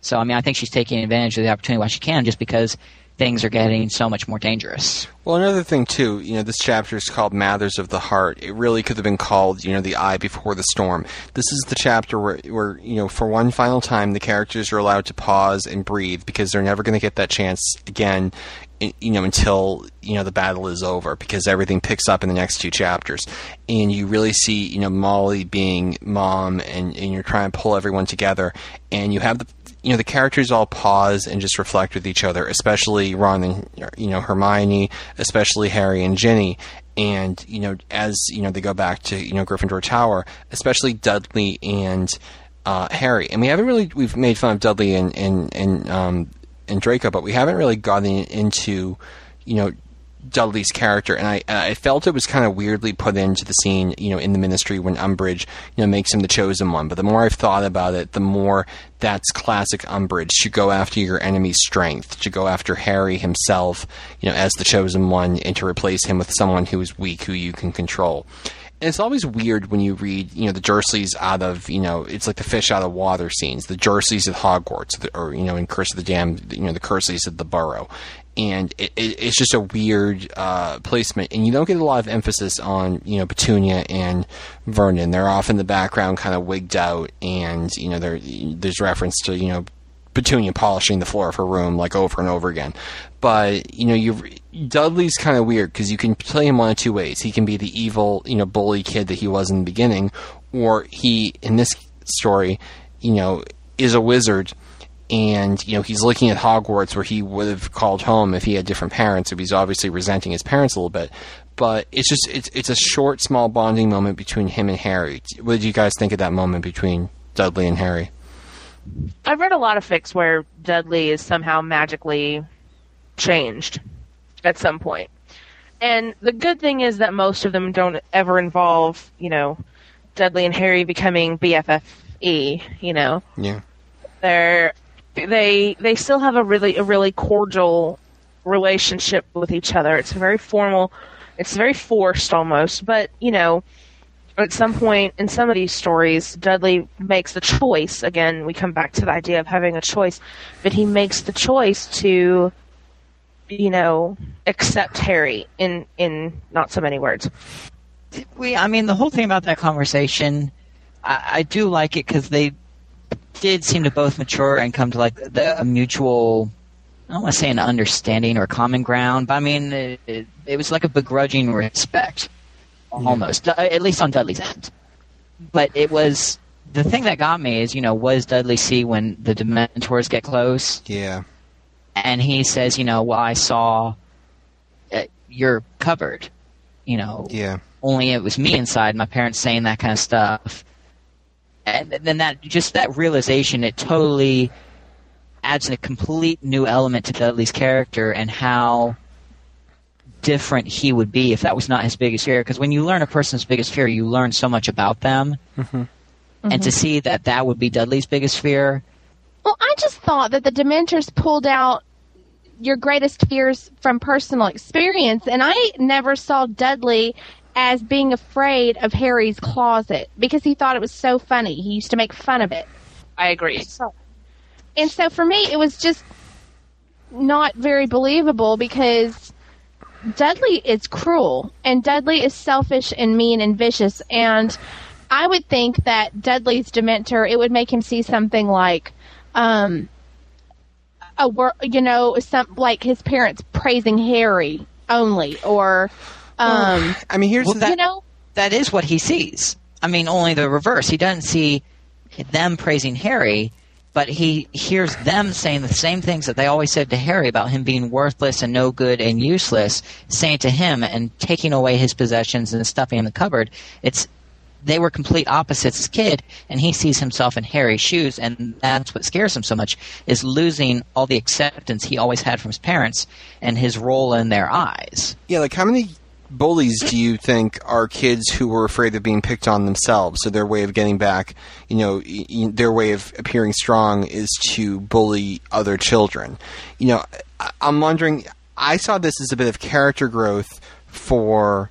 So I mean, I think she's taking advantage of the opportunity while she can, just because things are getting so much more dangerous. Well, another thing too, you know, this chapter is called Matters of the Heart. It really could have been called, you know, The Eye Before the Storm. This is the chapter where, where you know, for one final time, the characters are allowed to pause and breathe because they're never going to get that chance again, you know, until you know the battle is over because everything picks up in the next two chapters, and you really see, you know, Molly being mom, and and you're trying to pull everyone together, and you have the you know the characters all pause and just reflect with each other, especially Ron and you know Hermione, especially Harry and Ginny, and you know as you know they go back to you know Gryffindor Tower, especially Dudley and uh, Harry, and we haven't really we've made fun of Dudley and and and um, and Draco, but we haven't really gotten into you know Dudley's character, and I I felt it was kind of weirdly put into the scene, you know, in the Ministry when Umbridge, you know, makes him the chosen one. But the more I've thought about it, the more that's classic Umbridge to go after your enemy's strength, to go after Harry himself, you know, as the chosen one, and to replace him with someone who is weak, who you can control. And it's always weird when you read, you know, the Dursleys out of, you know, it's like the fish out of water scenes. The Dursleys at Hogwarts, or you know, in Curse of the Damned, you know, the Dursleys at the Burrow, and it, it, it's just a weird uh, placement. And you don't get a lot of emphasis on you know Petunia and Vernon. They're off in the background, kind of wigged out, and you know there's reference to you know Petunia polishing the floor of her room like over and over again. But you know, you Dudley's kind of weird because you can play him one of two ways. He can be the evil, you know, bully kid that he was in the beginning, or he in this story, you know, is a wizard. And you know he's looking at Hogwarts, where he would have called home if he had different parents. So he's obviously resenting his parents a little bit. But it's just it's it's a short, small bonding moment between him and Harry. What did you guys think of that moment between Dudley and Harry? I've read a lot of fics where Dudley is somehow magically changed at some point. And the good thing is that most of them don't ever involve, you know, Dudley and Harry becoming BFFE, you know. Yeah. They're they they still have a really a really cordial relationship with each other. It's very formal. It's very forced almost, but you know, at some point in some of these stories, Dudley makes the choice. Again, we come back to the idea of having a choice, but he makes the choice to, you know, accept Harry in in not so many words. we i mean the whole thing about that conversation i, I do like it because they did seem to both mature and come to like the, a mutual i don't want to say an understanding or common ground but i mean it, it, it was like a begrudging respect almost at least on dudley's end but it was the thing that got me is you know what does dudley see when the dementors get close Yeah. and he says you know well i saw uh, your cupboard you know Yeah. only it was me inside, my parents saying that kind of stuff. And then that, just that realization, it totally adds a complete new element to Dudley's character and how different he would be if that was not his biggest fear. Because when you learn a person's biggest fear, you learn so much about them. Mm-hmm. And to mm-hmm. see that that would be Dudley's biggest fear, Well, I just thought that the Dementors pulled out your greatest fears from personal experience, and I never saw Dudley as being afraid of Harry's closet because he thought it was so funny. He used to make fun of it. I agree. And so for me, it was just not very believable because Dudley is cruel and Dudley is selfish and mean and vicious. And I would think that Dudley's Dementor, it would make him see something like, um, a wor- you know, some like his parents praising Harry only, or, um, [sighs] I mean, here's Well, that- you know, that is what he sees. I mean, only the reverse. He doesn't see them praising Harry, but he hears them saying the same things that they always said to Harry about him being worthless and no good and useless, saying to him and taking away his possessions and stuffing in the cupboard. It's they were complete opposites as kid, and he sees himself in Harry's shoes, and that's what scares him so much is losing all the acceptance he always had from his parents and his role in their eyes. Yeah, like how many bullies do you think are kids who were afraid of being picked on themselves? So their way of getting back, you know, their way of appearing strong is to bully other children. You know, I'm wondering. I saw this as a bit of character growth for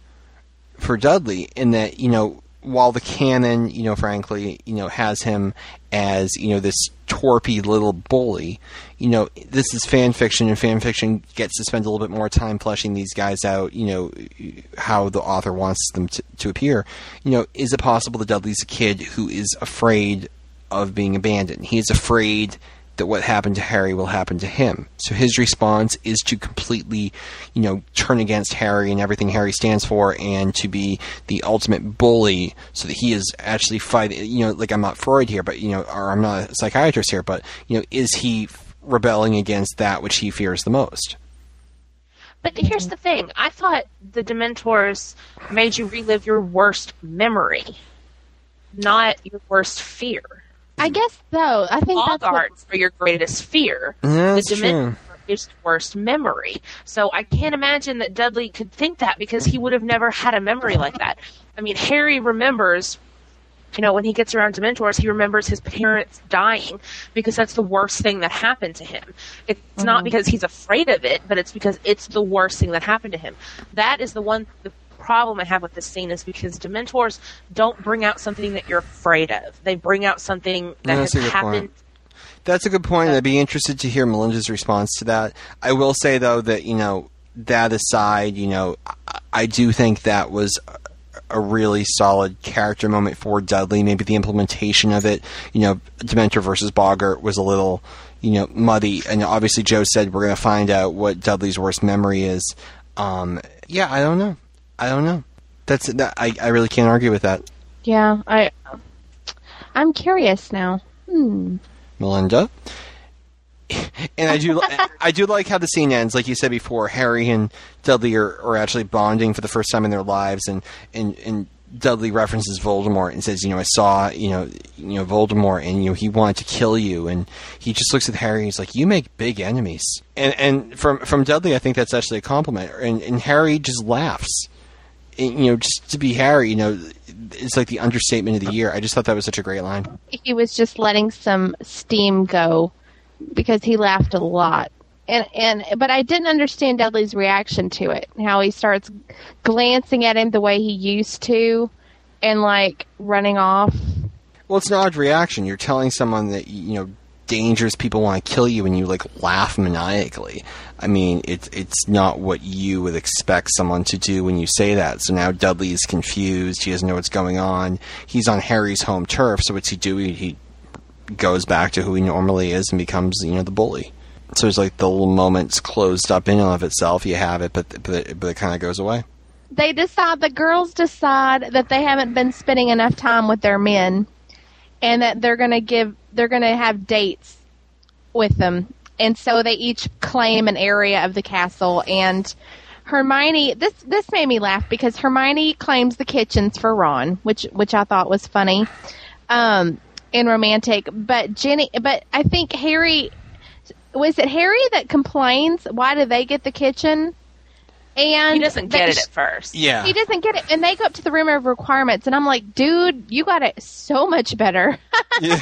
for Dudley in that you know while the canon you know frankly you know has him as you know this torpy little bully you know this is fan fiction and fan fiction gets to spend a little bit more time fleshing these guys out you know how the author wants them to, to appear you know is it possible that Dudley's a kid who is afraid of being abandoned he is afraid that what happened to Harry will happen to him. So his response is to completely, you know, turn against Harry and everything Harry stands for and to be the ultimate bully so that he is actually fighting, you know, like I'm not Freud here, but, you know, or I'm not a psychiatrist here, but, you know, is he rebelling against that which he fears the most? But here's the thing: I thought the Dementors made you relive your worst memory, not your worst fear. I guess so. I think that's what, Boggarts are your greatest fear. Mm-hmm, that's the true. Dementor is your worst memory. So I can't imagine that Dudley could think that because he would have never had a memory like that. I mean, Harry remembers. You know, when he gets around Dementors, he remembers his parents dying because that's the worst thing that happened to him. It's not mm-hmm. because he's afraid of it, but it's because it's the worst thing that happened to him. That is the one the problem I have with this scene is because Dementors don't bring out something that you're afraid of. They bring out something that That's has a good happened point. That's a good point. and I'd be interested to hear Melinda's response to that. I will say though that you know that aside, you know, I, I do think that was a- really solid character moment for Dudley. Maybe the implementation of it, you know, Dementor versus Boggart was a little, you know, muddy. And obviously, Jo said we're going to find out what Dudley's worst memory is. Um, yeah, I don't know. I don't know. That's that. I, I really can't argue with that. Yeah, I. I'm curious now. Hmm. Melinda. And I do, I do like how the scene ends. Like you said before, Harry and Dudley are, are actually bonding for the first time in their lives, and, and and Dudley references Voldemort and says, you know, I saw, you know, you know Voldemort, and you know he wanted to kill you, and he just looks at Harry and he's like, you make big enemies, and and from from Dudley, I think that's actually a compliment, and and Harry just laughs, you know, just to be Harry, you know, it's like the understatement of the year. I just thought that was such a great line. He was just letting some steam go because he laughed a lot. And and but I didn't understand Dudley's reaction to it. How he starts glancing at him the way he used to and like running off. Well, it's an odd reaction. You're telling someone that you know dangerous people want to kill you, and you like laugh maniacally. I mean, it's it's not what you would expect someone to do when you say that. So now Dudley is confused. He doesn't know what's going on. He's on Harry's home turf. So what's he do? He, he goes back to who he normally is and becomes you know the bully. So it's like the little moments closed up in and of itself. You have it, but but it, but it kind of goes away. They decide the girls decide that they haven't been spending enough time with their men and that they're to give they're to have dates with them. And so they each claim an area of the castle and Hermione this this made me laugh because Hermione claims the kitchens for Ron, which which I thought was funny. Um and romantic, but Ginny but I think Harry was it Harry that complains why do they get the kitchen? And He doesn't that get it at first. Yeah. he doesn't get it, and they go up to the room of requirements, and I'm like, dude, you got it so much better. [laughs] Yeah.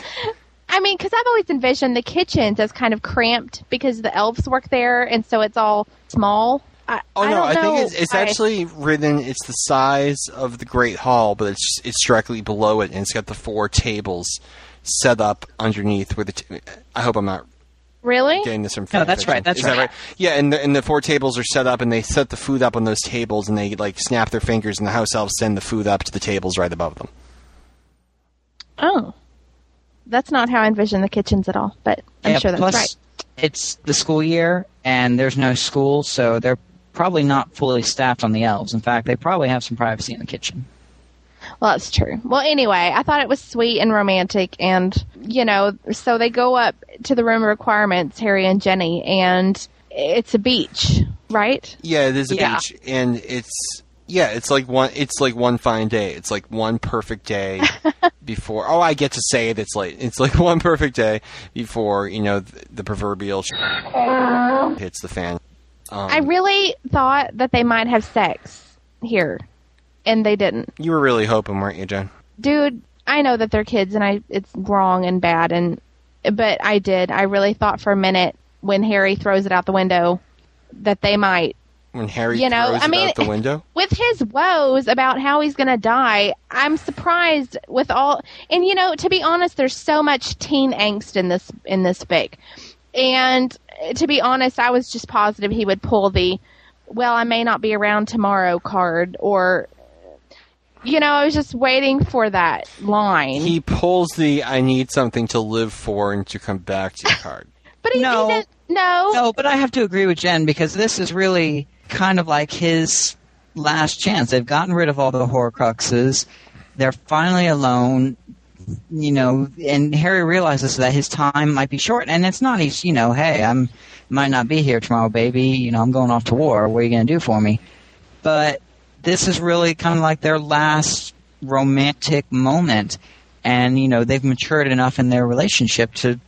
I mean, because I've always envisioned the kitchens as kind of cramped because the elves work there, and so it's all small. I, Oh I no, don't I know. think it's, it's I- actually written. It's the size of the Great Hall, but it's it's directly below it, and it's got the four tables set up underneath. Where the t- I hope I'm not really. getting this from. No, that's fanfiction. right, that's Is that right. right? Yeah, and the, and the four tables are set up, and they set the food up on those tables, and they like snap their fingers, and the house elves send the food up to the tables right above them. Oh, that's not how I envision the kitchens at all. But I'm Yeah, sure that's plus, right. It's the school year, and there's no school, so they're probably not fully staffed on the elves. In fact, they probably have some privacy in the kitchen. Well, that's true. Well, anyway, I thought it was sweet and romantic, and you know, so they go up to the room requirements, Harry and Ginny, and it's a beach, right? Yeah, it is a Yeah. beach, and it's yeah, it's like one. It's like one fine day. It's like one perfect day [laughs] before. Oh, I get to say it. It's like it's like [laughs] one perfect day before you know the, the proverbial sh- hits the fan. Um, I really thought that they might have sex here, and they didn't. you were really hoping, weren't you, Jen? Dude, I know that they're kids, and I it's wrong and bad, and but I did. I really thought for a minute when Harry throws it out the window that they might. When Harry You know, throws I it mean- out the window. [laughs] With his woes about how he's going to die, I'm surprised with all. And you know, to be honest, there's so much teen angst in this in this fic, and to be honest, I was just positive he would pull the "Well, I may not be around tomorrow" card, or you know, I was just waiting for that line. He pulls the "I need something to live for and to come back to" [laughs] card. but he, No. he didn't. No, No, but I have to agree with Jen because this is really kind of like his last chance. They've gotten rid of all the Horcruxes. They're finally alone. You know, and Harry realizes that his time might be short, and it's not. He's, you know, hey, I'm might not be here tomorrow, baby. You know, I'm going off to war. What are you going to do for me? But this is really kind of like their last romantic moment, and you know, they've matured enough in their relationship to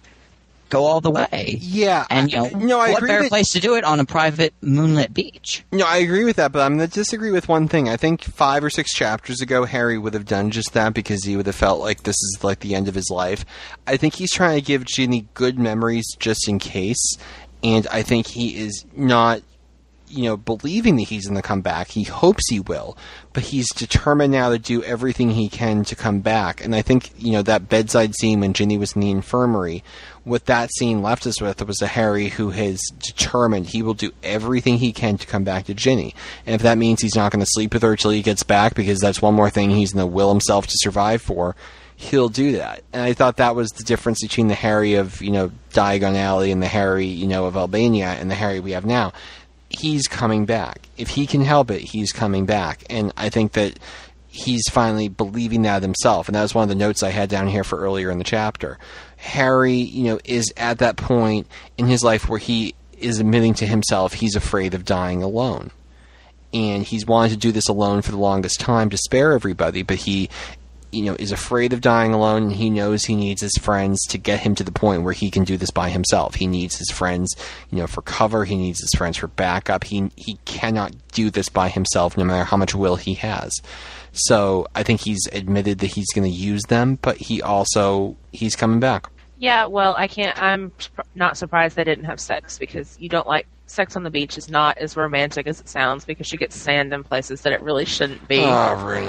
go all the way. Yeah, And you know, no, I what better that- place to do it on a private moonlit beach? No, I agree with that, but I'm going to disagree with one thing. I think five or six chapters ago, Harry would have done just that because he would have felt like this is like the end of his life. I think he's trying to give Ginny good memories just in case, and I think he is not you know, believing that he's going to come back. He hopes he will, but he's determined now to do everything he can to come back. And I think, you know, that bedside scene when Ginny was in the infirmary, what that scene left us with was a Harry who has determined he will do everything he can to come back to Ginny. And if that means he's not going to sleep with her till he gets back because that's one more thing he's going to will himself to survive for, he'll do that. And I thought that was the difference between the Harry of, you know, Diagon Alley and the Harry, you know, of Albania and the Harry we have now. He's coming back. If he can help it, he's coming back. And I think that he's finally believing that himself. And that was one of the notes I had down here for earlier in the chapter. Harry, you know, is at that point in his life where he is admitting to himself he's afraid of dying alone. And he's wanted to do this alone for the longest time to spare everybody, but he you know is afraid of dying alone and he knows he needs his friends to get him to the point where he can do this by himself. He needs his friends you know for cover. He needs his friends for backup. He he cannot do this by himself no matter how much will he has so i think he's admitted that he's going to use them but he also he's coming back Yeah, well, I can't. I'm not surprised they didn't have sex because you don't like sex on the beach is not as romantic as it sounds because you get sand in places that it really shouldn't be. oh really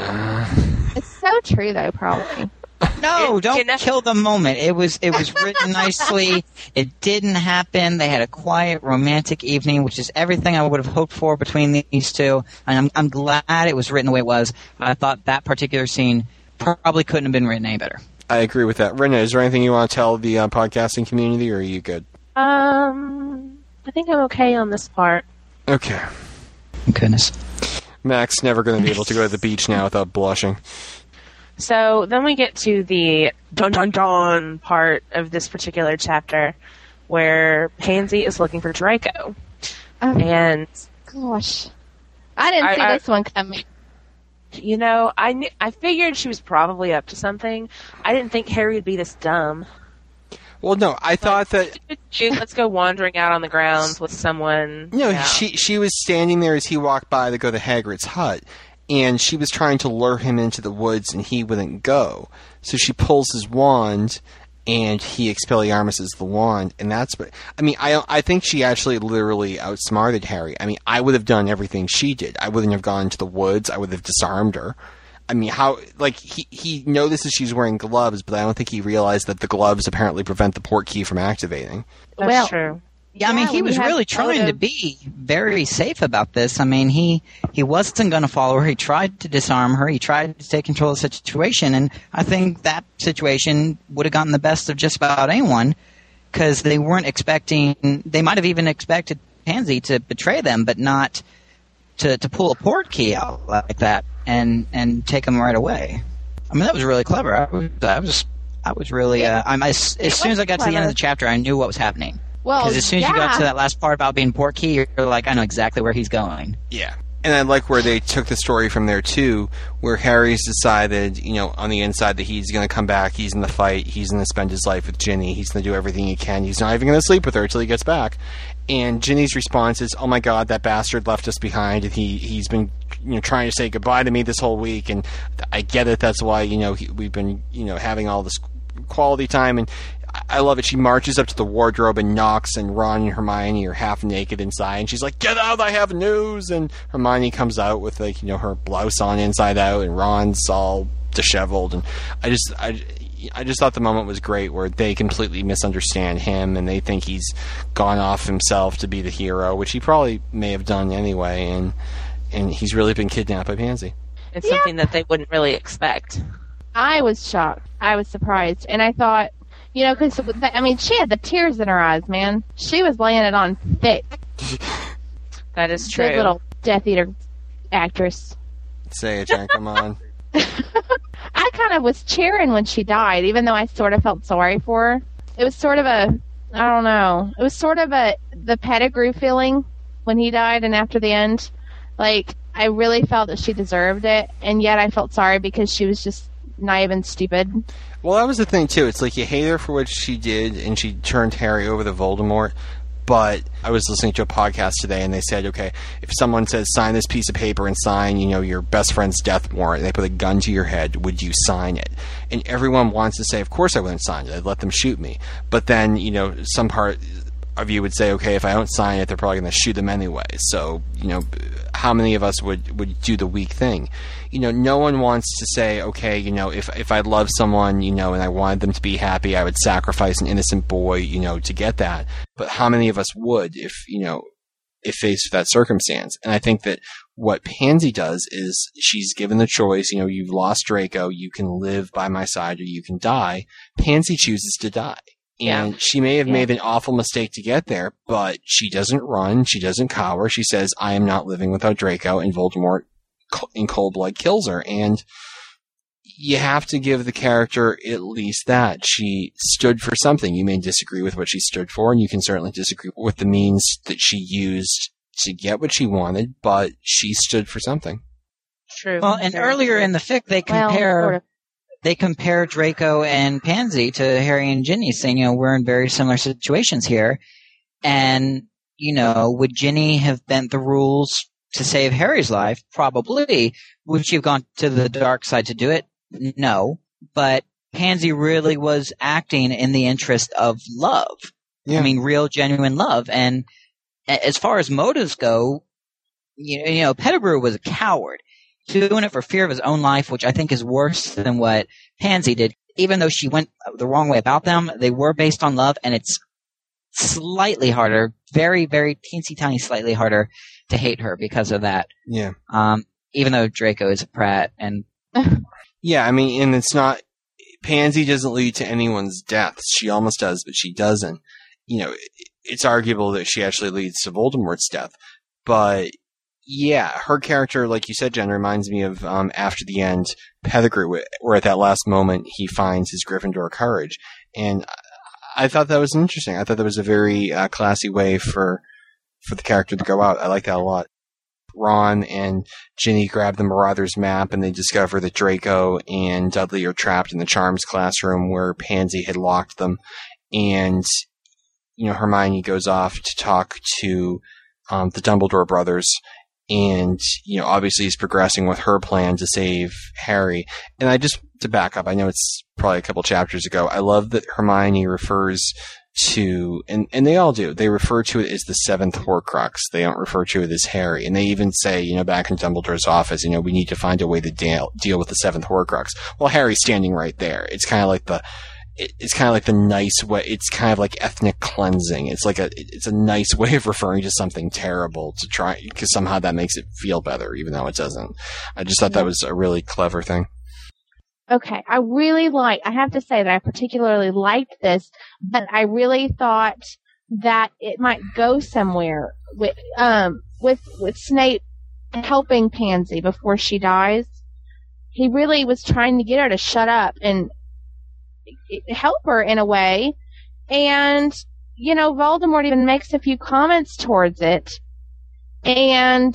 It's so true, though, probably. No, It- don't you kill the moment. It was it was written [laughs] nicely. It didn't happen. They had a quiet, romantic evening, which is everything I would have hoped for between these two. And I'm I'm glad it was written the way it was. I thought that particular scene probably couldn't have been written any better. i agree with that Rena, is there anything you want to tell the uh, podcasting community or are you good Um, I think I'm okay on this part. okay Goodness. max never going to be able to go to the beach now without blushing So then we get to the dun dun dun part of this particular chapter where Pansy is looking for Draco. Oh, And, gosh. I didn't I- see I- this one coming. you know, I, knew, I figured she was probably up to something. I didn't think Harry would be this dumb. well no i thought that [laughs] Dude, let's go wandering out on the grounds with someone. No, Yeah. she she was standing there as he walked by to go to Hagrid's hut, and she was trying to lure him into the woods, and he wouldn't go. So she pulls his wand, and he Expelliarmuses the wand, and that's what I mean. I I think she actually literally outsmarted Harry. I mean, I would have done everything she did. I wouldn't have gone into the woods. I would have disarmed her. I mean, how like he he notices she's wearing gloves, but I don't think he realized that the gloves apparently prevent the Portkey from activating. That's Well- true. Yeah, I mean, he was really trying to be very safe about this. I mean, he he wasn't going to follow her. He tried to disarm her. He tried to take control of the situation, and I think that situation would have gotten the best of just about anyone because they weren't expecting. They might have even expected Pansy to betray them, but not to to pull a Portkey out like that and and take them right away. I mean, that was really clever. I was I was, I was really. Uh, I'm as, as soon as I got to the end of the chapter, I knew what was happening. Well, Because as soon as you got to that last part about being Porky, you're like, I know exactly where he's going. Yeah. And I like where they took the story from there too, where Harry's decided, you know, on the inside that he's going to come back, he's in the fight, he's going to spend his life with Ginny, he's going to do everything he can, he's not even going to sleep with her until he gets back. And Ginny's response is, "Oh my God, that bastard left us behind, and he he's been, you know, trying to say goodbye to me this whole week, and I get it. That's why, you know, he, we've been, you know, having all this quality time and." I- I love it. She marches up to the wardrobe and knocks, and Ron and Hermione are half naked inside. And she's like, "Get out! I have news!" And Hermione comes out with like you know her blouse on inside out, and Ron's all disheveled. And I just, I, I just thought the moment was great where they completely misunderstand him, and they think he's gone off himself to be the hero, which he probably may have done anyway. And and he's really been kidnapped by Pansy. It's Yeah. something that they wouldn't really expect. I was shocked. I was surprised, and I thought, you know, because I mean, she had the tears in her eyes, man. She was laying it on thick. [laughs] That is Good true. little Death Eater actress. Say it, Jen. Come on. [laughs] I kind of was cheering when she died, even though I sort of felt sorry for her. It was sort of a, I don't know, it was sort of a the Pettigrew feeling when he died, and after the end, like I really felt that she deserved it, and yet I felt sorry because she was just naive and stupid. Well, that was the thing too. It's like you hate her for what she did, and she turned Harry over to Voldemort. But I was listening to a podcast today, and they said, okay, if someone says sign this piece of paper and sign, you know, your best friend's death warrant, and they put a gun to your head, would you sign it? And everyone wants to say, of course I wouldn't sign it. I'd let them shoot me. But then, you know, some part of you would say, okay, if I don't sign it, they're probably going to shoot them anyway. So, you know, how many of us would, would do the weak thing? You know, no one wants to say, okay, you know, if, if I love someone, you know, and I wanted them to be happy, I would sacrifice an innocent boy, you know, to get that. But how many of us would if, you know, if faced with that circumstance? And I think that what Pansy does is she's given the choice, you know, you've lost Draco, you can live by my side or you can die. Pansy chooses to die. And she may have Yeah. made an awful mistake to get there, but she doesn't run. She doesn't cower. She says, I am not living without Draco. And Voldemort in cold blood kills her. And you have to give the character at least that. She stood for something. You may disagree with what she stood for, and you can certainly disagree with the means that she used to get what she wanted, but she stood for something. True. Well, and Very earlier true. in the fic, they Well, compare sort of. they compare Draco and Pansy to Harry and Ginny, saying, you know, we're in very similar situations here. And, you know, would Ginny have bent the rules to save Harry's life? Probably. Would she have gone to the dark side to do it? No. But Pansy really was acting in the interest of love. Yeah. I mean, real, genuine love. And as far as motives go, you know, you know, Pettigrew was a coward doing it for fear of his own life, which I think is worse than what Pansy did. Even though she went the wrong way about them, they were based on love, and it's slightly harder, very, very teensy tiny, slightly harder to hate her because of that. Yeah. Um, even though Draco is a prat, and [laughs] Yeah, I mean, and it's not, Pansy doesn't lead to anyone's death. She almost does, but she doesn't. You know, it's arguable that she actually leads to Voldemort's death. But, yeah, her character, like you said, Jen, reminds me of, um, after the end, Pettigrew, where at that last moment he finds his Gryffindor courage. And I- thought that was interesting. I thought that was a very, uh, classy way for, for the character to go out. I like that a lot. Ron and Ginny grab the Marauders map and they discover that Draco and Dudley are trapped in the Charms classroom where Pansy had locked them. And, you know, Hermione goes off to talk to um, the Dumbledore brothers. And, you know, obviously is progressing with her plan to save Harry. And I just, to back up, I know it's probably a couple chapters ago. I love that Hermione refers to, and, and they all do, they refer to it as the seventh Horcrux. They don't refer to it as Harry. And they even say, you know, back in Dumbledore's office, you know, we need to find a way to deal, deal with the seventh Horcrux. Well, Harry's standing right there. It's kind of like the, it's kind of like the nice way, it's kind of like ethnic cleansing. It's like a, it's a nice [laughs] way of referring to something terrible to try, because somehow that makes it feel better, even though it doesn't. I just thought that was a really clever thing. Okay, I really like. I have to say that I particularly liked this, but I really thought that it might go somewhere with um with with Snape helping Pansy before she dies. He really was trying to get her to shut up and help her in a way, and you know Voldemort even makes a few comments towards it, and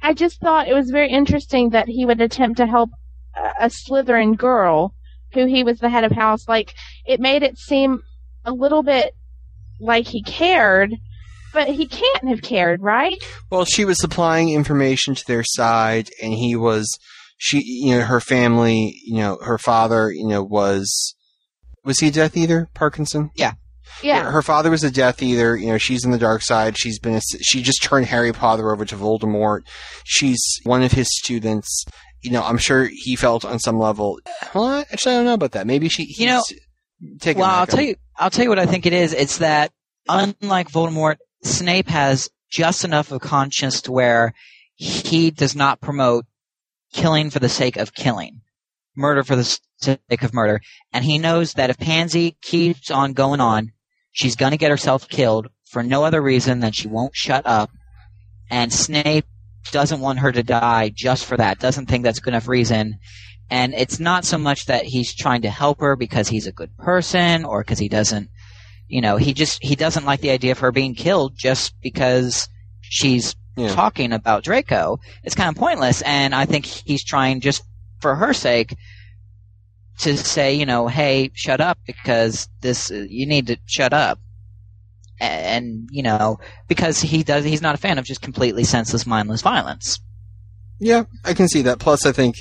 I just thought it was very interesting that he would attempt to help a- a Slytherin girl who he was the head of house. Like it made it seem a little bit like he cared, but he can't have cared, right? Well, she was supplying information to their side, and he was, she, you know, her family, you know, her father, you know, was, was he a Death Eater? Parkinson? Yeah. Yeah. Her father was a Death Eater. You know, she's in the dark side. She's been, a, she just turned Harry Potter over to Voldemort. She's one of his students. You know, I'm sure he felt on some level. Well, actually, I don't know about that. Maybe she, You know, taking well, I'll tell you, I'll tell you what I think it is. It's that unlike Voldemort, Snape has just enough of conscience to where he does not promote killing for the sake of killing, murder for the sake of murder, and he knows that if Pansy keeps on going on, she's going to get herself killed for no other reason than she won't shut up, and Snape doesn't want her to die just for that. Doesn't think that's good enough reason. And it's not so much that he's trying to help her because he's a good person or because he doesn't, you know, he just, he doesn't like the idea of her being killed just because she's Yeah. talking about Draco. It's kind of pointless. And I think he's trying just for her sake to say, you know, hey, shut up because this, you need to shut up. And, you know, because he does, he's not a fan of just completely senseless, mindless violence. Yeah, I can see that. Plus, I think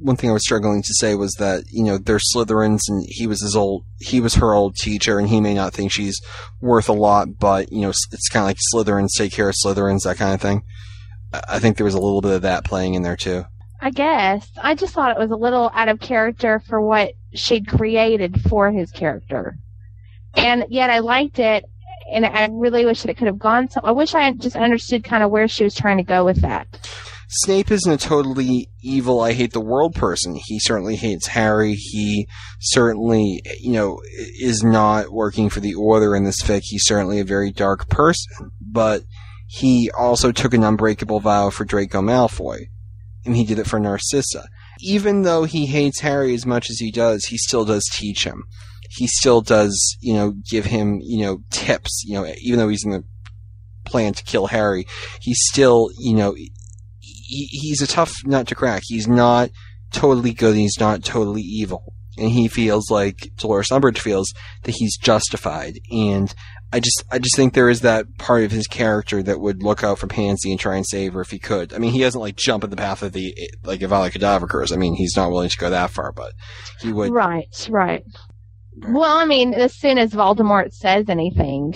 one thing I was struggling to say was that you know they're Slytherins and he was his old he was her old teacher and he may not think she's worth a lot, but you know it's kind of like Slytherins take care of Slytherins that kind of thing. I I think there was a little bit of that playing in there too. I guess. I just thought it was a little out of character for what she'd created for his character. And yet I liked it, and I really wish that it could have gone so. I wish I just understood kind of where she was trying to go with that. Snape isn't a totally evil, I hate the world person. He certainly hates Harry. He certainly, you know, is not working for the Order in this fic. He's certainly a very dark person. But he also took an unbreakable vow for Draco Malfoy. And he did it for Narcissa. Even though he hates Harry as much as he does, he still does teach him. He still does, you know, give him, you know, tips. You know, even though he's in the plan to kill Harry, he's still, you know, he, he's a tough nut to crack. He's not totally good. He's not totally evil, and he feels like Dolores Umbridge feels that he's justified. And I just, I just think there is that part of his character that would look out for Pansy and try and save her if he could. I mean, he doesn't like jump in the path of the like Avada Kedavra curse. I mean, he's not willing to go that far, but he would. Right, right. Well, I mean, as soon as Voldemort says anything,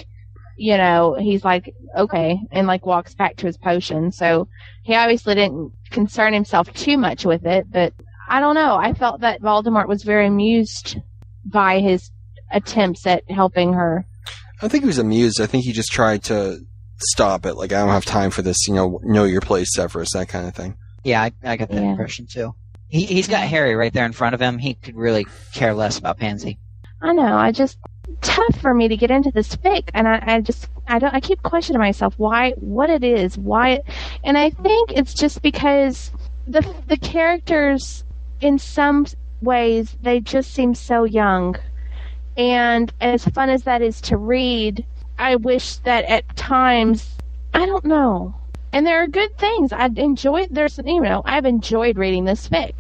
you know, he's like, okay, and like walks back to his potion. So he obviously didn't concern himself too much with it, but I don't know. I felt that Voldemort was very amused by his attempts at helping her. I think he was amused. I think he just tried to stop it. Like, I don't have time for this. You know, know your place, Severus, that kind of thing. Yeah, I, I got that Yeah. impression too. He, he's got Harry right there in front of him. He could really care less about Pansy. I know. I just tough for me to get into this fic, and I, I just I don't I keep questioning myself why what it is why, and I think it's just because the the characters in some ways they just seem so young, and as fun as that is to read, I wish that at times I don't know. And there are good things. I enjoy. There's, you know, I've enjoyed reading this fic,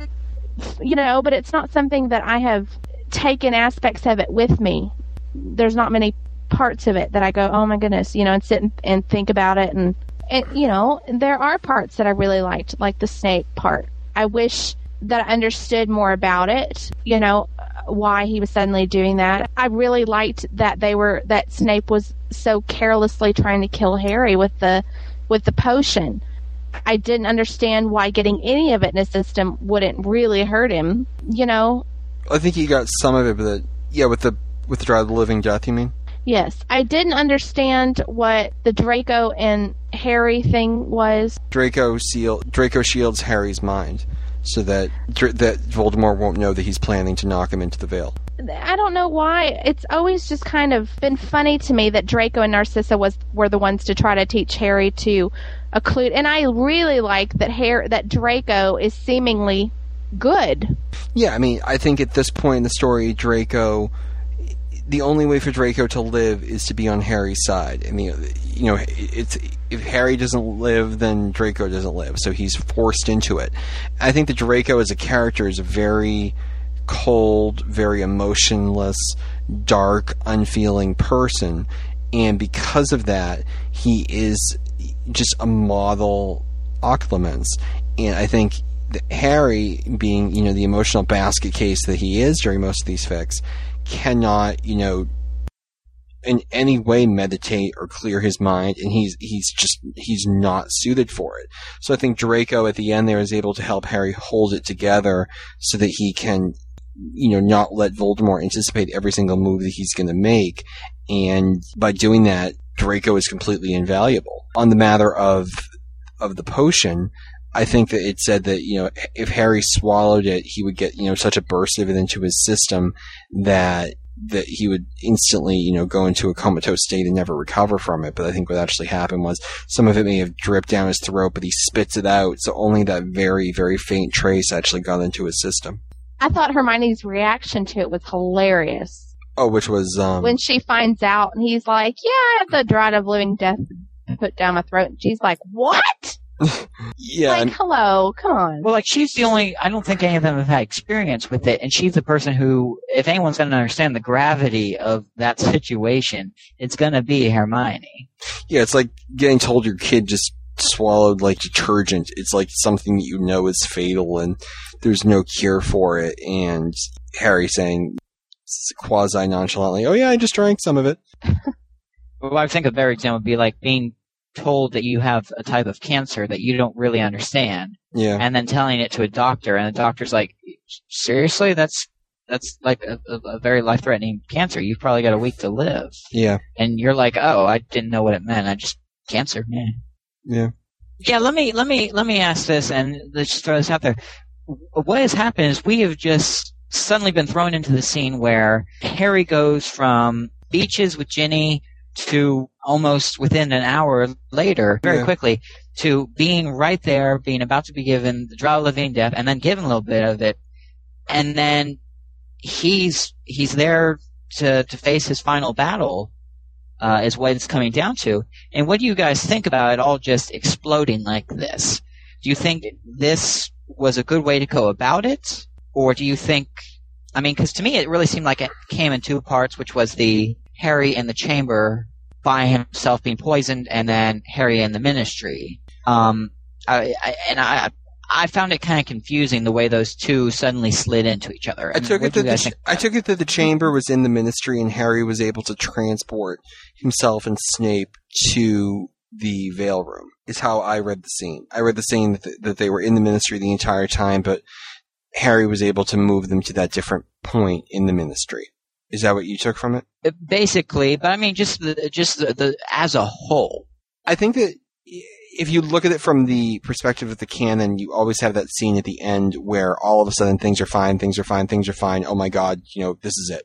you know, but it's not something that I have taken aspects of it with me. There's not many parts of it that I go, oh my goodness, you know, and sit and, and think about it. And, and, you know, there are parts that I really liked, like the snake part. I wish that I understood more about it, you know, why he was suddenly doing that. I really liked that they were, that Snape was so carelessly trying to kill Harry with the, with the potion. I didn't understand why getting any of it in his system wouldn't really hurt him. You know, I think he got some of it, but the, yeah, with the withdraw the living death. You mean? Yes, I didn't understand what the Draco and Harry thing was. Draco seal Draco shields Harry's mind so that that Voldemort won't know that he's planning to knock him into the veil. I don't know why. It's always just kind of been funny to me that Draco and Narcissa was were the ones to try to teach Harry to occlude, and I really like that Harry that Draco is seemingly good. Yeah, I mean, I think at this point in the story, Draco, the only way for Draco to live is to be on Harry's side. I mean, you know, it's if Harry doesn't live, then Draco doesn't live, so he's forced into it. I think that Draco as a character is a very cold, very emotionless, dark, unfeeling person, and because of that, he is just a model occlumens. And I think Harry, being you know the emotional basket case that he is during most of these fics, cannot you know in any way meditate or clear his mind, and he's he's just he's not suited for it. So I think Draco at the end there is able to help Harry hold it together so that he can you know not let Voldemort anticipate every single move that he's going to make, and by doing that, Draco is completely invaluable. On the matter of of the potion, I think that it said that you know if Harry swallowed it, he would get you know such a burst of it into his system that that he would instantly you know go into a comatose state and never recover from it. But I think what actually happened was some of it may have dripped down his throat, but he spits it out, so only that very very faint trace actually got into his system. I thought Hermione's reaction to it was hilarious Oh, which was um, when she finds out, and he's like, "Yeah, I have the dread of living death put down my throat." And she's like, "What?" Yeah, like, and- hello, come on. Well, like she's the only. I don't think any of them have had experience with it, and she's the person who, if anyone's going to understand the gravity of that [laughs] situation, it's going to be Hermione. yeah, it's like getting told your kid just swallowed like detergent. It's like something that you know is fatal and there's no cure for it. And Harry saying quasi nonchalantly, "Oh yeah, I just drank some of it." [laughs] Well, I think a better example would be like being told that you have a type of cancer that you don't really understand, Yeah, and then telling it to a doctor, and the doctor's like, "Seriously, that's that's like a, a, very life-threatening cancer. You've probably got a week to live." yeah, And you're like, "Oh, I didn't know what it meant. I just cancer, man." yeah. Yeah, let me let me let me ask this, and let's just throw this out there. What has happened is we have just suddenly been thrown into the scene where Harry goes from beaches with Ginny to almost within an hour later, very Yeah. quickly, to being right there, being about to be given the draw of living death, and then given a little bit of it, and then he's he's there to to face his final battle. Uh, is what it's coming down to. And what do you guys think about it all just exploding like this? Do you think this was a good way to go about it? Or do you think, I mean, because to me it really seemed like it came in two parts, which was the Harry in the chamber by himself being poisoned and then Harry in the ministry. Um, I, I, and I, I found it kind of confusing the way those two suddenly slid into each other. I mean, took it that the, I took it that the chamber was in the ministry and Harry was able to transport himself and Snape to the veil room. Is how I read the scene. I read the scene that, that they were in the ministry the entire time, but Harry was able to move them to that different point in the ministry. Is that what you took from it? it? Basically, but I mean, just the, just the, the as a whole. I think that if you look at it from the perspective of the canon, you always have that scene at the end where all of a sudden things are fine, things are fine, things are fine. Oh my god, you know, this is it.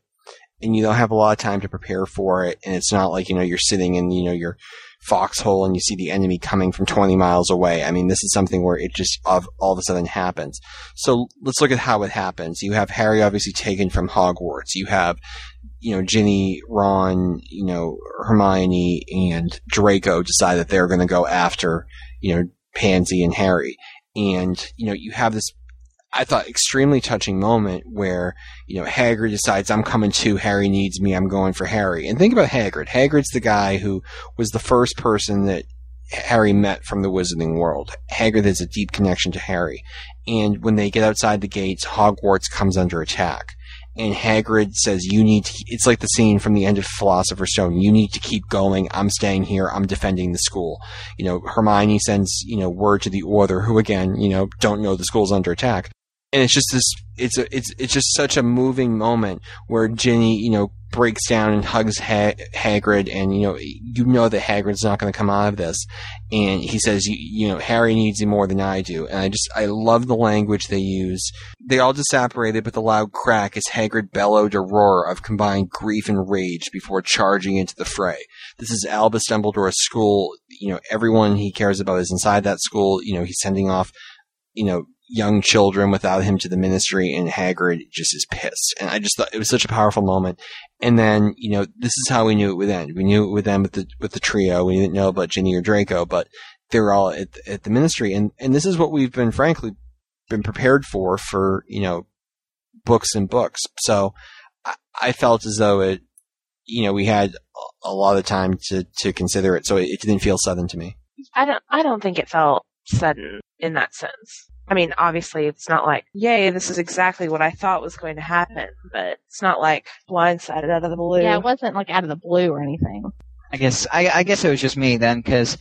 And you don't have a lot of time to prepare for it. And it's not like, you know, you're sitting and you know, your foxhole and you see the enemy coming from 20 miles away. I mean, this is something where it just all all of a sudden happens. So let's look at how it happens. You have Harry obviously taken from Hogwarts. You have you know, Ginny, Ron, you know, Hermione, and Draco decide that they're going to go after, you know, Pansy and Harry. And, you know, you have this, I thought, extremely touching moment where, you know, Hagrid decides, I'm coming too, Harry needs me, I'm going for Harry. And think about Hagrid. Hagrid's the guy who was the first person that Harry met from the Wizarding World. Hagrid has a deep connection to Harry. And when they get outside the gates, Hogwarts comes under attack and Hagrid says, "You need to." It's like the scene from the end of Philosopher's Stone. You need to keep going. I'm staying here. I'm defending the school. You know, Hermione sends you know word to the Order, who again, you know, don't know the school's under attack. And it's just this. It's a. It's it's just such a moving moment where Ginny, you know, breaks down and hugs ha- Hagrid, and you know, you know that Hagrid's not going to come out of this. And he says, you, you know, Harry needs you more than I do. And I just, I love the language they use. They all just disapparated with a loud crack as Hagrid bellowed a roar of combined grief and rage before charging into the fray. This is Albus Dumbledore's school. You know, everyone he cares about is inside that school. You know, he's sending off, you know, young children without him to the ministry and Hagrid just is pissed. And I just thought it was such a powerful moment. And then, you know, this is how we knew it would end. We knew it would end with the, with the trio. We didn't know about Ginny or Draco, but they were all at, at the ministry. And, and this is what we've been, frankly, been prepared for, for, you know, books and books. So I, I felt as though it, you know, we had a lot of time to, to consider it. So it, it didn't feel sudden to me. I don't I don't think it felt sudden in that sense. I mean, obviously it's not like, yay, this is exactly what I thought was going to happen, but it's not like blindsided out of the blue. Yeah, it wasn't like out of the blue or anything. I guess I, I guess it was just me then, because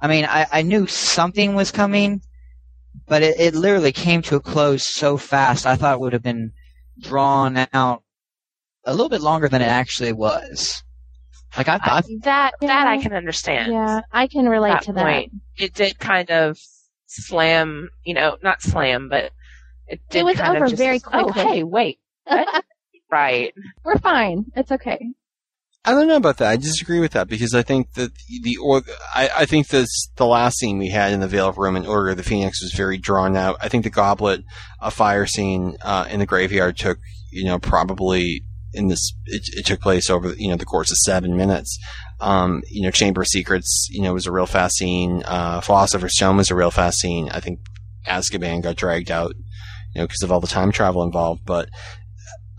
I mean I, I knew something was coming, but it, it literally came to a close so fast. I thought it would have been drawn out a little bit longer than it actually was. Like I thought, that that I can understand. Yeah, I can relate that to that. point. It did kind of slam, you know, not slam, but it did It was kind over of just, very oh, quickly. hey, wait. [laughs] Right. We're fine. It's okay. I don't know about that. I disagree with that because I think that the or I, I think this the last scene we had in the Veil of Room in Order of the Phoenix was very drawn out. I think the Goblet a fire scene uh, in the graveyard took you know probably in this it, it took place over you know the course of seven minutes. Um, you know, Chamber of Secrets you know was a real fast scene. Uh, Philosopher's Stone was a real fast scene. I think Azkaban got dragged out you know because of all the time travel involved, but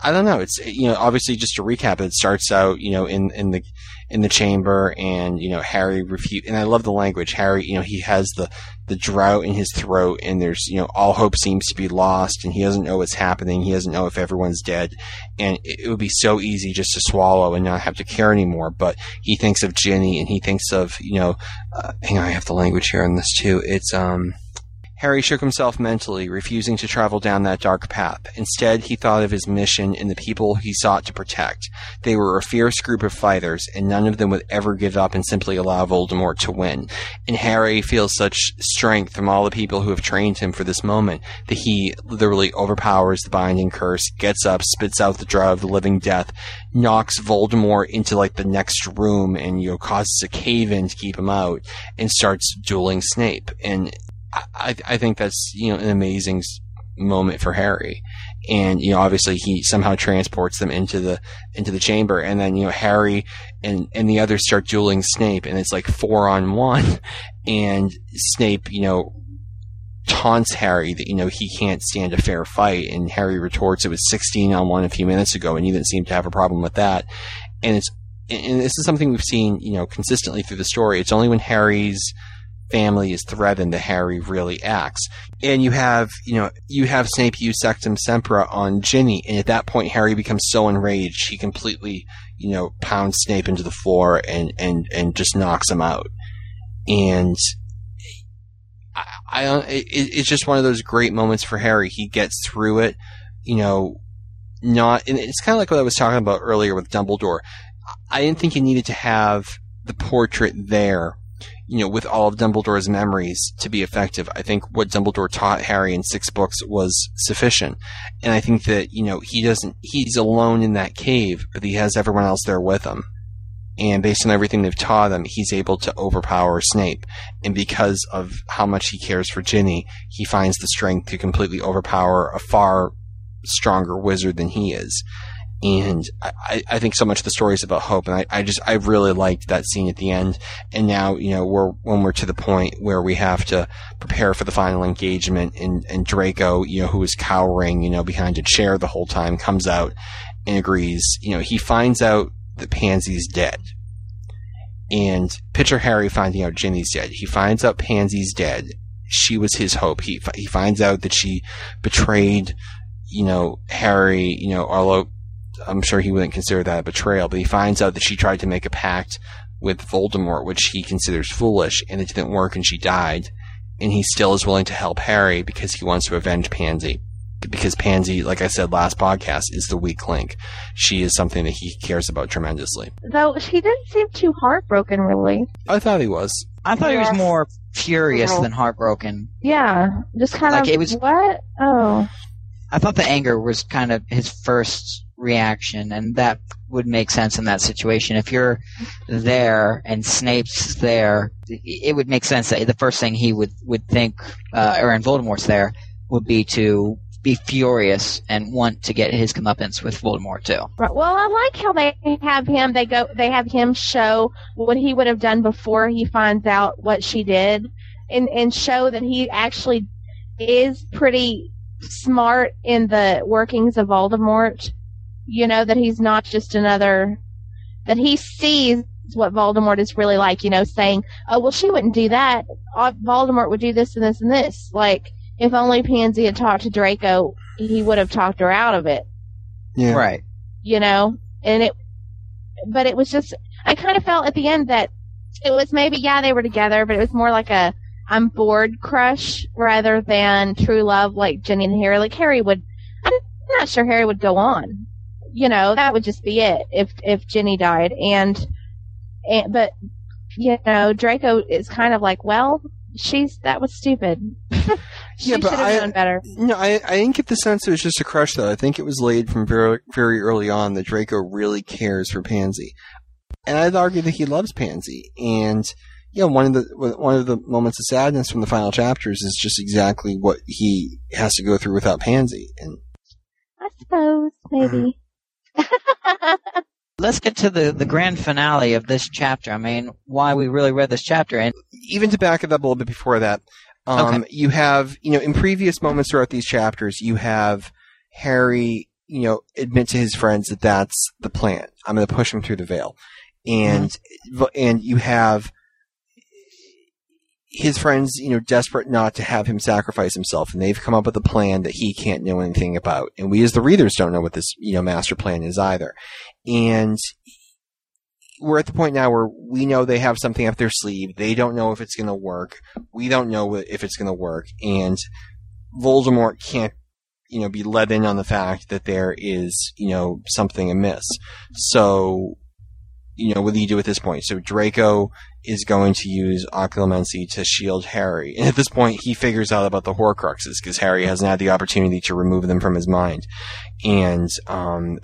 I don't know. It's you know obviously just to recap, it starts out you know in in the in the chamber, and you know Harry refute, and I love the language. Harry, you know, he has the the drought in his throat, and there's you know all hope seems to be lost, and he doesn't know what's happening. He doesn't know if everyone's dead, and it, it would be so easy just to swallow and not have to care anymore. But he thinks of Ginny, and he thinks of you know, uh, hang on, I have the language here on this too. It's um. Harry shook himself mentally, refusing to travel down that dark path. Instead, he thought of his mission and the people he sought to protect. They were a fierce group of fighters, and none of them would ever give up and simply allow Voldemort to win. And Harry feels such strength from all the people who have trained him for this moment that he literally overpowers the binding curse, gets up, spits out the drug of the living death, knocks Voldemort into like the next room, and you know causes a cave in to keep him out, and starts dueling Snape. And I, I think that's you know an amazing moment for Harry, and you know obviously he somehow transports them into the into the chamber, and then you know Harry and and the others start dueling Snape, and it's like four on one, [laughs] and Snape you know taunts Harry that you know he can't stand a fair fight, and Harry retorts it was sixteen on one a few minutes ago, and you didn't seem to have a problem with that, and it's and this is something we've seen you know consistently through the story. It's only when Harry's family is threatened that Harry really acts. And you have, you know, you have Snape use Sectumsempra on Ginny, and at that point Harry becomes so enraged he completely, you know, pounds Snape into the floor and and and just knocks him out. And I, I it, it's just one of those great moments for Harry. He gets through it, you know, not, and it's kind of like what I was talking about earlier with Dumbledore. I didn't think you needed to have the portrait there you know, with all of Dumbledore's memories to be effective. I think what Dumbledore taught Harry in six books was sufficient. And I think that, you know, he doesn't, he's alone in that cave, but he has everyone else there with him. And based on everything they've taught him, he's able to overpower Snape. And because of how much he cares for Ginny, he finds the strength to completely overpower a far stronger wizard than he is and I, I- think so much of the story is about hope, and I, I just I really liked that scene at the end. And now you know we're when we're to the point where we have to prepare for the final engagement, and and Draco, you know, who is cowering, you know, behind a chair the whole time, comes out and agrees. You know, he finds out that Pansy's dead, and picture Harry finding out Ginny's dead. He finds out Pansy's dead. She was his hope. He he finds out that she betrayed, you know, Harry. You know, although I'm sure he wouldn't consider that a betrayal, but he finds out that she tried to make a pact with Voldemort, which he considers foolish, and it didn't work, and she died. And he still is willing to help Harry because he wants to avenge Pansy. Because Pansy, like I said last podcast, is the weak link. She is something that he cares about tremendously. Though she didn't seem too heartbroken, really. I thought he was. I thought he was more furious than heartbroken. Yeah, just kind Like, of. it was- what? Oh, I thought the anger was kind of his first reaction, and that would make sense in that situation. If you're there and Snape's there, it would make sense that the first thing he would would think, uh, or and Voldemort's there, would be to be furious and want to get his comeuppance with Voldemort too. right. Well, I like how they have him. They go. They have him show what he would have done before he finds out what she did, and and show that he actually is pretty smart in the workings of Voldemort. You know that he's not just another. That he sees what Voldemort is really like. You know, saying, "Oh, well, she wouldn't do that. Uh, Voldemort would do this and this and this." Like, if only Pansy had talked to Draco, he would have talked her out of it. Yeah. Right. You know, and it. But it was just. I kind of felt at the end that it was maybe yeah they were together, but it was more like a I'm bored crush rather than true love like Ginny and Harry. Like Harry would. I'm not sure Harry would go on. You know, that would just be it if if Ginny died. And and but you know, Draco is kind of like, well, she's that was stupid. [laughs] she Yeah, should but have I- known better. No, I, I didn't get the sense it was just a crush, though. I think it was laid from very, very early on that Draco really cares for Pansy. And I'd argue that he loves Pansy. And, yeah, one of the, one of the moments of sadness from the final chapters is just exactly what he has to go through without Pansy. And, I suppose maybe. Let's get to the, the grand finale of this chapter. I mean, why we really read this chapter. And even to back it up a little bit before that, um, Okay. you have, you know, in previous moments throughout these chapters, you have Harry, you know, admit to his friends that that's the plan. I'm going to push him through the veil, and and you have his friends, you know, desperate not to have him sacrifice himself, and they've come up with a plan that he can't know anything about, and we as the readers don't know what this, you know, master plan is either, and we're at the point now where we know they have something up their sleeve. They don't know if it's going to work. We don't know if it's going to work, and Voldemort can't, you know, be let in on the fact that there is, you know, something amiss. So, you know, what do you do at this point? So Draco is going to use Occlumency to shield Harry. And at this point, he figures out about the Horcruxes because Harry hasn't had the opportunity to remove them from his mind. And, um.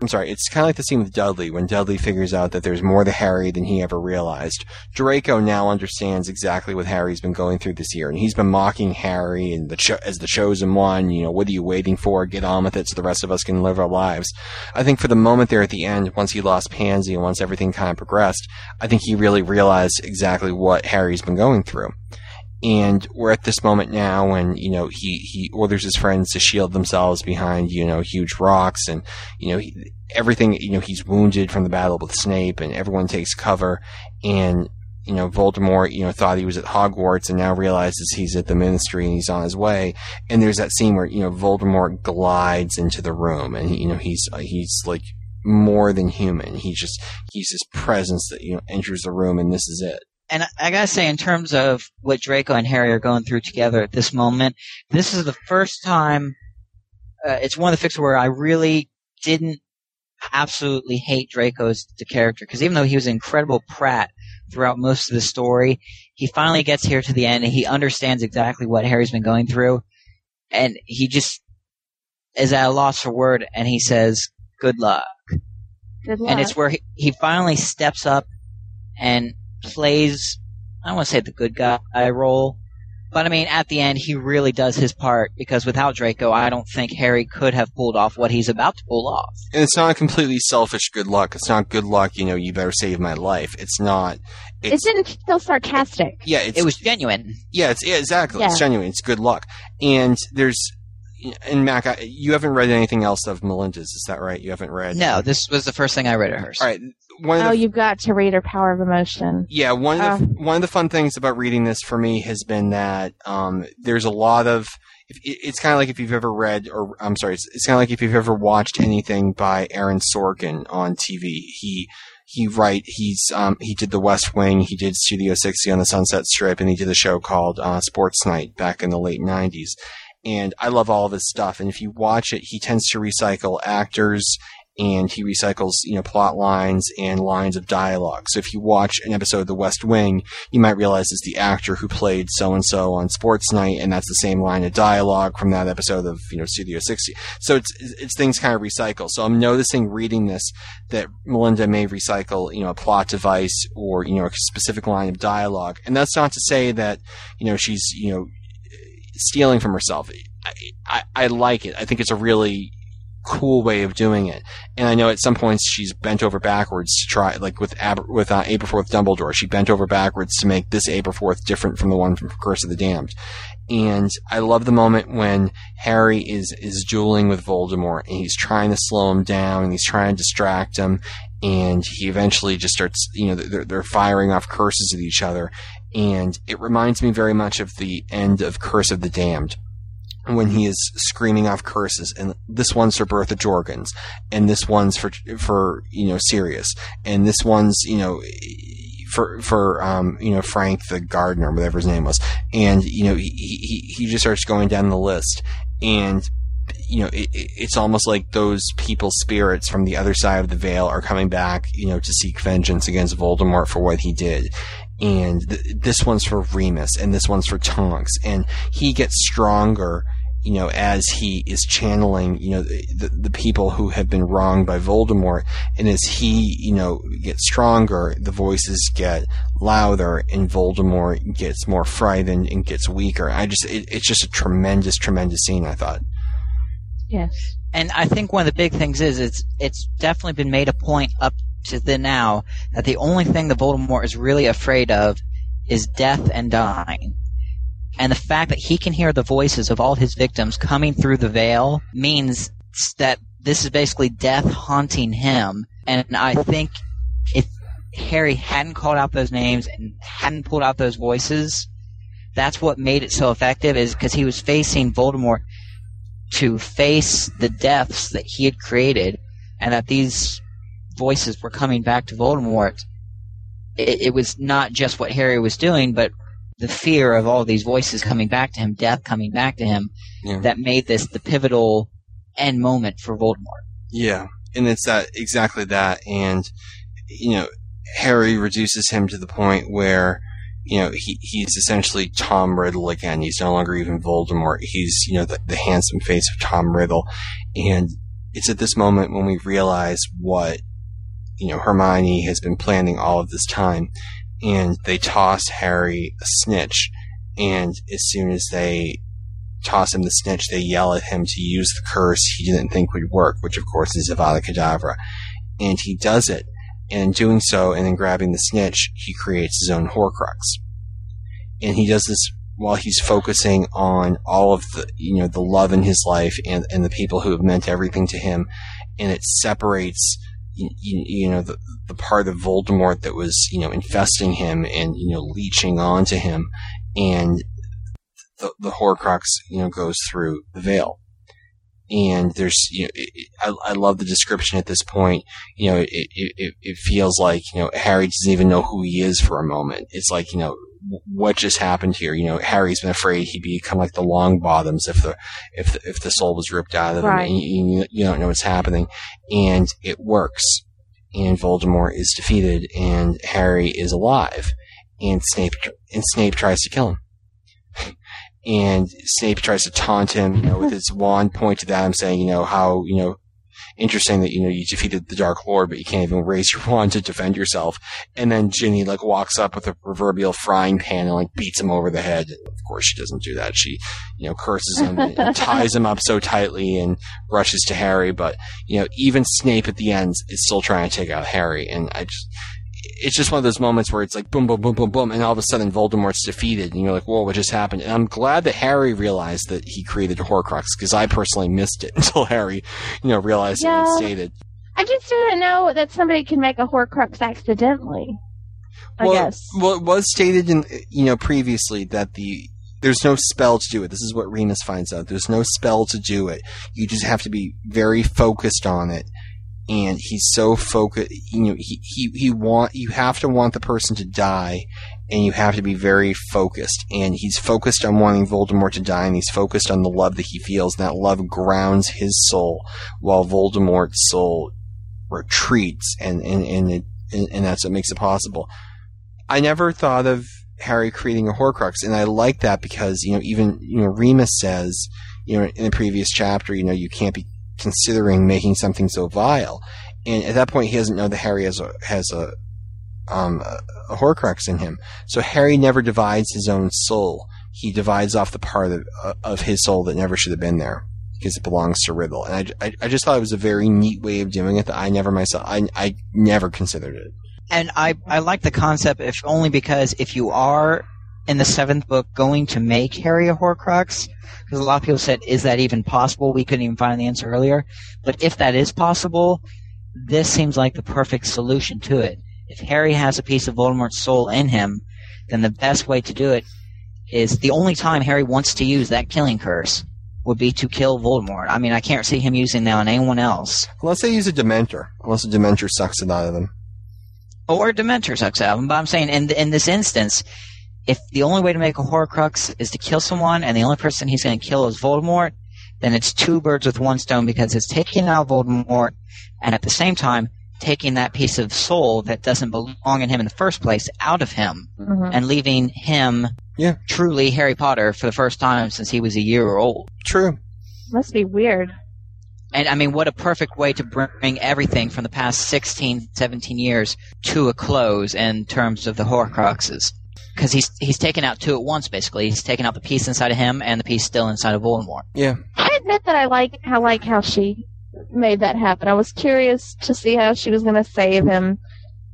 I'm sorry, it's kind of like the scene with Dudley when Dudley figures out that there's more to Harry than he ever realized. Draco now understands exactly what Harry's been going through this year, and he's been mocking Harry and the cho- as the chosen one. You know, what are you waiting for? Get on with it, so the rest of us can live our lives. I think for the moment there at the end, once he lost Pansy and once everything kind of progressed, I think he really realized exactly what Harry's been going through and we're at this moment now when you know he he orders his friends to shield themselves behind you know huge rocks and you know he, everything you know he's wounded from the battle with Snape and everyone takes cover. And you know Voldemort you know thought he was at Hogwarts and now realizes he's at the Ministry and he's on his way. And there's that scene where you know Voldemort glides into the room and you know he's he's like more than human. He's just he's this presence that you know enters the room and this is it and I- gotta say, in terms of what Draco and Harry are going through together at this moment, this is the first time. Uh, it's one of the fics where I really didn't absolutely hate Draco as the character because even though he was an incredible prat throughout most of the story, he finally gets here to the end and he understands exactly what Harry's been going through, and he just is at a loss for word, and he says, "Good luck." Good luck. and it's where he, he finally steps up and plays I don't want to say the good guy role, but I mean at the end he really does his part because without Draco I don't think Harry could have pulled off what he's about to pull off. and it's not completely selfish good luck it's not good luck you know you better save my life it's not it it's didn't feel sarcastic. yeah it's It was genuine. Yeah, it's yeah, exactly. It's genuine. It's good luck. And there's and Mac, I, you haven't read anything else of Melinda's, is that right? You haven't read. No, this was the first thing I read of hers. All right. One Oh, the, you've got to read her Power of Emotion. yeah, one of the Oh. one of the fun things about reading this for me has been that um, there's a lot of. It- it's kind of like if you've ever read, or I'm sorry, it's, it's kind of like if you've ever watched anything by Aaron Sorkin on TV. He he write he's um, he did The West Wing, he did Studio 60 on the Sunset Strip, and he did a show called uh, Sports Night back in the late 90s. And I love all of his stuff. And if you watch it, he tends to recycle actors and he recycles, you know, plot lines and lines of dialogue. So if you watch an episode of The West Wing, you might realize it's the actor who played so and so on Sports Night, and that's the same line of dialogue from that episode of you know Studio 60. So it's it's things kind of recycle. So I'm noticing reading this that Melinda may recycle, you know, a plot device or you know a specific line of dialogue, and that's not to say that you know she's you know stealing from herself. I, I, I like it. I think it's a really cool way of doing it. And I know at some points she's bent over backwards to try, like with Aber, with uh, Aberforth Dumbledore, she bent over backwards to make this Aberforth different from the one from Curse of the Damned. And I love the moment when Harry is is dueling with Voldemort and he's trying to slow him down and he's trying to distract him, and he eventually just starts, you know, they're, they're firing off curses at each other, and it reminds me very much of the end of Curse of the Damned when he is screaming off curses, and this one's for Bertha Jorkins, and this one's for for you know Sirius, and this one's you know for for um you know Frank the gardener, whatever his name was, and you know he he he just starts going down the list, and you know it, it- it's almost like those people's spirits from the other side of the veil are coming back, you know, to seek vengeance against Voldemort for what he did. And th- this one's for Remus, and this one's for Tonks, and he gets stronger you know, as he is channeling, you know, the, the people who have been wronged by Voldemort, and as he, you know, gets stronger, the voices get louder, and Voldemort gets more frightened and gets weaker. I just, it, it's just a tremendous, tremendous scene. I thought. Yes. And I think one of the big things is it's it's definitely been made a point up to the now that the only thing that Voldemort is really afraid of is death and dying. And the fact that he can hear the voices of all his victims coming through the veil means that this is basically death haunting him, and I think if Harry hadn't called out those names and hadn't pulled out those voices, that's what made it so effective. Is because he was facing Voldemort to face the deaths that he had created, and that these voices were coming back to Voldemort. It, it was not just what Harry was doing, but the fear of all these voices coming back to him, death coming back to him, Yeah. that made this the pivotal end moment for Voldemort. Yeah, and it's that exactly that, and you know, Harry reduces him to the point where you know he he's essentially Tom Riddle again. He's no longer even Voldemort. He's you know the, the handsome face of Tom Riddle, and it's at this moment when we realize what you know Hermione has been planning all of this time, and they toss Harry a snitch, and as soon as they toss him the snitch, they yell at him to use the curse he didn't think would work, which of course is Avada Kedavra. And he does it. And in doing so, and then grabbing the snitch, he creates his own Horcrux. And he does this while he's focusing on all of the, you know, the love in his life and, and the people who have meant everything to him. And it separates, you, you, know, the, the part of Voldemort that was, you know, infesting him and, you know, leeching onto him. And the, the Horcrux, you know, goes through the veil. And there's, you know, it, I, I love the description at this point. You know, it, it, it, feels like, you know, Harry doesn't even know who he is for a moment. It's like, you know, what just happened here? You know, Harry's been afraid he'd become like the Longbottoms if the, if the, if the soul was ripped out of him Right. and you, you, you don't know what's happening. And it works. And Voldemort is defeated and Harry is alive. And Snape, and Snape tries to kill him [laughs] and Snape tries to taunt him, you know, with his wand pointed at him, saying, you know, how, you know, interesting that, you know, you defeated the Dark Lord, but you can't even raise your [laughs] wand to defend yourself. And then Ginny, like, walks up with a proverbial frying pan and, like, beats him over the head. Of course, she doesn't do that. She, you know, curses him and [laughs] ties him up so tightly and rushes to Harry. But, you know, even Snape at the end is still trying to take out Harry. And I just, it's just one of those moments where it's like boom, boom, boom, boom, boom, and all of a sudden Voldemort's defeated, and you're like, whoa, what just happened? And I'm glad that Harry realized that he created a Horcrux, because I personally missed it [laughs] until Harry, you know, realized it and stated. I just didn't know that somebody can make a Horcrux accidentally. I well, guess. well, it was stated in, you know, previously that the, there's no spell to do it. This is what Remus finds out. There's no spell to do it. You just have to be very focused on it. And he's so focused, you know, he, he, he want, you have to want the person to die and you have to be very focused. And he's focused on wanting Voldemort to die and he's focused on the love that he feels. And that love grounds his soul while Voldemort's soul retreats and, and, and it, and, and that's what makes it possible. I never thought of Harry creating a Horcrux, and I like that because you know even you know Remus says you know in the previous chapter you know you can't be considering making something so vile, and at that point he doesn't know that Harry has a has a um a, Horcrux in him. So Harry never divides his own soul; he divides off the part of of his soul that never should have been there because it belongs to Riddle. And I, I, I just thought it was a very neat way of doing it that I never myself I I never considered it. And I, I like the concept, if only because if you are in the seventh book going to make Harry a Horcrux, because a lot of people said, is that even possible? We couldn't even find the answer earlier. But if that is possible, this seems like the perfect solution to it. If Harry has a piece of Voldemort's soul in him, then the best way to do it is the only time Harry wants to use that killing curse would be to kill Voldemort. I mean, I can't see him using that on anyone else. Unless they use a Dementor. Unless a Dementor sucks it out of them. or Dementor sucks out of him. But I'm saying in in this instance, if the only way to make a Horcrux is to kill someone, and the only person he's going to kill is Voldemort, then it's two birds with one stone because it's taking out Voldemort, and at the same time taking that piece of soul that doesn't belong in him in the first place out of him, Mhm. and leaving him Yeah. truly Harry Potter for the first time since he was a year old. True. Must be weird. And I mean, what a perfect way to bring everything from the past 16, 17 years to a close in terms of the Horcruxes. Because he's he's taken out two at once, basically. He's taken out the piece inside of him and the piece still inside of Voldemort. Yeah. I admit that I like how like how she made that happen. I was curious to see how she was going to save him,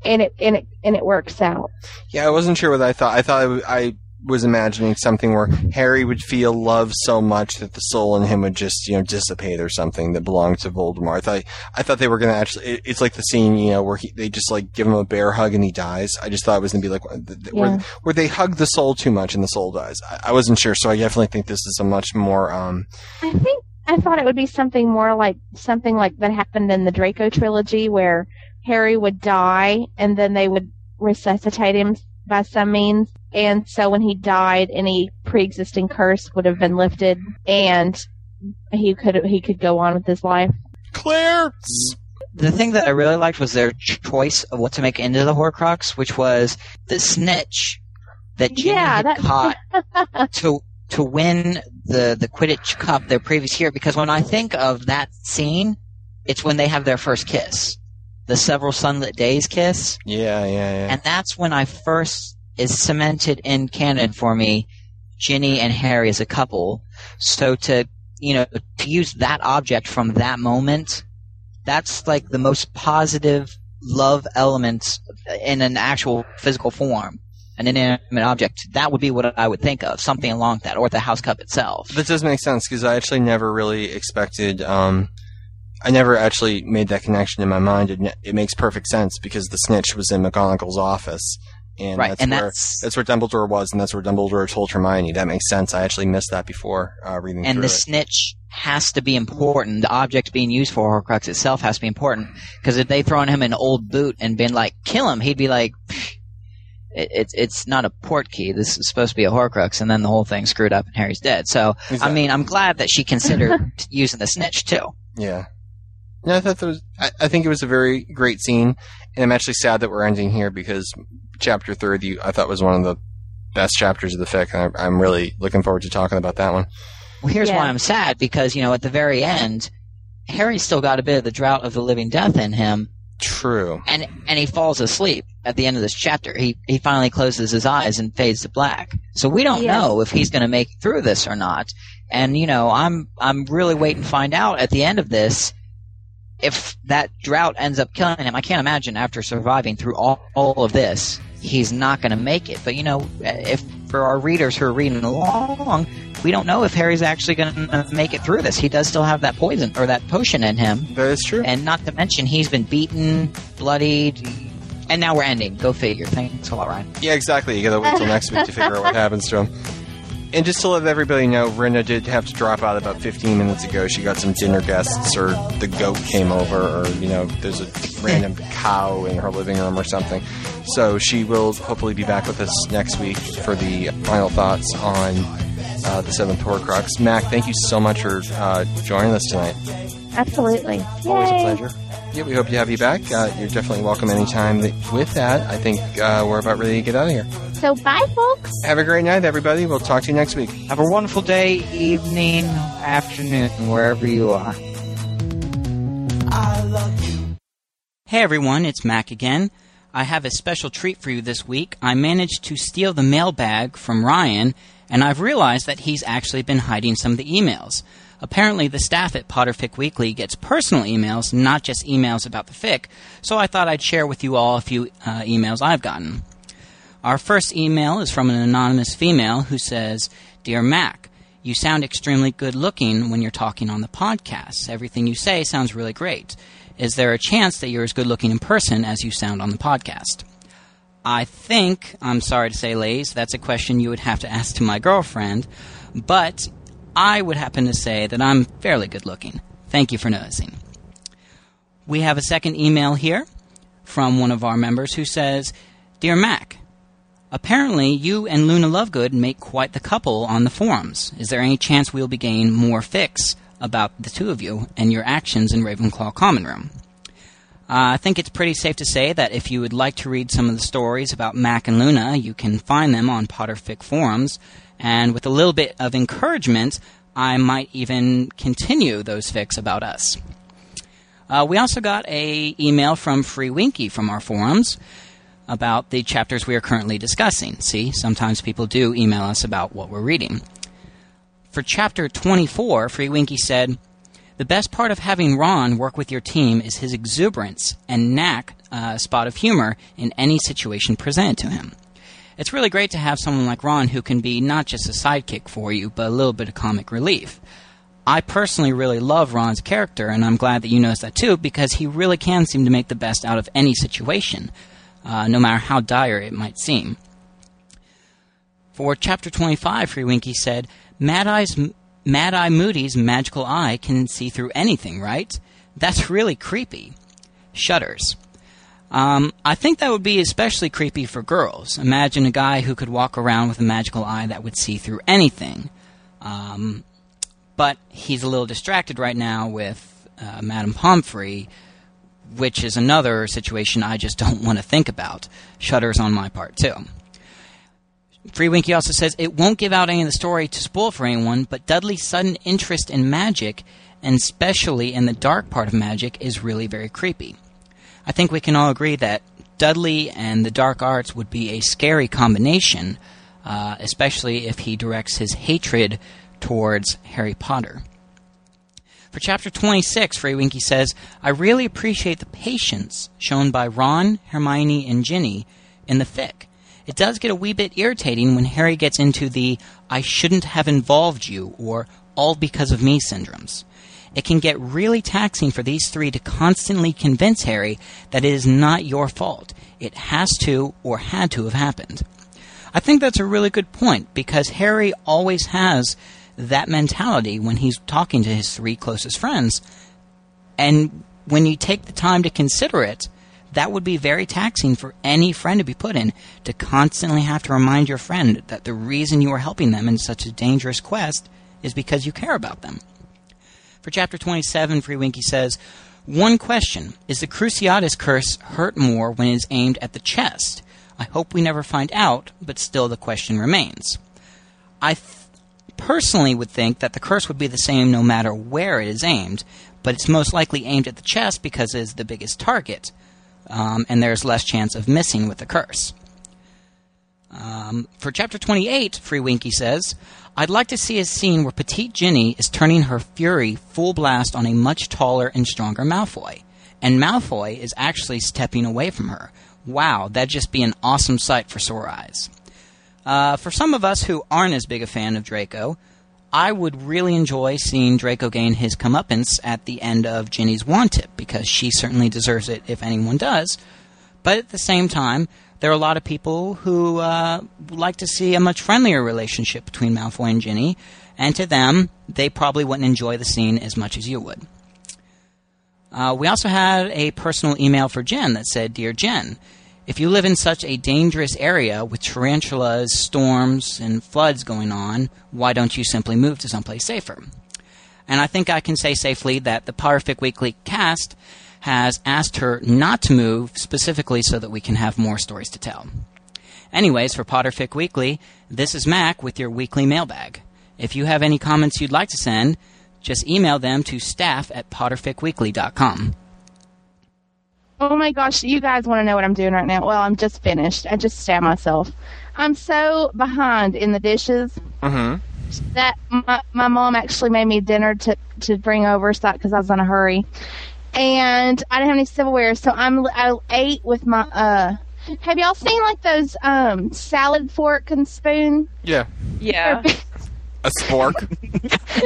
and it and it and it works out. Yeah, I wasn't sure what I thought. I thought I, w- I was imagining something where Harry would feel love so much that the soul in him would just, you know, dissipate or something that belonged to Voldemort. I thought, I thought they were going to actually, it, it's like the scene, you know, where he, they just like give him a bear hug and he dies. I just thought it was going to be like, where, Yeah. where they hug the soul too much and the soul dies. I, I wasn't sure, so I definitely think this is a much more, um, I think I thought it would be something more like something like that happened in the Draco trilogy where Harry would die and then they would resuscitate him by some means. And so when he died, any pre-existing curse would have been lifted and he could he could go on with his life. Claire! The thing that I really liked was their choice of what to make into the Horcrux, which was the snitch that Ginny Yeah, had that- caught [laughs] to to win the the Quidditch Cup their previous year. Because when I think of that scene, it's when they have their first kiss, the several sunlit days kiss, Yeah, yeah, yeah. and that's when I first is cemented in canon for me, Ginny and Harry as a couple. So to you know to use that object from that moment, that's like the most positive love element in an actual physical form, an inanimate object. That would be what I would think of, something along that, or the house cup itself. That does make sense because I actually never really expected. Um, I never actually made that connection in my mind. It, it makes perfect sense because the snitch was in McGonagall's office, and right, that's and where that's that's where Dumbledore was, and that's where Dumbledore told Hermione. That makes sense. I actually missed that before uh, reading and the it. snitch has to be important. The object being used for Horcrux itself has to be important because if they thrown him an old boot and been like, "Kill him," he'd be like, "Pfft, it, "It's it's not a Portkey. This is supposed to be a Horcrux," and then the whole thing screwed up and Harry's dead. So I mean, I'm glad that she considered [laughs] using the snitch too. Yeah. No, I thought that was. I, I think it was a very great scene, and I'm actually sad that we're ending here because chapter thirty I thought was one of the best chapters of the fic, and I, I'm really looking forward to talking about that one. Well, here's Yeah. why I'm sad because you know at the very end, Harry's still got a bit of the drought of the living death in him, True. and and he falls asleep at the end of this chapter. He he finally closes his eyes and fades to black. So we don't Yeah. know if he's going to make through this or not. And you know, I'm I'm really waiting to find out at the end of this if that drought ends up killing him. I can't imagine after surviving through all, all of this, he's not going to make it. But you know, if for our readers who are reading along, we don't know if Harry's actually going to make it through this. He does still have that poison or that potion in him. That is true. And not to mention, he's been beaten, bloodied, and now we're ending. Go figure. Thanks a lot, Ryan. Yeah, exactly. You gotta wait till next week to figure out what happens to him. And just to let everybody know, Rena did have to drop out about 15 minutes ago. She got some dinner guests, or the goat came over, or, you know, there's a random [laughs] cow in her living room or something. So she will hopefully be back with us next week for the final thoughts on uh, the seventh Horcrux. Mac, thank you so much for uh, joining us tonight. Absolutely. Always a pleasure. Yeah, we hope to have you back. Uh, you're definitely welcome anytime. With that, I think uh, we're about ready to get out of here. So bye, folks. Have a great night, everybody. We'll talk to you next week. Have a wonderful day, evening, afternoon, wherever you are. I love you. Hey everyone, it's Mac again. I have a special treat for you this week. I managed to steal the mailbag from Ryan, and I've realized that he's actually been hiding some of the emails. Apparently, the staff at Potterfic Weekly gets personal emails, not just emails about the fic, so I thought I'd share with you all a few uh, emails I've gotten. Our first email is from an anonymous female who says, Dear Mac, you sound extremely good looking when you're talking on the podcast. Everything you say sounds really great. Is there a chance that you're as good looking in person as you sound on the podcast? I think, I'm sorry to say, ladies, that's a question you would have to ask to my girlfriend, but I would happen to say that I'm fairly good looking. Thank you for noticing. We have a second email here from one of our members who says, Dear Mac, apparently you and Luna Lovegood make quite the couple on the forums. Is there any chance we'll be getting more fics about the two of you and your actions in Ravenclaw Common Room? Uh, I think it's pretty safe to say that if you would like to read some of the stories about Mac and Luna, you can find them on Potterfic forums, and with a little bit of encouragement, I might even continue those fics about us. Uh, we also got a email from Free Winky from our forums about the chapters we are currently discussing. See, sometimes people do email us about what we're reading. For chapter 24, Free Winky said, The best part of having Ron work with your team is his exuberance and knack uh, spot of humor in any situation presented to him. It's really great to have someone like Ron who can be not just a sidekick for you, but a little bit of comic relief. I personally really love Ron's character, and I'm glad that you noticed that too, because he really can seem to make the best out of any situation, uh, no matter how dire it might seem. For chapter 25, Free Winky said, Mad Eye's Mad Eye Moody's magical eye can see through anything, right? That's really creepy. Shudders. Um, I think that would be especially creepy for girls. Imagine a guy who could walk around with a magical eye that would see through anything. Um, but he's a little distracted right now with uh, Madam Pomfrey, which is another situation I just [laughs] don't want to think about. Shudders on my part, too. Free Winky also says it won't give out any of the story to spoil for anyone, but Dudley's sudden interest in magic, and especially in the dark part of magic, is really very creepy. I think we can all agree that Dudley and the dark arts would be a scary combination, uh, especially if he directs his hatred towards Harry Potter. For chapter 26, Free Winky says, I really appreciate the patience shown by Ron, Hermione, and Ginny in the fic. It does get a wee bit irritating when Harry gets into the I shouldn't have involved you or all because of me syndromes. It can get really taxing for these three to constantly convince Harry that it is not your fault. It has to or had to have happened. I think that's a really good point because Harry always has that mentality when he's talking to his three closest friends. And when you take the time to consider it, that would be very taxing for any friend to be put in to constantly have to remind your friend that the reason you are helping them in such a dangerous quest is because you care about them. For chapter 27, Free Winky says, One question Is the Cruciatus curse hurt more when it is aimed at the chest? I hope we never find out, but still the question remains. I th- personally would think that the curse would be the same no matter where it is aimed, but it's most likely aimed at the chest because it is the biggest target, um, and there's less chance of missing with the curse. Um, for chapter 28, Free Winky says, I'd like to see a scene where Petite Ginny is turning her fury full blast on a much taller and stronger Malfoy, and Malfoy is actually stepping away from her. Wow, that'd just be an awesome sight for sore eyes. Uh, for some of us who aren't as big a fan of Draco, I would really enjoy seeing Draco gain his comeuppance at the end of Ginny's wand tip, because she certainly deserves it if anyone does. But at the same time, there are a lot of people who uh, like to see a much friendlier relationship between Malfoy and Ginny, and to them, they probably wouldn't enjoy the scene as much as you would. Uh, we also had a personal email for Jen that said, Dear Jen, if you live in such a dangerous area with tarantulas, storms, and floods going on, why don't you simply move to someplace safer? And I think I can say safely that the Potterfic Weekly cast has asked her not to move specifically so that we can have more stories to tell. Anyways, for Potterfic Weekly, this is Mac with your weekly mailbag. If you have any comments you'd like to send, just email them to staff at potterficweekly.com. Oh my gosh, you guys want to know what I'm doing right now? Well, I'm just finished. I just stabbed myself. I'm so behind in the dishes Mm-hmm. that my, my mom actually made me dinner to, to bring over because I was in a hurry. And I didn't have any silverware, so I'm I ate with my uh. Have y'all seen like those um salad fork and spoon? Yeah. Yeah. [laughs] A spork.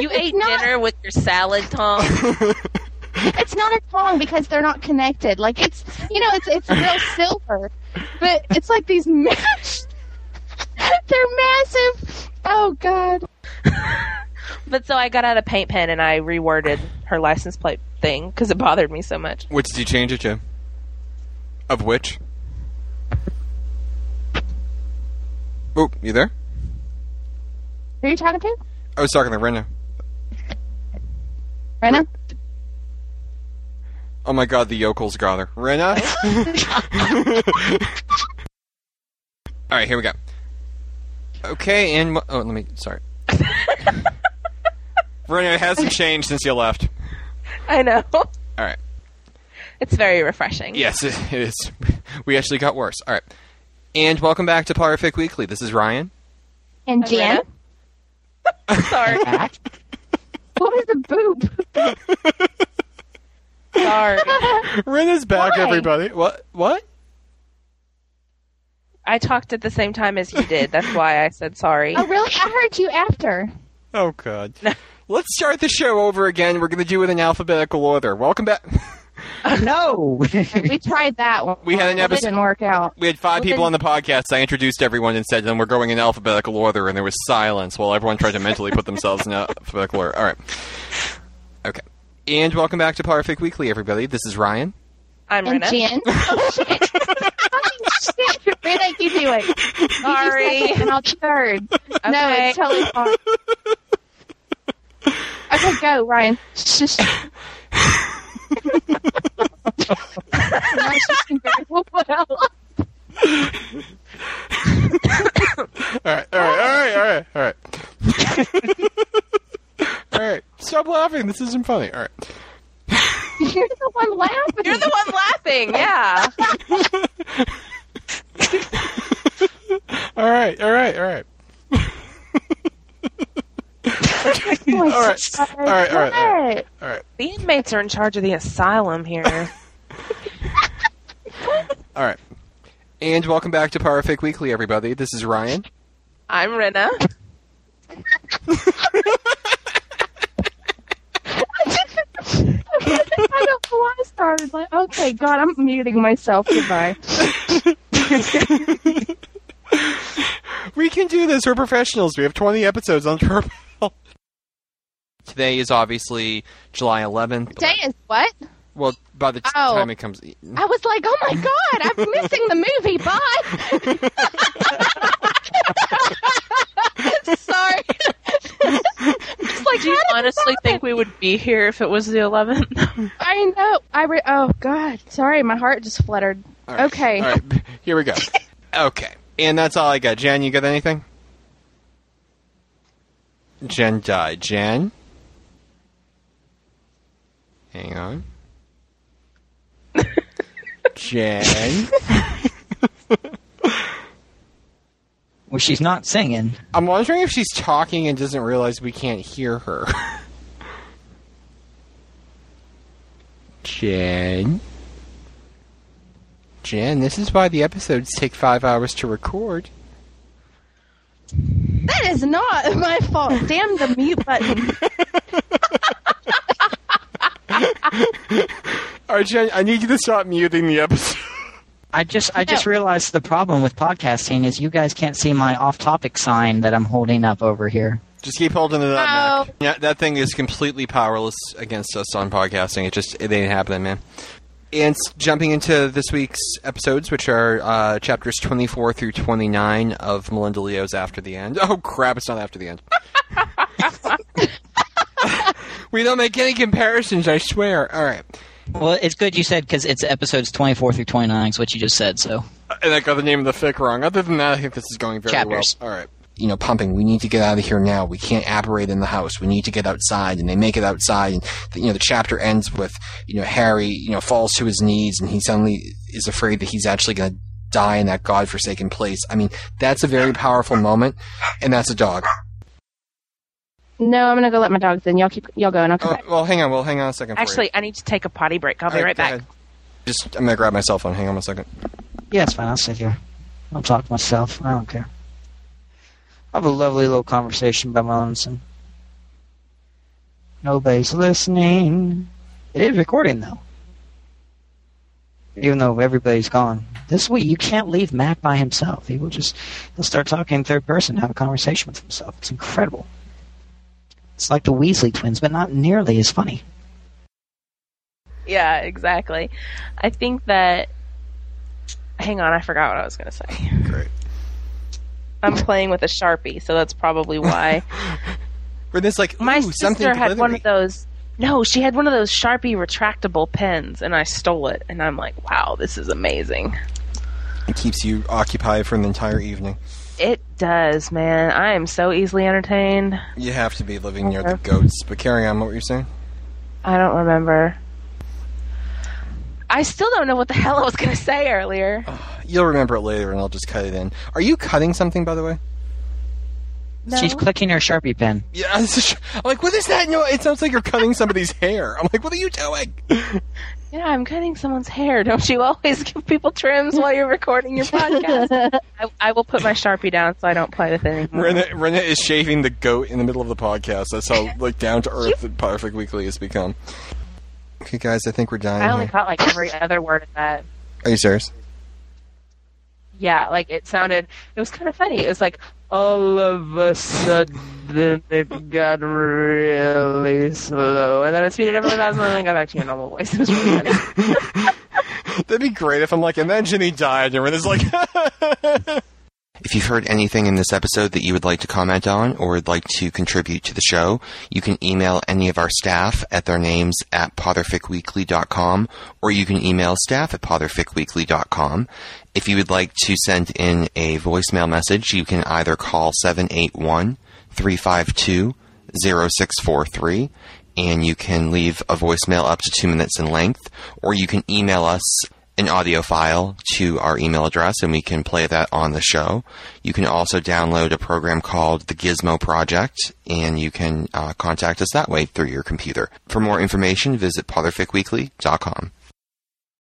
You ate not- dinner with your salad tongue. [laughs] it's not a tongue because they're not connected. Like it's you know it's it's real silver, but it's like these mash. [laughs] they're massive. Oh God. but so I got out a paint pen and I reworded her license plate thing because it bothered me so much. Which did you change it to? Of which? Oh, you there? Who are you talking to? I was talking to Rena. Rena? Oh my god, the yokels got her. Rena? [laughs] [laughs] Alright, here we go. Okay, and. Oh, let me. Sorry. [laughs] Rena, it hasn't changed since you left. [laughs] I know. Alright. It's very refreshing. Yes, it it is. We actually got worse. Alright. And welcome back to Potterfic Weekly. This is Ryan. And Jan. Jen? [laughs] Rena? Sorry. What [laughs] is a boob? Sorry. Rena's back, Why? everybody. What? What? I talked at the same time as you did. That's why I said sorry. Oh, really? I heard you after. Oh God. Let's start the show over again. We're going to do it in alphabetical order. Welcome back. Uh, no. [laughs] We tried that one. We had an It episode- didn't work out. We had five Well, people then- on the podcast. I introduced everyone and said, then we're going in alphabetical order, and there was silence while everyone tried to mentally put themselves in alphabetical order. All right. Okay. And welcome back to Potterfic Weekly, everybody. This is Ryan. I'm And Rena. Jen. [laughs] Oh, shit. shit. Rena, you do it. You do Sorry. second and I'll do third. No, it's totally fine. [laughs] Okay, go, Ryan. Shh. What else? All right, all right, all right, all right, all right. all right. Stop laughing. This isn't funny. All right. You're the one laughing. You're the one laughing. Yeah. [laughs] All right, all right, all right. Oh my All right, God. all right, all right, all right. What? All right. The inmates are in charge of the asylum here. [laughs] All right. And welcome back to Potterfic Weekly, everybody. This is Ryan. I'm Rena. I don't know why I started like, okay, God, I'm muting myself. Goodbye. [laughs] We can do this. We're professionals. We have 20 episodes on Turbo. Today is obviously July 11th. Day is what? Well, by the t- Oh. time it comes, I was like, oh my God, I'm [laughs] missing the movie. Bye. [laughs] Sorry. Just like, Do you honestly think we would be here if it was the 11th? I know. I re- oh God. Sorry, my heart just fluttered. All right. Okay. All right, [laughs] here we go. Okay, and that's all I got. Jen, you got anything? Jen died. Jen, hang on. [laughs] Jen, [laughs] well, she's not singing. I'm wondering if she's talking and doesn't realize we can't hear her. [laughs] Jen. Jen, this is why the episodes take five hours to record. That is not my fault. Damn the mute button. All right, Jen, I need you to stop muting the episode. I just I just realized the problem with podcasting is you guys can't see my off-topic sign that I'm holding up over here. Just keep holding it up, Oh. Mac. Yeah, that thing is completely powerless against us on podcasting. It just it ain't happening, man. And s- jumping into this week's episodes, which are uh, chapters 24 through 29 of Melinda Leo's After the End. [laughs] Oh, crap, it's not After the End. [laughs] [laughs] we don't make any comparisons, I swear. All right. Well, it's good you said because it's episodes 24 through 29 is what you just said, so. And I got the name of the fic wrong. Other than that, I think this is going very Chapters. well. All right. you know, pumping. We need to get out of here now. We can't apparate in the house. We need to get outside. And they make it outside. And, you know, the chapter ends with, you know, Harry, you know, falls to his knees and he suddenly is afraid that he's actually going to die in that godforsaken place. I mean, that's a very powerful moment. And that's a dog. No, I'm gonna go let my dogs in. Y'all keep y'all going. I'll come Oh, back. well, hang on. Well, hang on a second. for you. Actually, I need to take a potty break. I'll be All right go back. ahead. Just, I'm going to grab my cell phone. Hang on one second. Yeah, it's fine. I'll sit here. I'll talk to myself. I don't care. I'll have a lovely little conversation by my lonesome. Nobody's listening. It is recording though. Even though everybody's gone. This week you can't leave Mac by himself. He will just he'll start talking in third person, have a conversation with himself. It's incredible. It's like the Weasley twins, but not nearly as funny. Yeah, exactly. I think that. Hang on, I forgot what I was going to say. Great. I'm playing with a sharpie, so that's probably why. [laughs] But it's like, My ooh, something sister had one glittery. of those. No, she had one of those Sharpie retractable pens, and I stole it. And I'm like, wow, this is amazing. It keeps you occupied for an entire evening. It does, man. I am so easily entertained. You have to be living near the uh-huh. goats. But carry on, what were you saying? I don't remember. I still don't know what the [laughs] hell I was going to say earlier. You'll remember it later, and I'll just cut it in. Are you cutting something, by the way? No. She's clicking her Sharpie pen. Yeah, it's a sh- I'm like, what is that? No, it sounds like you're cutting somebody's hair. I'm like, what are you doing? [laughs] Yeah, I'm cutting someone's hair. [laughs] Don't you always give people trims while you're recording your podcast? [laughs] I, I will put my sharpie down so I don't play with it anymore. Rena, Rena is shaving the goat in the middle of the podcast. That's how like down to earth the [laughs] Potterfic Weekly has become. Okay, guys, I think we're dying. I only here. caught like every other word of that. Are you serious? Yeah, like it sounded. It was kind of funny. It was like all of a sudden it got really slow, and then it speeded up and then I got back to your normal voice. [laughs] [laughs] That'd be great if I'm like, imagine he died, and Rena's like, [laughs] If you've heard anything in this episode that you would like to comment on or would like to contribute to the show, you can email any of our staff at their names at potterficweekly.com or you can email staff at potterficweekly.com. If you would like to send in a voicemail message, you can either call 781 352 0643 and you can leave a voicemail up to two minutes in length, or you can email us an audio file to our email address and we can play that on the show. You can also download a program called the Gizmo Project and you can uh, contact us that way through your computer. For more information, visit potterficweekly.com.